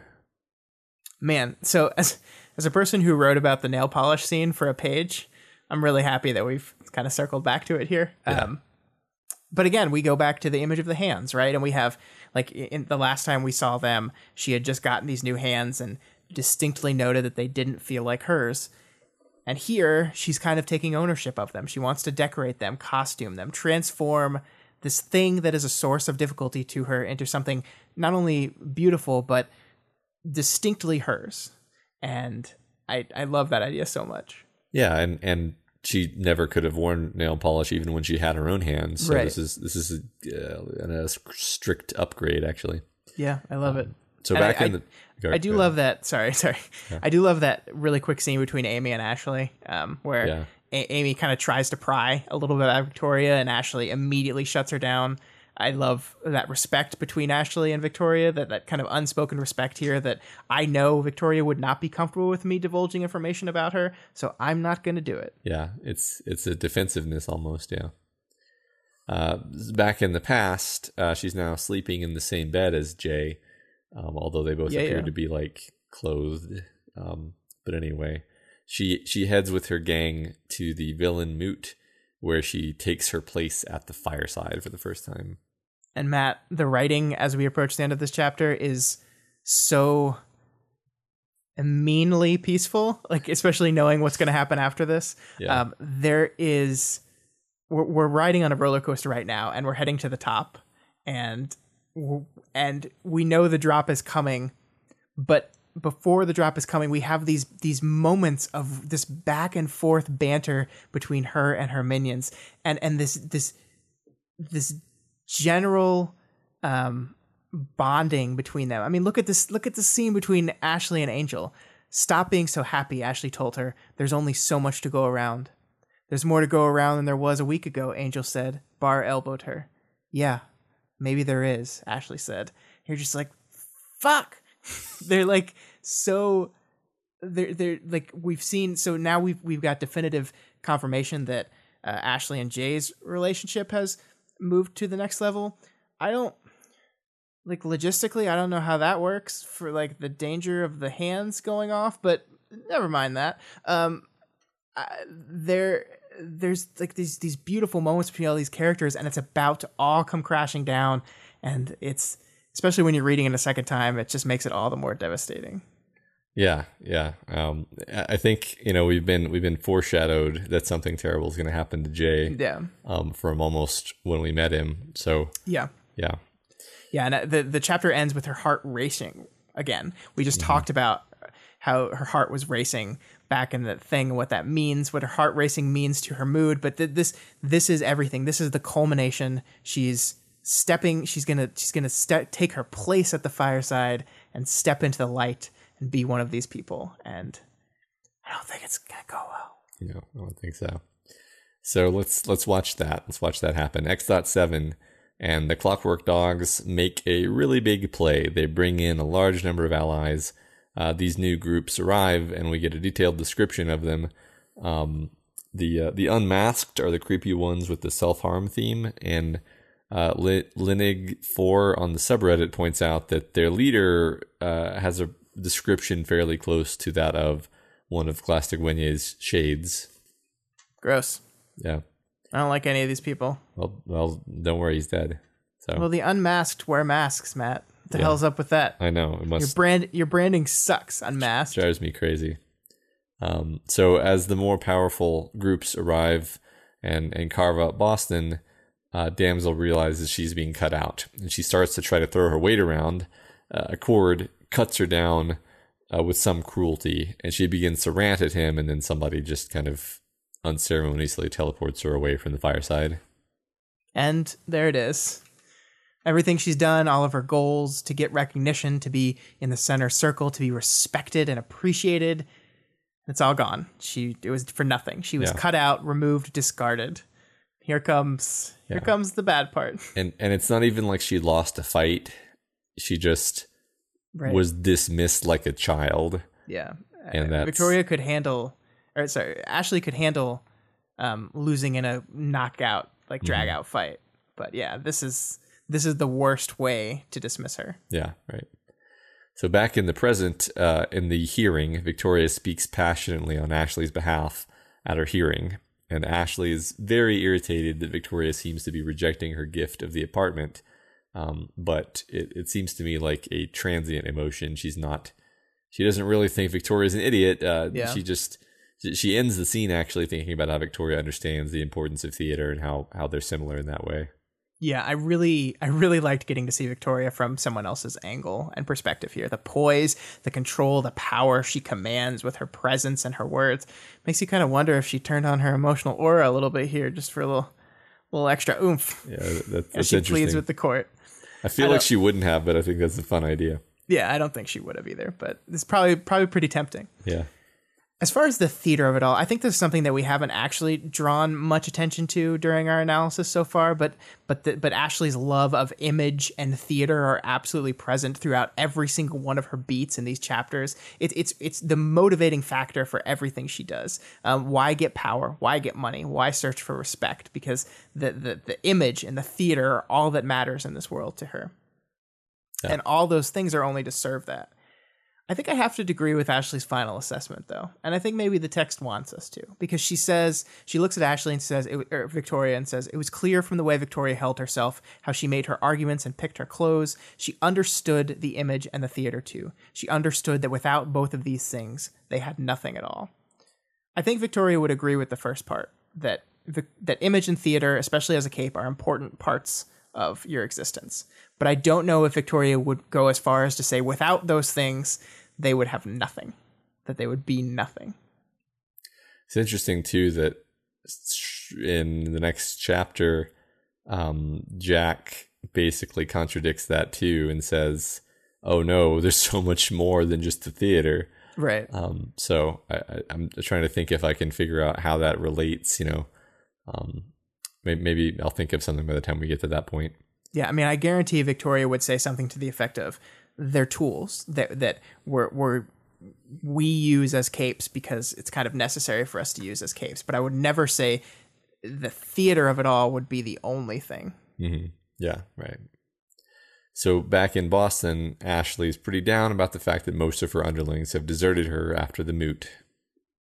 man so as as a person who wrote about the nail polish scene for a page i'm really happy that we've kind of circled back to it here. Um but again we go back to the image of the hands right? And we have like in the last time we saw them she had just gotten these new hands and distinctly noted that they didn't feel like hers and here she's kind of taking ownership of them she wants to decorate them costume them transform this thing that is a source of difficulty to her into something not only beautiful but distinctly hers and i i love that idea so much Yeah, and and she never could have worn nail polish even when she had her own hands. So Right. this is this is a, uh, a strict upgrade actually. yeah i love it So And back I- in the go- I do love that. Sorry, (laughs) sorry. I do love that really quick scene between Amy and Ashley, um, where Yeah. A- Amy kind of tries to pry a little bit at Victoria, and Ashley immediately shuts her down. I love that respect between Ashley and Victoria, that, that kind of unspoken respect here that I know Victoria would not be comfortable with me divulging information about her, so I'm not going to do it. Yeah, it's it's a defensiveness almost. Yeah. Uh, back in the past, uh, she's now sleeping in the same bed as Jay, um, although they both Yeah, appear yeah. to be like clothed. Um, but anyway, she she heads with her gang to the villain Moot, where she takes her place at the fireside for the first time. And Matt, the writing as we approach the end of this chapter is so meanly peaceful, like especially knowing what's going to happen after this. Yeah. Um, there is, we're, we're riding on a roller coaster right now, and we're heading to the top, and and we know the drop is coming, but before the drop is coming, we have these these moments of this back and forth banter between her and her minions, and and this this this general um bonding between them. I mean, look at this look at the scene between Ashley and Angel. Stop being so happy, Ashley told her. There's only so much to go around. There's more to go around than there was a week ago, Angel said. Barr elbowed her. Yeah, maybe there is, Ashley said. You're just like, fuck. (laughs) they're like so they're they're like we've seen so now we've we've got definitive confirmation that uh, Ashley and Jay's relationship has moved to the next level. I don't like logistically I don't know how that works for like the danger of the hands going off, but never mind that. Um I, there there's like these these beautiful moments between all these characters and it's about to all come crashing down and it's especially when you're reading it a second time it just makes it all the more devastating. Yeah, yeah. Um, I think you know we've been we've been foreshadowed that something terrible is going to happen to Jay. Yeah. Um, from almost when we met him. So Yeah. yeah, Yeah, and uh, the the chapter ends with her heart racing again. We just talked about how her heart was racing back in the thing, and what that means, what her heart racing means to her mood. But th- this this is everything. This is the culmination. She's stepping. She's gonna she's gonna take her place at the fireside and step into the light and be one of these people. And I don't think it's gonna go well. know, I don't think so. So let's let's watch that. Let's watch that happen. X dot seven and the Clockwork Dogs make a really big play. They bring in a large number of allies. Uh, these new groups arrive, and we get a detailed description of them. Um, the uh, the unmasked are the creepy ones with the self harm theme, and uh, Linig Four on the subreddit points out that their leader uh, has a description fairly close to that of one of Glastig Uaine's shades. Gross. Yeah. I don't like any of these people. Well, well, don't worry, he's dead. So Well, the unmasked wear masks, Matt. What the Yeah. hell's up with that? I know it Your must brand, your branding sucks. Unmasked. drives me crazy. Um, so as the more powerful groups arrive and and carve up Boston, uh, Damsel realizes she's being cut out, and she starts to try to throw her weight around. Uh, Accord cuts her down uh, with some cruelty, and she begins to rant at him, and then somebody just kind of unceremoniously teleports her away from the fireside. And there it is. Everything she's done, all of her goals to get recognition, to be in the center circle, to be respected and appreciated, it's all gone. She it was for nothing. She was Yeah. cut out, removed, discarded. Here comes here comes the bad part. (laughs) And and it's not even like she lost a fight; she just Right. was dismissed like a child. yeah. and Uh, Victoria could handle or sorry, Ashley could handle um, losing in a knockout, like drag Mm-hmm. out fight. But yeah, this is this is the worst way to dismiss her. Yeah, right. So back in the present, uh, in the hearing, Victoria speaks passionately on Ashley's behalf at her hearing, and Ashley is very irritated that Victoria seems to be rejecting her gift of the apartment. Um, but it, it seems to me like a transient emotion. She's not. She doesn't really think Victoria's an idiot. Uh, Yeah. She just she ends the scene actually thinking about how Victoria understands the importance of theater and how how they're similar in that way. Yeah, I really, I really liked getting to see Victoria from someone else's angle and perspective here. The poise, the control, the power she commands with her presence and her words makes you kind of wonder if she turned on her emotional aura a little bit here, just for a little, little extra oomph Yeah, that- that's, (laughs) as that's she interesting. pleads with the court. I feel I like she wouldn't have, but I think that's a fun idea. Yeah, I don't think she would have either, but it's probably probably pretty tempting. Yeah. As far as the theater of it all, I think this is something that we haven't actually drawn much attention to during our analysis so far. But but the, but Ashley's love of image and theater are absolutely present throughout every single one of her beats in these chapters. It, it's it's the motivating factor for everything she does. Um, why get power? Why get money? Why search for respect? Because the the, the image and the theater are all that matters in this world to her. Yeah. And all those things are only to serve that. I think I have to agree with Ashley's final assessment, though, and I think maybe the text wants us to because she says she looks at Ashley and says, it, or er, Victoria, and says it was clear from the way Victoria held herself, how she made her arguments and picked her clothes. She understood the image and the theater too. She understood that without both of these things, they had nothing at all. I think Victoria would agree with the first part that that image and theater, especially as a cape, are important parts of your existence. But I don't know if Victoria would go as far as to say without those things, they would have nothing, that they would be nothing. It's interesting too that in the next chapter, um, Jack basically contradicts that too and says, "Oh no, there's so much more than just the theater." Right. Um, so I, I, I'm trying to think if I can figure out how that relates. You know, um, maybe, maybe I'll think of something by the time we get to that point. Yeah, I mean, I guarantee Victoria would say something to the effect of they're tools that that were were we're use as capes because it's kind of necessary for us to use as capes. But I would never say the theater of it all would be the only thing. Mm-hmm. Yeah, right. So back in Boston, Ashley's pretty down about the fact that most of her underlings have deserted her after the moot.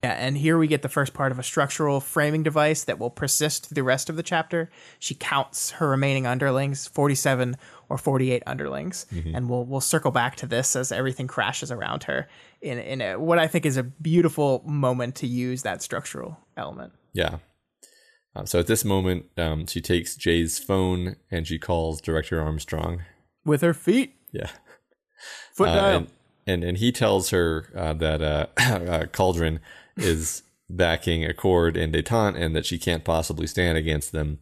Yeah, and here we get the first part of a structural framing device that will persist through the rest of the chapter. She counts her remaining underlings, 47 or 48 underlings, mm-hmm. and we'll we'll circle back to this as everything crashes around her in in a, what I think is a beautiful moment to use that structural element. Yeah. Um, so at this moment, um, she takes Jay's phone and she calls Director Armstrong with her feet. Yeah. Foot uh, and, and, and he tells her uh, that uh, (coughs) uh Cauldron is backing Accord and Detente and that she can't possibly stand against them.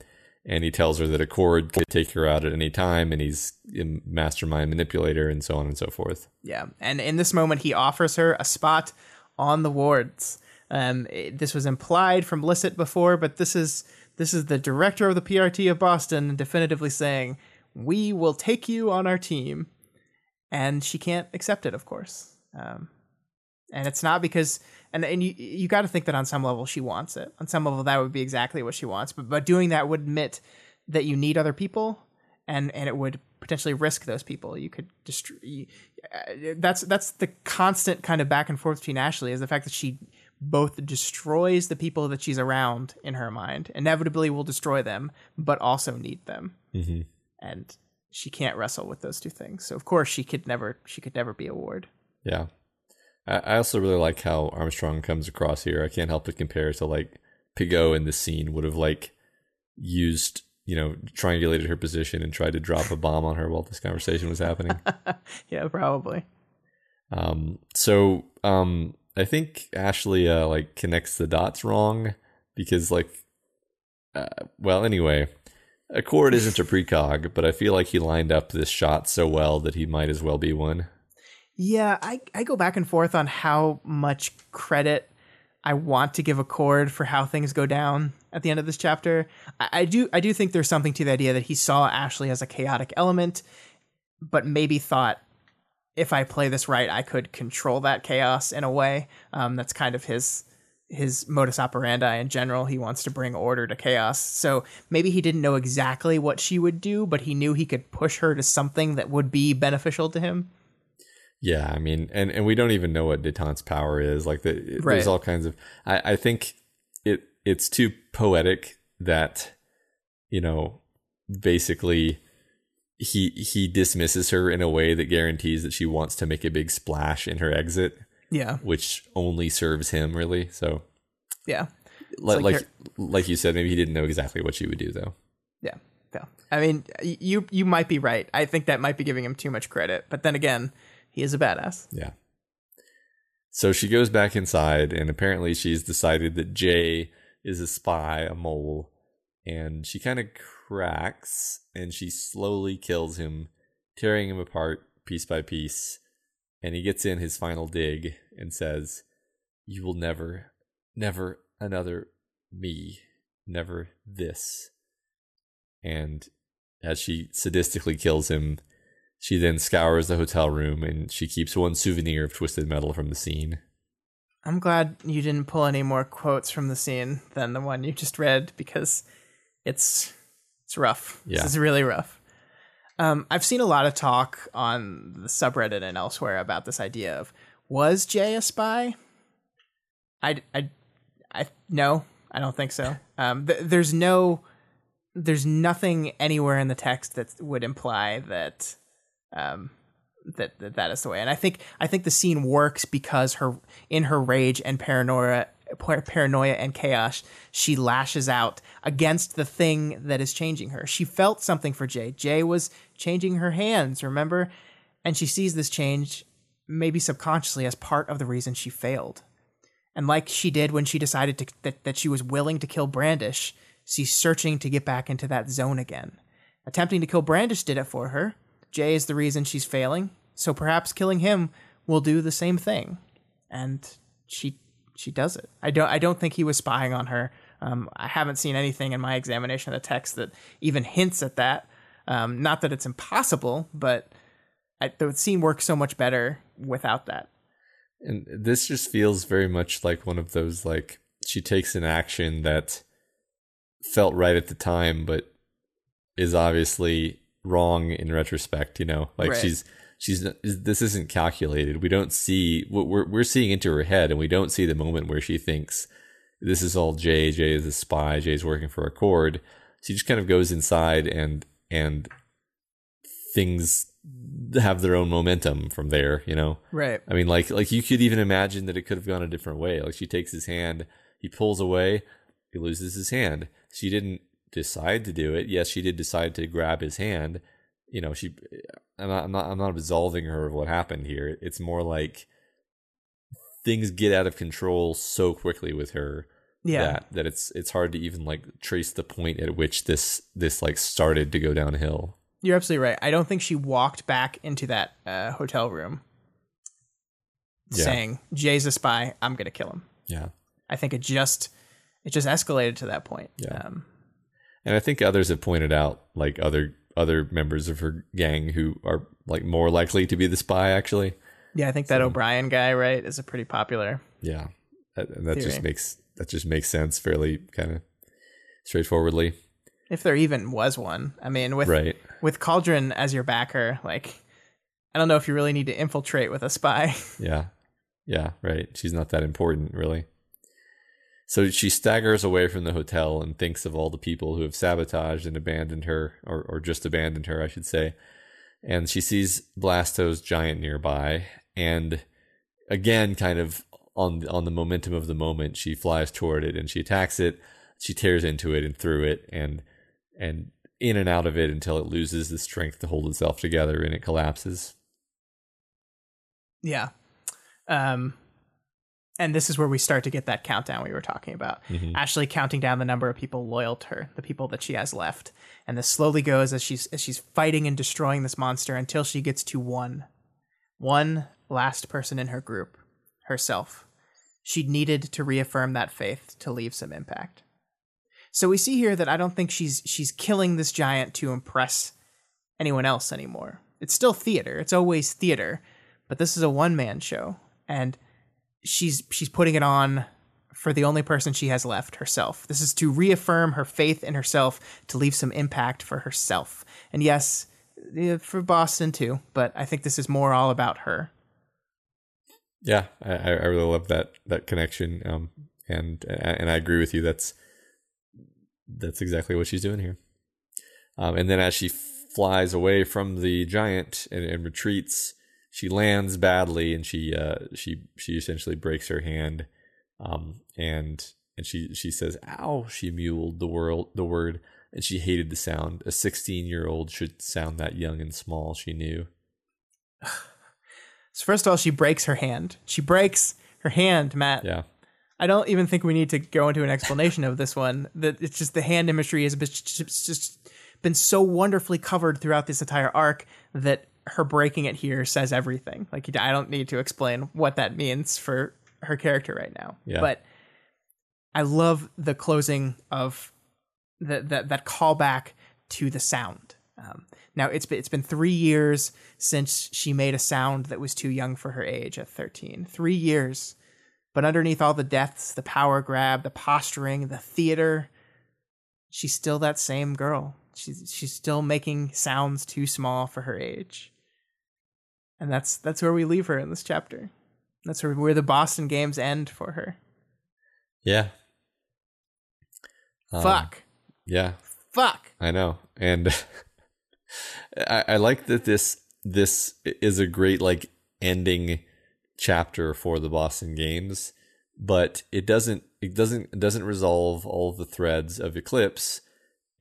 And he tells her that Accord could take her out at any time and he's a mastermind manipulator and so on and so forth. Yeah. And in this moment, he offers her a spot on the wards. Um, it, this was implied from Lisset before, but this is this is the director of the PRT of Boston definitively saying, "We will take you on our team," and she can't accept it, of course. Um, and it's not because and and you you got to think that on some level she wants it. On some level, that would be exactly what she wants. But but doing that would admit that you need other people, and and it would potentially risk those people. You could destroy. Uh, that's that's the constant kind of back and forth between Ashley is the fact that she both destroys the people that she's around in her mind, inevitably will destroy them, but also need them, mm-hmm. and she can't wrestle with those two things. So of course she could never she could never be a ward. Yeah, I also really like how Armstrong comes across here. I can't help but compare to like Piggot in the scene would have like used, you know, triangulated her position and tried to drop a bomb on her while this conversation was happening. (laughs) yeah, probably. Um, so um, I think Ashley uh, like connects the dots wrong because like, uh, well, anyway, Accord isn't a precog, but I feel like he lined up this shot so well that he might as well be one. Yeah, I, I go back and forth on how much credit I want to give Accord for how things go down at the end of this chapter. I, I do I do think there's something to the idea that he saw Ashley as a chaotic element, but maybe thought if I play this right, I could control that chaos in a way. Um, that's kind of his his modus operandi in general. He wants to bring order to chaos. So maybe he didn't know exactly what she would do, but he knew he could push her to something that would be beneficial to him. Yeah, I mean, and and we don't even know what Detente's power is. Like, the, right. there's all kinds of. I I think it it's too poetic that, you know, basically he he dismisses her in a way that guarantees that she wants to make a big splash in her exit. Yeah, which only serves him really. So yeah, like like, like, like you said, maybe he didn't know exactly what she would do though. Yeah, yeah. I mean, you you might be right. I think that might be giving him too much credit. But then again, he is a badass. Yeah. So she goes back inside, and apparently she's decided that Jay is a spy, a mole, and she kind of cracks and she slowly kills him, tearing him apart piece by piece. And he gets in his final dig and says, You will never, never another me, never this. And as she sadistically kills him, she then scours the hotel room and she keeps one souvenir of twisted metal from the scene. I'm glad you didn't pull any more quotes from the scene than the one you just read because it's it's rough. Yeah. This is really rough. Um, I've seen a lot of talk on the subreddit and elsewhere about this idea of was Jay a spy? I, I, I no, I don't think so. (laughs) Um, th- there's no, there's nothing anywhere in the text that would imply that um, that, that that is the way. And I think I think the scene works because her in her rage and paranoia paranoia and chaos she lashes out against the thing that is changing her. She felt something for jay. Jay was changing her hands remember? And she sees this change maybe subconsciously as part of the reason she failed. And like she did when she decided to, that, that she was willing to kill brandish she's searching to get back into that zone again. Attempting to kill brandish did it for her Jay is the reason she's failing, so perhaps killing him will do the same thing. And she she does it. I don't I don't think he was spying on her. Um, I haven't seen anything in my examination of the text that even hints at that. Um, not that it's impossible, but I, the scene works so much better without that. And this just feels very much like one of those like she takes an action that felt right at the time, but is obviously wrong in retrospect. You know, like Right. she's she's this isn't calculated. We don't see what we're we're seeing into her head, and we don't see the moment where she thinks this is all Jay. Jay is a spy. Jay's working for a Accord. She just kind of goes inside and and things have their own momentum from there. You know. Right. I mean, like like you could even imagine that it could have gone a different way. Like she takes his hand, he pulls away, he loses his hand. She didn't decide to do it. Yes, she did decide to grab his hand. You know, she. I'm not. I'm not. I'm not absolving her of what happened here. It's more like things get out of control so quickly with her Yeah. that that it's it's hard to even like trace the point at which this this like started to go downhill. You're absolutely right. I don't think she walked back into that uh, hotel room Yeah. saying, "Jay's a spy. I'm gonna kill him." Yeah. I think it just it just escalated to that point. Yeah. Um, And I think others have pointed out like other other members of her gang who are like more likely to be the spy actually. yeah, I think that O'Brien guy, right, is a pretty popular. Yeah. That, and that just makes that just makes sense fairly kind of straightforwardly. If there even was one. I mean, with Right. with Cauldron as your backer, like I don't know if you really need to infiltrate with a spy. (laughs) Yeah. Yeah, right. She's not that important really. So she staggers away from the hotel and thinks of all the people who have sabotaged and abandoned her or or just abandoned her, I should say. And she sees Blasto's giant nearby and again kind of on on the momentum of the moment she flies toward it and she attacks it she tears into it and through it and and in and out of it until it loses the strength to hold itself together and it collapses yeah. Um and this is where we start to get that countdown we were talking about. Mm-hmm. Ashley counting down the number of people loyal to her, the people that she has left. And this slowly goes as she's as she's fighting and destroying this monster until she gets to one. One last person in her group, herself. She needed to reaffirm that faith to leave some impact. So we see here that I don't think she's she's killing this giant to impress anyone else anymore. It's still theater. It's always theater, but this is a one man show and she's she's putting it on for the only person she has left, herself. This is to reaffirm her faith in herself, to leave some impact for herself. And yes, for Boston too, but I think this is more all about her. yeah i i really love that that connection um and and i agree with you that's that's exactly what she's doing here um and then as she flies away from the giant and, and retreats she lands badly and she uh she she essentially breaks her hand um and and she she says ow she muled the world the word and she hated the sound a 16 year old should sound that young and small she knew (sighs) So first of all, she breaks her hand. She breaks her hand, Matt. yeah I don't even think we need to go into an explanation of this one. That it's just the hand imagery has been just been so wonderfully covered throughout this entire arc that her breaking it here says everything. Like I don't need to explain what that means for her character right now. Yeah. But I love the closing of the, that that callback to the sound. Um, now it's been, it's been three years since she made a sound that was too young for her age at 13. Three years. But underneath all the deaths, the power grab, the posturing, the theater, she's still that same girl. She's she's still making sounds too small for her age. And that's that's where we leave her in this chapter. That's where, where the Boston games end for her. yeah Um, Fuck. yeah Fuck. I know, and (laughs) I, I like that this this is a great like ending chapter for the Boston Games, but it doesn't it doesn't it doesn't resolve all the threads of Eclipse,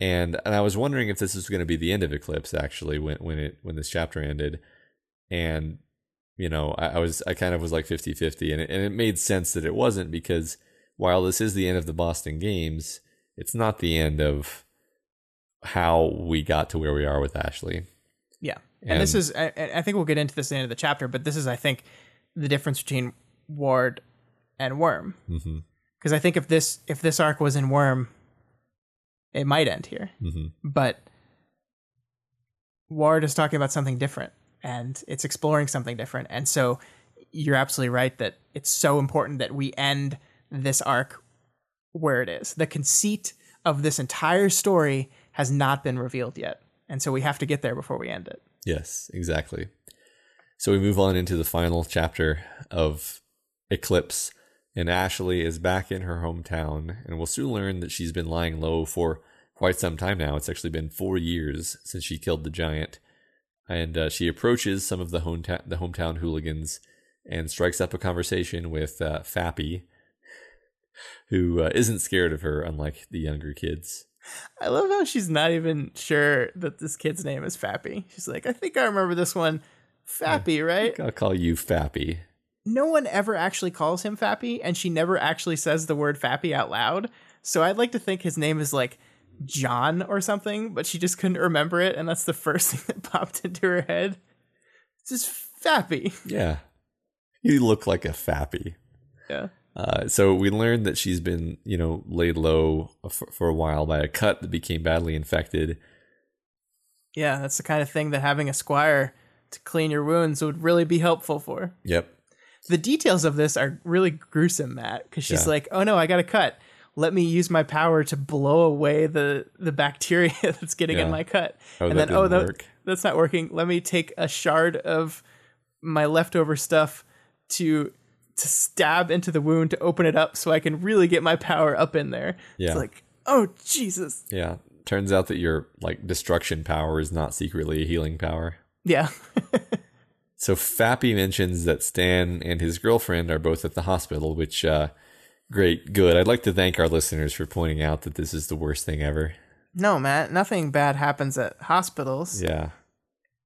and and I was wondering if this was going to be the end of Eclipse actually when when it when this chapter ended, and you know I, I was I kind of was like 50-50 and it, and it made sense that it wasn't because while this is the end of the Boston Games, it's not the end of how we got to where we are with Ashley. Yeah. And, this is, I, I think we'll get into this at the end of the chapter, but this is, I think, the difference between Ward and Worm. Mm-hmm. Because I think if this if this arc was in Worm, it might end here. Mm-hmm. But Ward is talking about something different, and it's exploring something different. And so you're absolutely right that it's so important that we end this arc where it is. The conceit of this entire story has not been revealed yet. And so we have to get there before we end it. Yes, exactly. So we move on into the final chapter of Eclipse, and Ashley is back in her hometown, and we'll soon learn that she's been lying low for quite some time now. It's actually been four years since she killed the giant, and uh, she approaches some of the hometown the hometown hooligans and strikes up a conversation with uh, Fappy, who uh, not scared of her, unlike the younger kids. I love how she's not even sure that this kid's name is Fappy. She's like, I think I remember this one. Fappy, right? I'll call you Fappy. No one ever actually calls him Fappy, and she never actually says the word Fappy out loud. So I'd like to think his name is like John or something, but she just couldn't remember it, and that's the first (laughs) thing that popped into her head. It's just Fappy. Yeah. You look like a Fappy. Yeah. Uh, so we learned that she's been, you know, laid low for, for, a while by a cut that became badly infected. Yeah, that's the kind of thing that having a squire to clean your wounds would really be helpful for. Yep. The details of this are really gruesome, Matt, because she's yeah. like, "Oh no, I got a cut. Let me use my power to blow away the the bacteria (laughs) that's getting yeah. in my cut." Oh, and then, oh, that, that's not working. Let me take a shard of my leftover stuff to to stab into the wound to open it up so I can really get my power up in there. Yeah. It's like, oh Jesus. Yeah. Turns out that your like destruction power is not secretly a healing power. Yeah. (laughs) so Fappy mentions that Stan and his girlfriend are both at the hospital, which uh great, good. I'd like to thank our listeners for pointing out that this is the worst thing ever. No, Matt, nothing bad happens at hospitals. Yeah.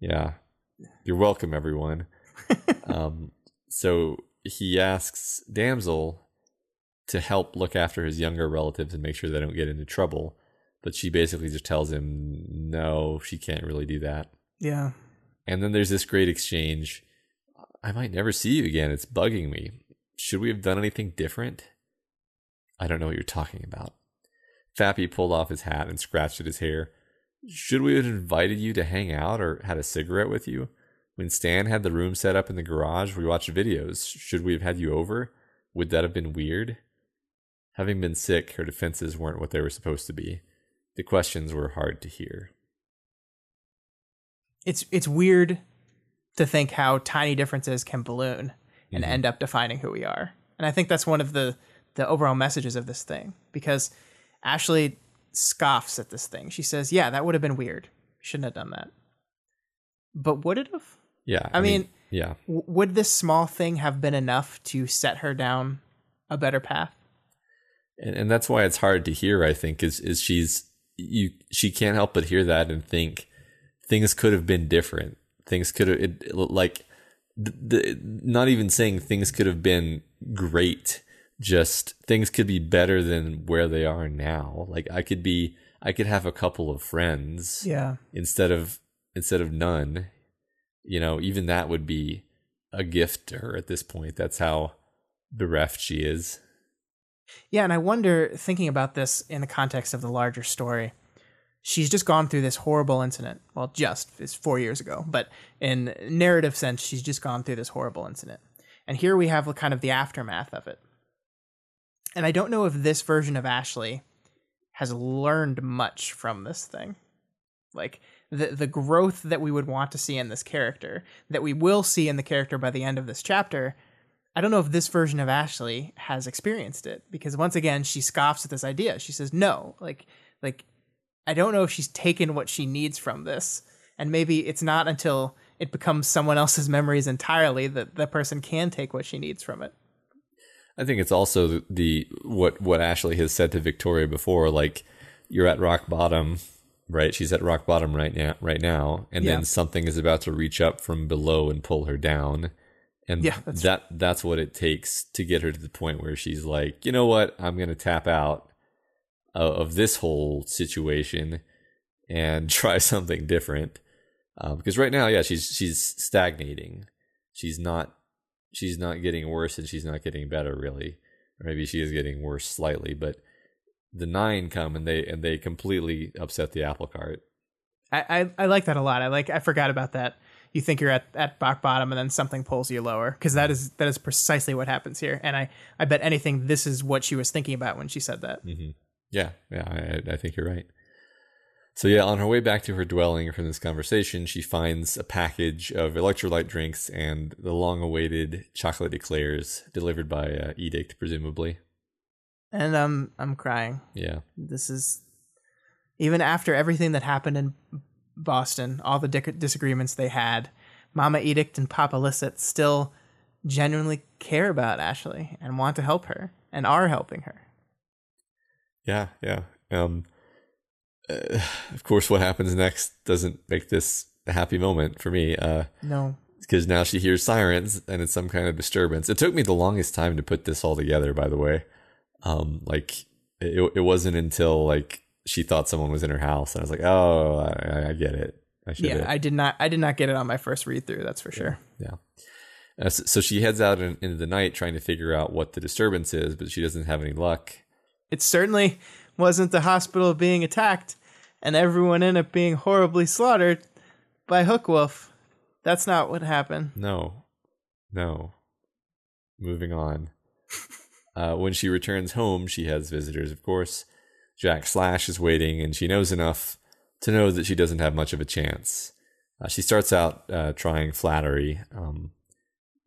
Yeah. You're welcome, everyone. (laughs) um so he asks Damsel to help look after his younger relatives and make sure they don't get into trouble. But she basically just tells him, no, she can't really do that. Yeah. And then there's this great exchange. I might never see you again. It's bugging me. Should we have done anything different? I don't know what you're talking about. Fappy pulled off his hat and scratched at his hair. Should we have invited you to hang out or had a cigarette with you? When Stan had the room set up in the garage, we watched videos. Should we have had you over? Would that have been weird? Having been sick, her defenses weren't what they were supposed to be. The questions were hard to hear. It's it's weird to think how tiny differences can balloon and mm-hmm. end up defining who we are. And I think that's one of the the overall messages of this thing because Ashley scoffs at this thing. She says, "Yeah, that would have been weird. Shouldn't have done that." But would it have? Yeah. I, I mean, mean, yeah. W- would this small thing have been enough to set her down a better path? And, and that's why it's hard to hear. I think is is she's you she can't help but hear that and think things could have been different. Things could have it, like the, the, not even saying things could have been great. Just things could be better than where they are now. Like I could be, I could have a couple of friends, yeah, instead of instead of none you know, even that would be a gift to her at this point. That's how bereft she is. Yeah, and I wonder, thinking about this in the context of the larger story, she's just gone through this horrible incident. Well, just it's four years ago, but in narrative sense, she's just gone through this horrible incident. And here we have kind of the aftermath of it. And I don't know if this version of Ashley has learned much from this thing. Like, the the growth that we would want to see in this character, that we will see in the character by the end of this chapter. I don't know if this version of Ashley has experienced it because once again she scoffs at this idea. She says, "No, like like I don't know if she's taken what she needs from this." And maybe it's not until it becomes someone else's memories entirely that the person can take what she needs from it. I think it's also the, what what Ashley has said to Victoria before like you're at rock bottom right? She's at rock bottom right now, right now, and yeah. then something is about to reach up from below and pull her down. And yeah, that's that that's what it takes to get her to the point where she's like, you know what, I'm gonna tap out of this whole situation and (laughs) try something different. Uh, because right now, yeah, she's she's stagnating. She's not she's not getting worse and she's not getting better really. Or maybe she is getting worse slightly, but the nine come and they and they completely upset the apple cart. I, I, I like that a lot. I like I forgot about that. you think you're at, at rock bottom and then something pulls you lower because that is that is precisely what happens here and i i bet anything this is what she was thinking about when she said that mm-hmm. Yeah, yeah, I, I think you're right. So yeah, on her way back to her dwelling from this conversation, she finds a package of electrolyte drinks and the long-awaited chocolate eclairs delivered by uh, Edict, presumably. and um i'm crying Yeah, this is even after everything that happened in boston all the dic- disagreements they had mama edict and papa Lisset still genuinely care about ashley and want to help her and are helping her yeah, yeah. Um, uh, (sighs) of course, what happens next doesn't make this a happy moment for me. Uh, no because now she hears sirens and it's some kind of disturbance. It took me the longest time to put this all together, by the way. Um, like it, it wasn't until like she thought someone was in her house, and I was like, oh, I, I get it. I yeah i did not i did not get it on my first read through that's for sure yeah. Uh, so, so she heads out in, into the night trying to figure out what the disturbance is, but she doesn't have any luck. It's certainly wasn't the hospital being attacked and everyone in it being horribly slaughtered by Hookwolf. That's not what happened. No, no. Moving on. (laughs) uh, when she returns home, she has visitors, of course. Jack Slash is waiting, and she knows enough to know that she doesn't have much of a chance. Uh, she starts out uh, trying flattery, um,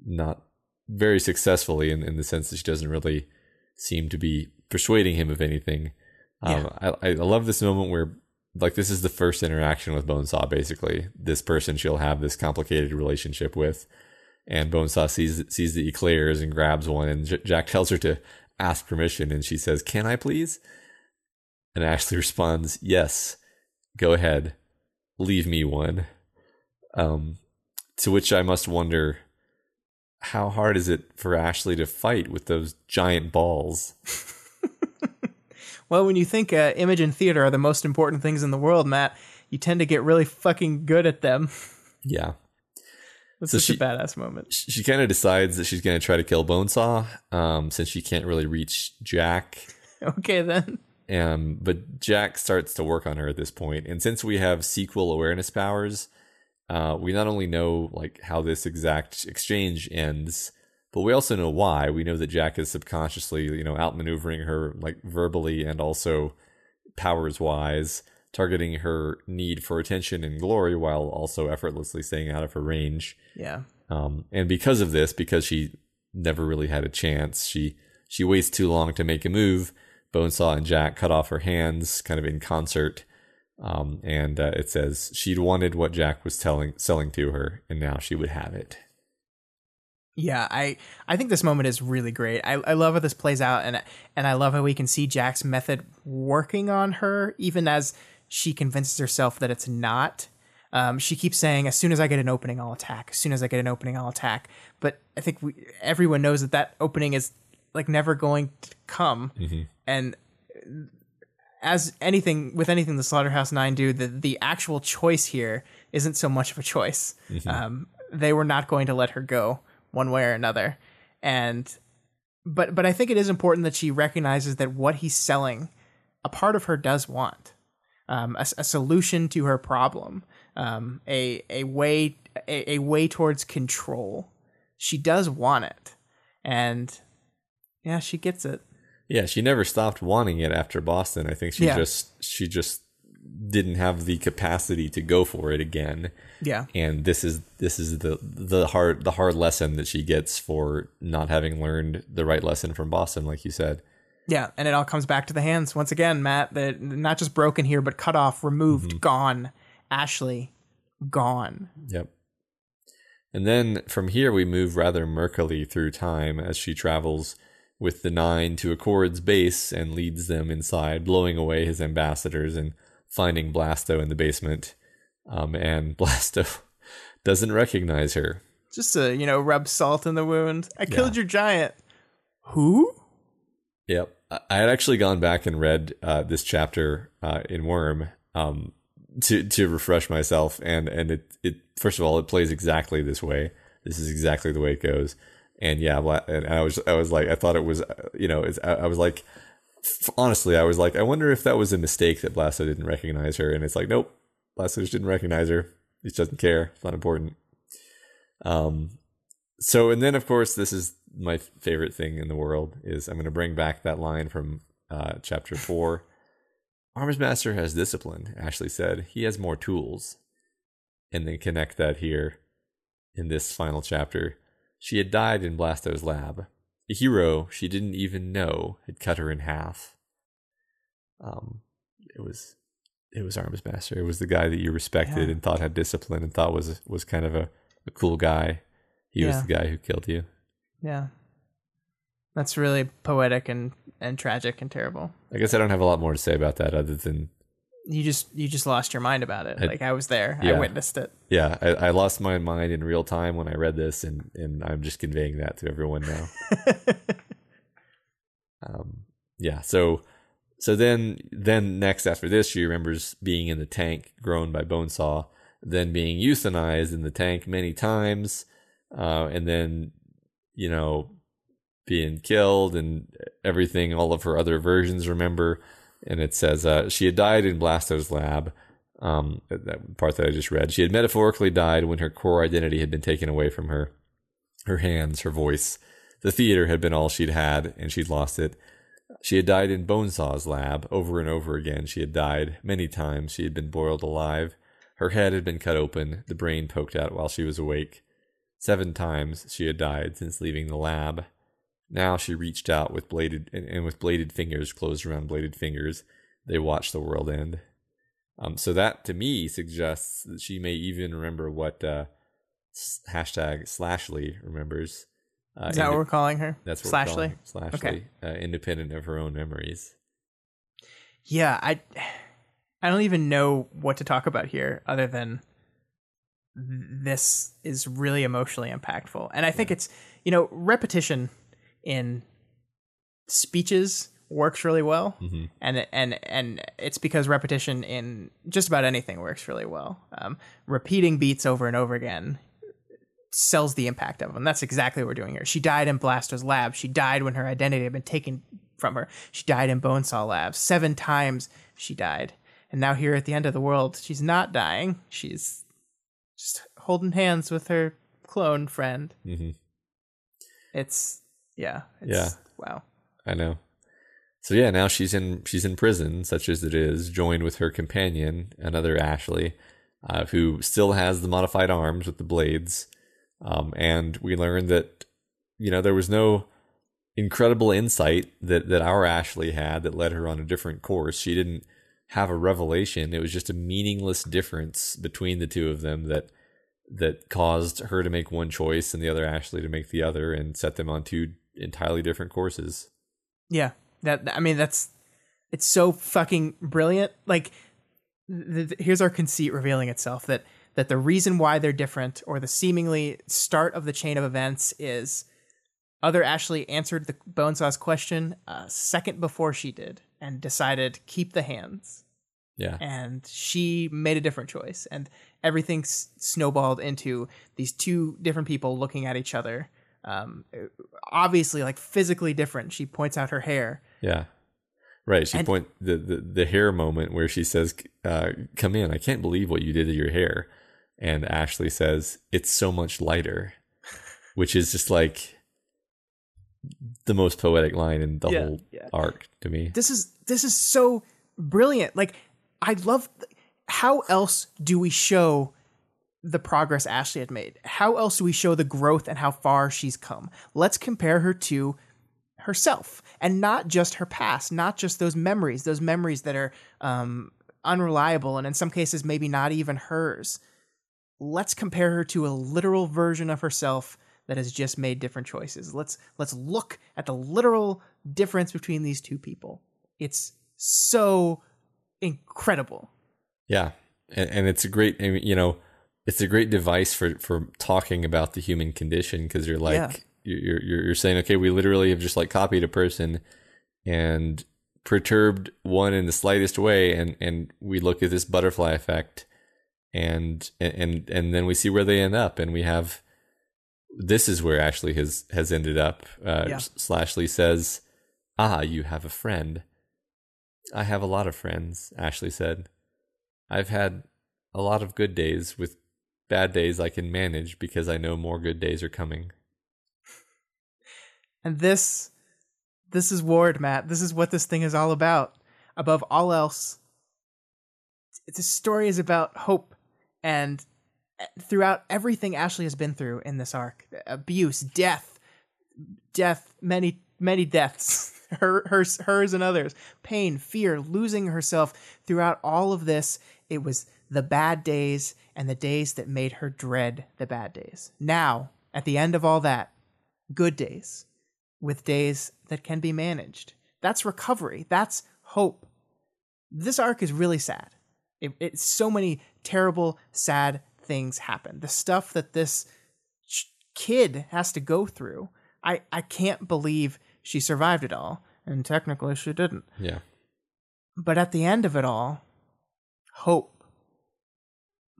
not very successfully in, in the sense that she doesn't really seem to be persuading him of anything. Um, I, I love this moment where, like, this is the first interaction with Bonesaw, basically. This person she'll have this complicated relationship with. And Bonesaw sees, sees the eclairs and grabs one, and J- Jack tells her to ask permission, and she says, Can I please? And Ashley (laughs) responds, Yes, go ahead. Leave me one. Um, to which I must wonder, how hard is it for Ashley to fight with those giant balls? (laughs) Well, when you think uh, image and theater are the most important things in the world, Matt, you tend to get really fucking good at them. Yeah. That's So such she- a badass moment. She, kind of decides that she's going to try to kill Bonesaw, um, since she can't really reach Jack. (laughs) Okay, then. Um, but Jack starts to work on her at this point, and since we have sequel awareness powers, uh, we not only know like how this exact exchange ends, but we also know why. We know that Jack is subconsciously, you know, outmaneuvering her like verbally and also powers wise, targeting her need for attention and glory while also effortlessly staying out of her range. Yeah. Um, and because of this, because she never really had a chance, she she waits too long to make a move. Bonesaw and Jack cut off her hands, kind of in concert. Um, and uh, it says she'd wanted what Jack was telling selling to her, and now she would have it. Yeah, I I think this moment is really great. I, I love how this plays out, and and I love how we can see Jack's method working on her, even as she convinces herself that it's not. Um, she keeps saying, "As soon as I get an opening, I'll attack. As soon as I get an opening, I'll attack." But I think we, everyone knows that that opening is like never going to come, and as anything with anything the Slaughterhouse Nine do, the the actual choice here isn't so much of a choice. Um, they were not going to let her go one way or another, and but but I think it is important that she recognizes that what he's selling, a part of her does want, um, a, a solution to her problem, um, a a way a, a way towards control. She does want it, and yeah, she gets it. Yeah, she never stopped wanting it after Boston. I think she Yeah. just she just didn't have the capacity to go for it again. Yeah. And this is this is the the hard the hard lesson that she gets for not having learned the right lesson from Boston, like you said. Yeah, and it all comes back to the hands once again, Matt. That not just broken here, but cut off, removed, mm-hmm. gone. Ashley, gone. Yep. And then from here, we move rather murkily through time as she travels with the Nine to Accord's base and leads them inside, blowing away his ambassadors and finding Blasto in the basement. Um, and (laughs) Blasto doesn't recognize her. Just to you know, rub salt in the wound. I killed your giant. Who? Yep. I had actually gone back and read uh, this chapter uh, in Worm um, to to refresh myself, and and it it first of all it plays exactly this way. This is exactly the way it goes, and yeah, and I was I was like I thought it was uh, you know it's, I, I was like honestly I was like I wonder if that was a mistake that Blasto didn't recognize her, and it's like nope, Blasto just didn't recognize her. He just doesn't care. It's not important. Um, so and then of course this is my favorite thing in the world is I'm going to bring back that line from uh, chapter four. (laughs) Armsmaster has discipline. Ashley said he has more tools, and then connect that here in this final chapter. She had died in Blasto's lab. A hero she didn't even know had cut her in half. Um, it was it was Armsmaster. It was the guy that you respected Yeah. and thought had discipline and thought was was kind of a, a cool guy. He was the guy who killed you. Yeah. That's really poetic and, and tragic and terrible. I guess I don't have a lot more to say about that other than You just you just lost your mind about it. I- like I was there. yeah. I witnessed it. yeah, I, I lost my mind in real time when I read this, and and I'm just conveying that to everyone now. (laughs) um, yeah, so so then then next after this, she remembers being in the tank grown by Bonesaw, then being euthanized in the tank many times, uh, and then you know being killed and everything. All of her other versions remember, and it says uh, she had died in Blasto's lab. Um, that- part that I just read. She had metaphorically died when her core identity had been taken away from her. Her hands, her voice, the theater had been all she'd had, and she'd lost it. She had died in Bonesaw's lab over and over again. She had died many times. She had been boiled alive. Her head had been cut open, the brain poked out while she was awake. Seven times she had died since leaving the lab. Now she reached out with bladed and, and with bladed fingers closed around bladed fingers. They watched the world end. Um, so that to me suggests that she may even remember what uh, hashtag Slashley remembers. Uh, Is that what we're calling her? that's what we're calling Slashley. Slashley, Okay. uh, independent of her own memories. Yeah, I I don't even know what to talk about here other than this is really emotionally impactful. And I think it's, you know, repetition in speeches works really well. Mhm. And and and it's because repetition in just about anything works really well. Um, repeating beats over and over again sells the impact of them. That's exactly what we're doing here. She died in Blasto's lab. She died when her identity had been taken from her. She died in Bonesaw Labs. Seven times she died. And now here at the end of the world, she's not dying. She's just holding hands with her clone friend. hmm It's yeah. It's, Yeah. Wow. I know. So yeah, now she's in she's in prison, such as it is, joined with her companion, another Ashley, uh, who still has the modified arms with the blades. Um, and we learned that you know there was no incredible insight that that our Ashley had that led her on a different course. She didn't have a revelation. It was just a meaningless difference between the two of them that that caused her to make one choice and the other Ashley to make the other and set them on two entirely different courses. Yeah. That I mean that's it's so fucking brilliant. Like th- th- here's our conceit revealing itself that that the reason why they're different or the seemingly start of the chain of events is other Ashley answered the Bonesaw's question a second before she did and decided keep the hands Yeah. and she made a different choice and everything s- snowballed into these two different people looking at each other um obviously like physically different she points out her hair Yeah. Right. She And- point the, the the hair moment where she says, uh, "Come in! I can't believe what you did to your hair," and Ashley says, "It's so much lighter," (laughs) which is just like the most poetic line in the Yeah, whole yeah. arc to me. this is this is so brilliant like i love th- how else do we show the progress ashley had made. How else do we show the growth and how far she's come? Let's compare her to herself and not just her past not just those memories those memories that are um, unreliable and in some cases maybe not even hers. Let's compare her to a literal version of herself that has just made different choices. Let's let's look at the literal difference between these two people. It's so incredible. Yeah, and, and it's a great, you know, it's a great device for for talking about the human condition because you're like Yeah. you're you're you're saying, okay, we literally have just like copied a person and perturbed one in the slightest way, and and we look at this butterfly effect, and and and then we see where they end up, and we have this is where Ashley has has ended up. Uh, Yeah. Slashley says, "Ah, you have a friend." I have a lot of friends, Ashley said. I've had a lot of good days with bad days I can manage because I know more good days are coming. And this this is Ward, Matt. This is what this thing is all about. Above all else, this story is about hope and eh, throughout everything Ashley has been through in this arc, abuse, death, death, many many deaths, (laughs) her, hers, hers and others, pain, fear, losing herself. Throughout all of this, it was the bad days and the days that made her dread the bad days. Now, at the end of all that, good days with days that can be managed. That's recovery. That's hope. This arc is really sad. It, it's so many terrible, sad things happen. The stuff that this kid has to go through. I, I can't believe she survived it all. And technically, she didn't. Yeah. But at the end of it all, hope,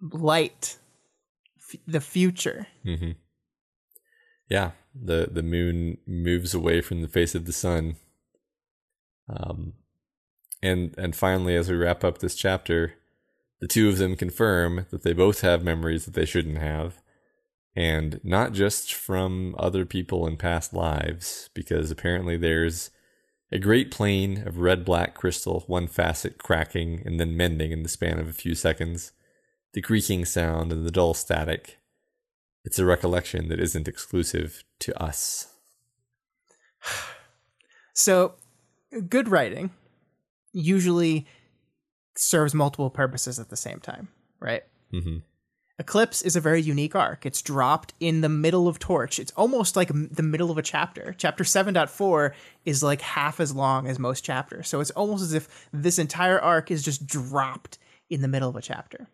light, f- the future. Mm-hmm. Yeah, the the moon moves away from the face of the sun. Um, and and finally, as we wrap up this chapter, the two of them confirm that they both have memories that they shouldn't have, and not just from other people in past lives, because apparently there's a great plane of red black crystal, one facet cracking and then mending in the span of a few seconds, the creaking sound and the dull static it's a recollection that isn't exclusive to us. (sighs) So, good writing usually serves multiple purposes at the same time, right? Mm-hmm. Eclipse is a very unique arc. It's dropped in the middle of Torch. It's almost like the middle of a chapter. Chapter 7.4 is like half as long as most chapters. So it's almost as if this entire arc is just dropped in the middle of a chapter.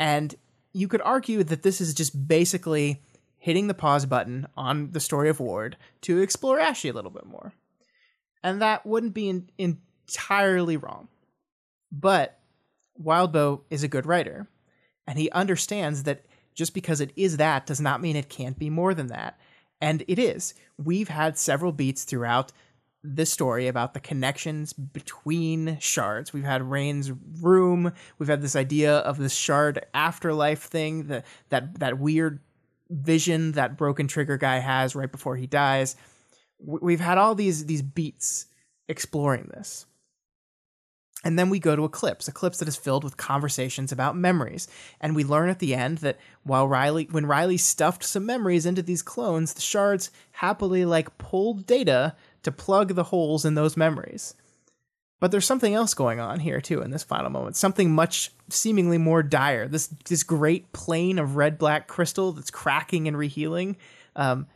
And you could argue that this is just basically hitting the pause button on the story of Ward to explore Ashley a little bit more. And that wouldn't be in, entirely wrong. But Wildbow is a good writer, and he understands that just because it is that does not mean it can't be more than that. And it is. We've had several beats throughout this story about the connections between shards. We've had Rain's room. We've had this idea of this shard afterlife thing, the, that that weird vision that Broken Trigger guy has right before he dies. We've had all these these beats exploring this. And then we go to Eclipse, Eclipse that is filled with conversations about memories. And we learn at the end that while Riley when Riley stuffed some memories into these clones, the shards happily like pulled data to plug the holes in those memories. But there's something else going on here too in this final moment. Something much seemingly more dire. This this great plane of red black crystal that's cracking and rehealing. Um,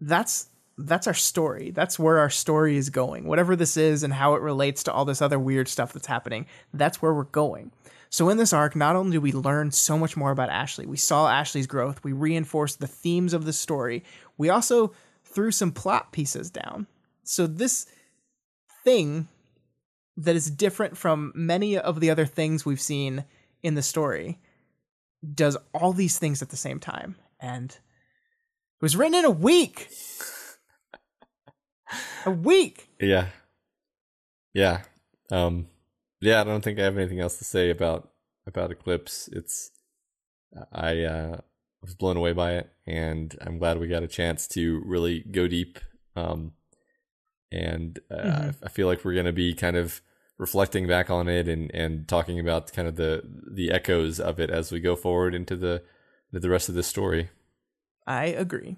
that's that's our story. That's where our story is going. Whatever this is and how it relates to all this other weird stuff that's happening, that's where we're going. So in this arc, not only do we learn so much more about Ashley, we saw Ashley's growth, we reinforced the themes of the story. We also threw some plot pieces down. So this thing that is different from many of the other things we've seen in the story does all these things at the same time and it was written in a week. A week. Yeah. Yeah. Um yeah i don't think i have anything else to say about about eclipse. It's i uh was blown away by it and i'm glad we got a chance to really go deep um and uh, mm-hmm. I feel like we're going to be kind of reflecting back on it and and talking about kind of the the echoes of it as we go forward into the the rest of the story. I agree.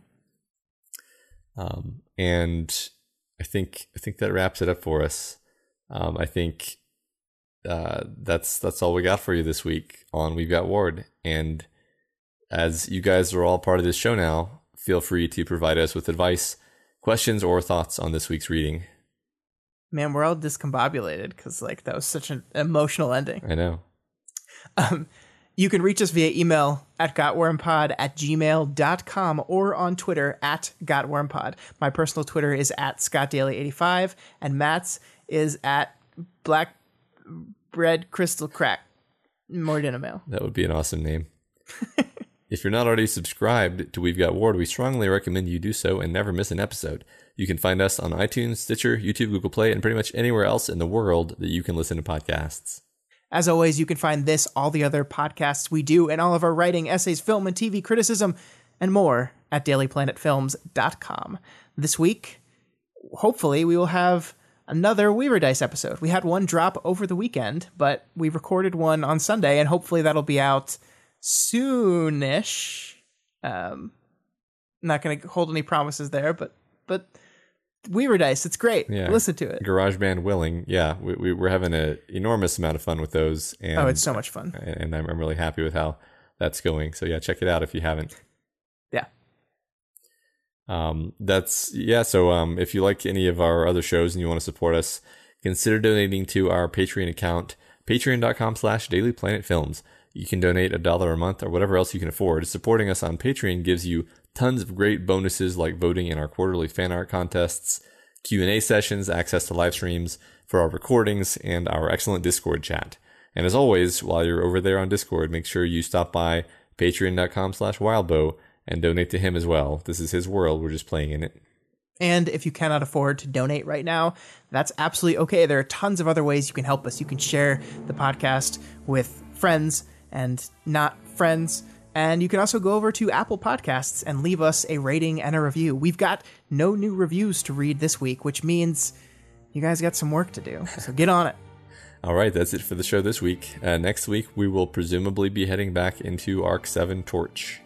Um, and I think I think that wraps it up for us. Um, I think uh, that's that's all we got for you this week on We've Got Ward. And as you guys are all part of this show now, feel free to provide us with advice questions or thoughts on this week's reading? Man, we're all discombobulated because like that was such an emotional ending. I know. Um, you can reach us via email at gotwormpod at gmail.com or on Twitter at gotwormpod. My personal Twitter is at scottdaily85 and Matt's is at black bread crystal crack. More than a mail. That would be an awesome name. (laughs) If you're not already subscribed to We've Got Ward, we strongly recommend you do so and never miss an episode. You can find us on iTunes, Stitcher, YouTube, Google Play, and pretty much anywhere else in the world that you can listen to podcasts. As always, you can find this, all the other podcasts we do, and all of our writing, essays, film, and TV criticism, and more at dailyplanetfilms.com. This week, hopefully, we will have another Weaver Dice episode. We had one drop over the weekend, but we recorded one on Sunday, and hopefully that'll be out soonish. Um, not going to hold any promises there, but but Weaver Dice, it's great. Yeah. Listen to it. GarageBand willing, yeah, we, we we're having an enormous amount of fun with those, and Oh, it's so much fun. and I'm, I'm really happy with how that's going. So yeah, check it out if you haven't. Yeah. Um, that's yeah. So um, if you like any of our other shows and you want to support us, consider donating to our Patreon account, patreon.com/slash Daily Planet Films. You can donate a dollar a month or whatever else you can afford. Supporting us on Patreon gives you tons of great bonuses like voting in our quarterly fan art contests, Q&A sessions, access to live streams for our recordings, and our excellent Discord chat. And as always, while you're over there on Discord, make sure you stop by patreon.com slash wildbow and donate to him as well. This is his world. We're just playing in it. And if you cannot afford to donate right now, that's absolutely okay. There are tons of other ways you can help us. You can share the podcast with friends and not friends. And you can also go over to Apple Podcasts and leave us a rating and a review. We've got no new reviews to read this week, which means you guys got some work to do. So get on it. (laughs) All right, that's it for the show this week. Uh, next week, we will presumably be heading back into Arc 7 Torch.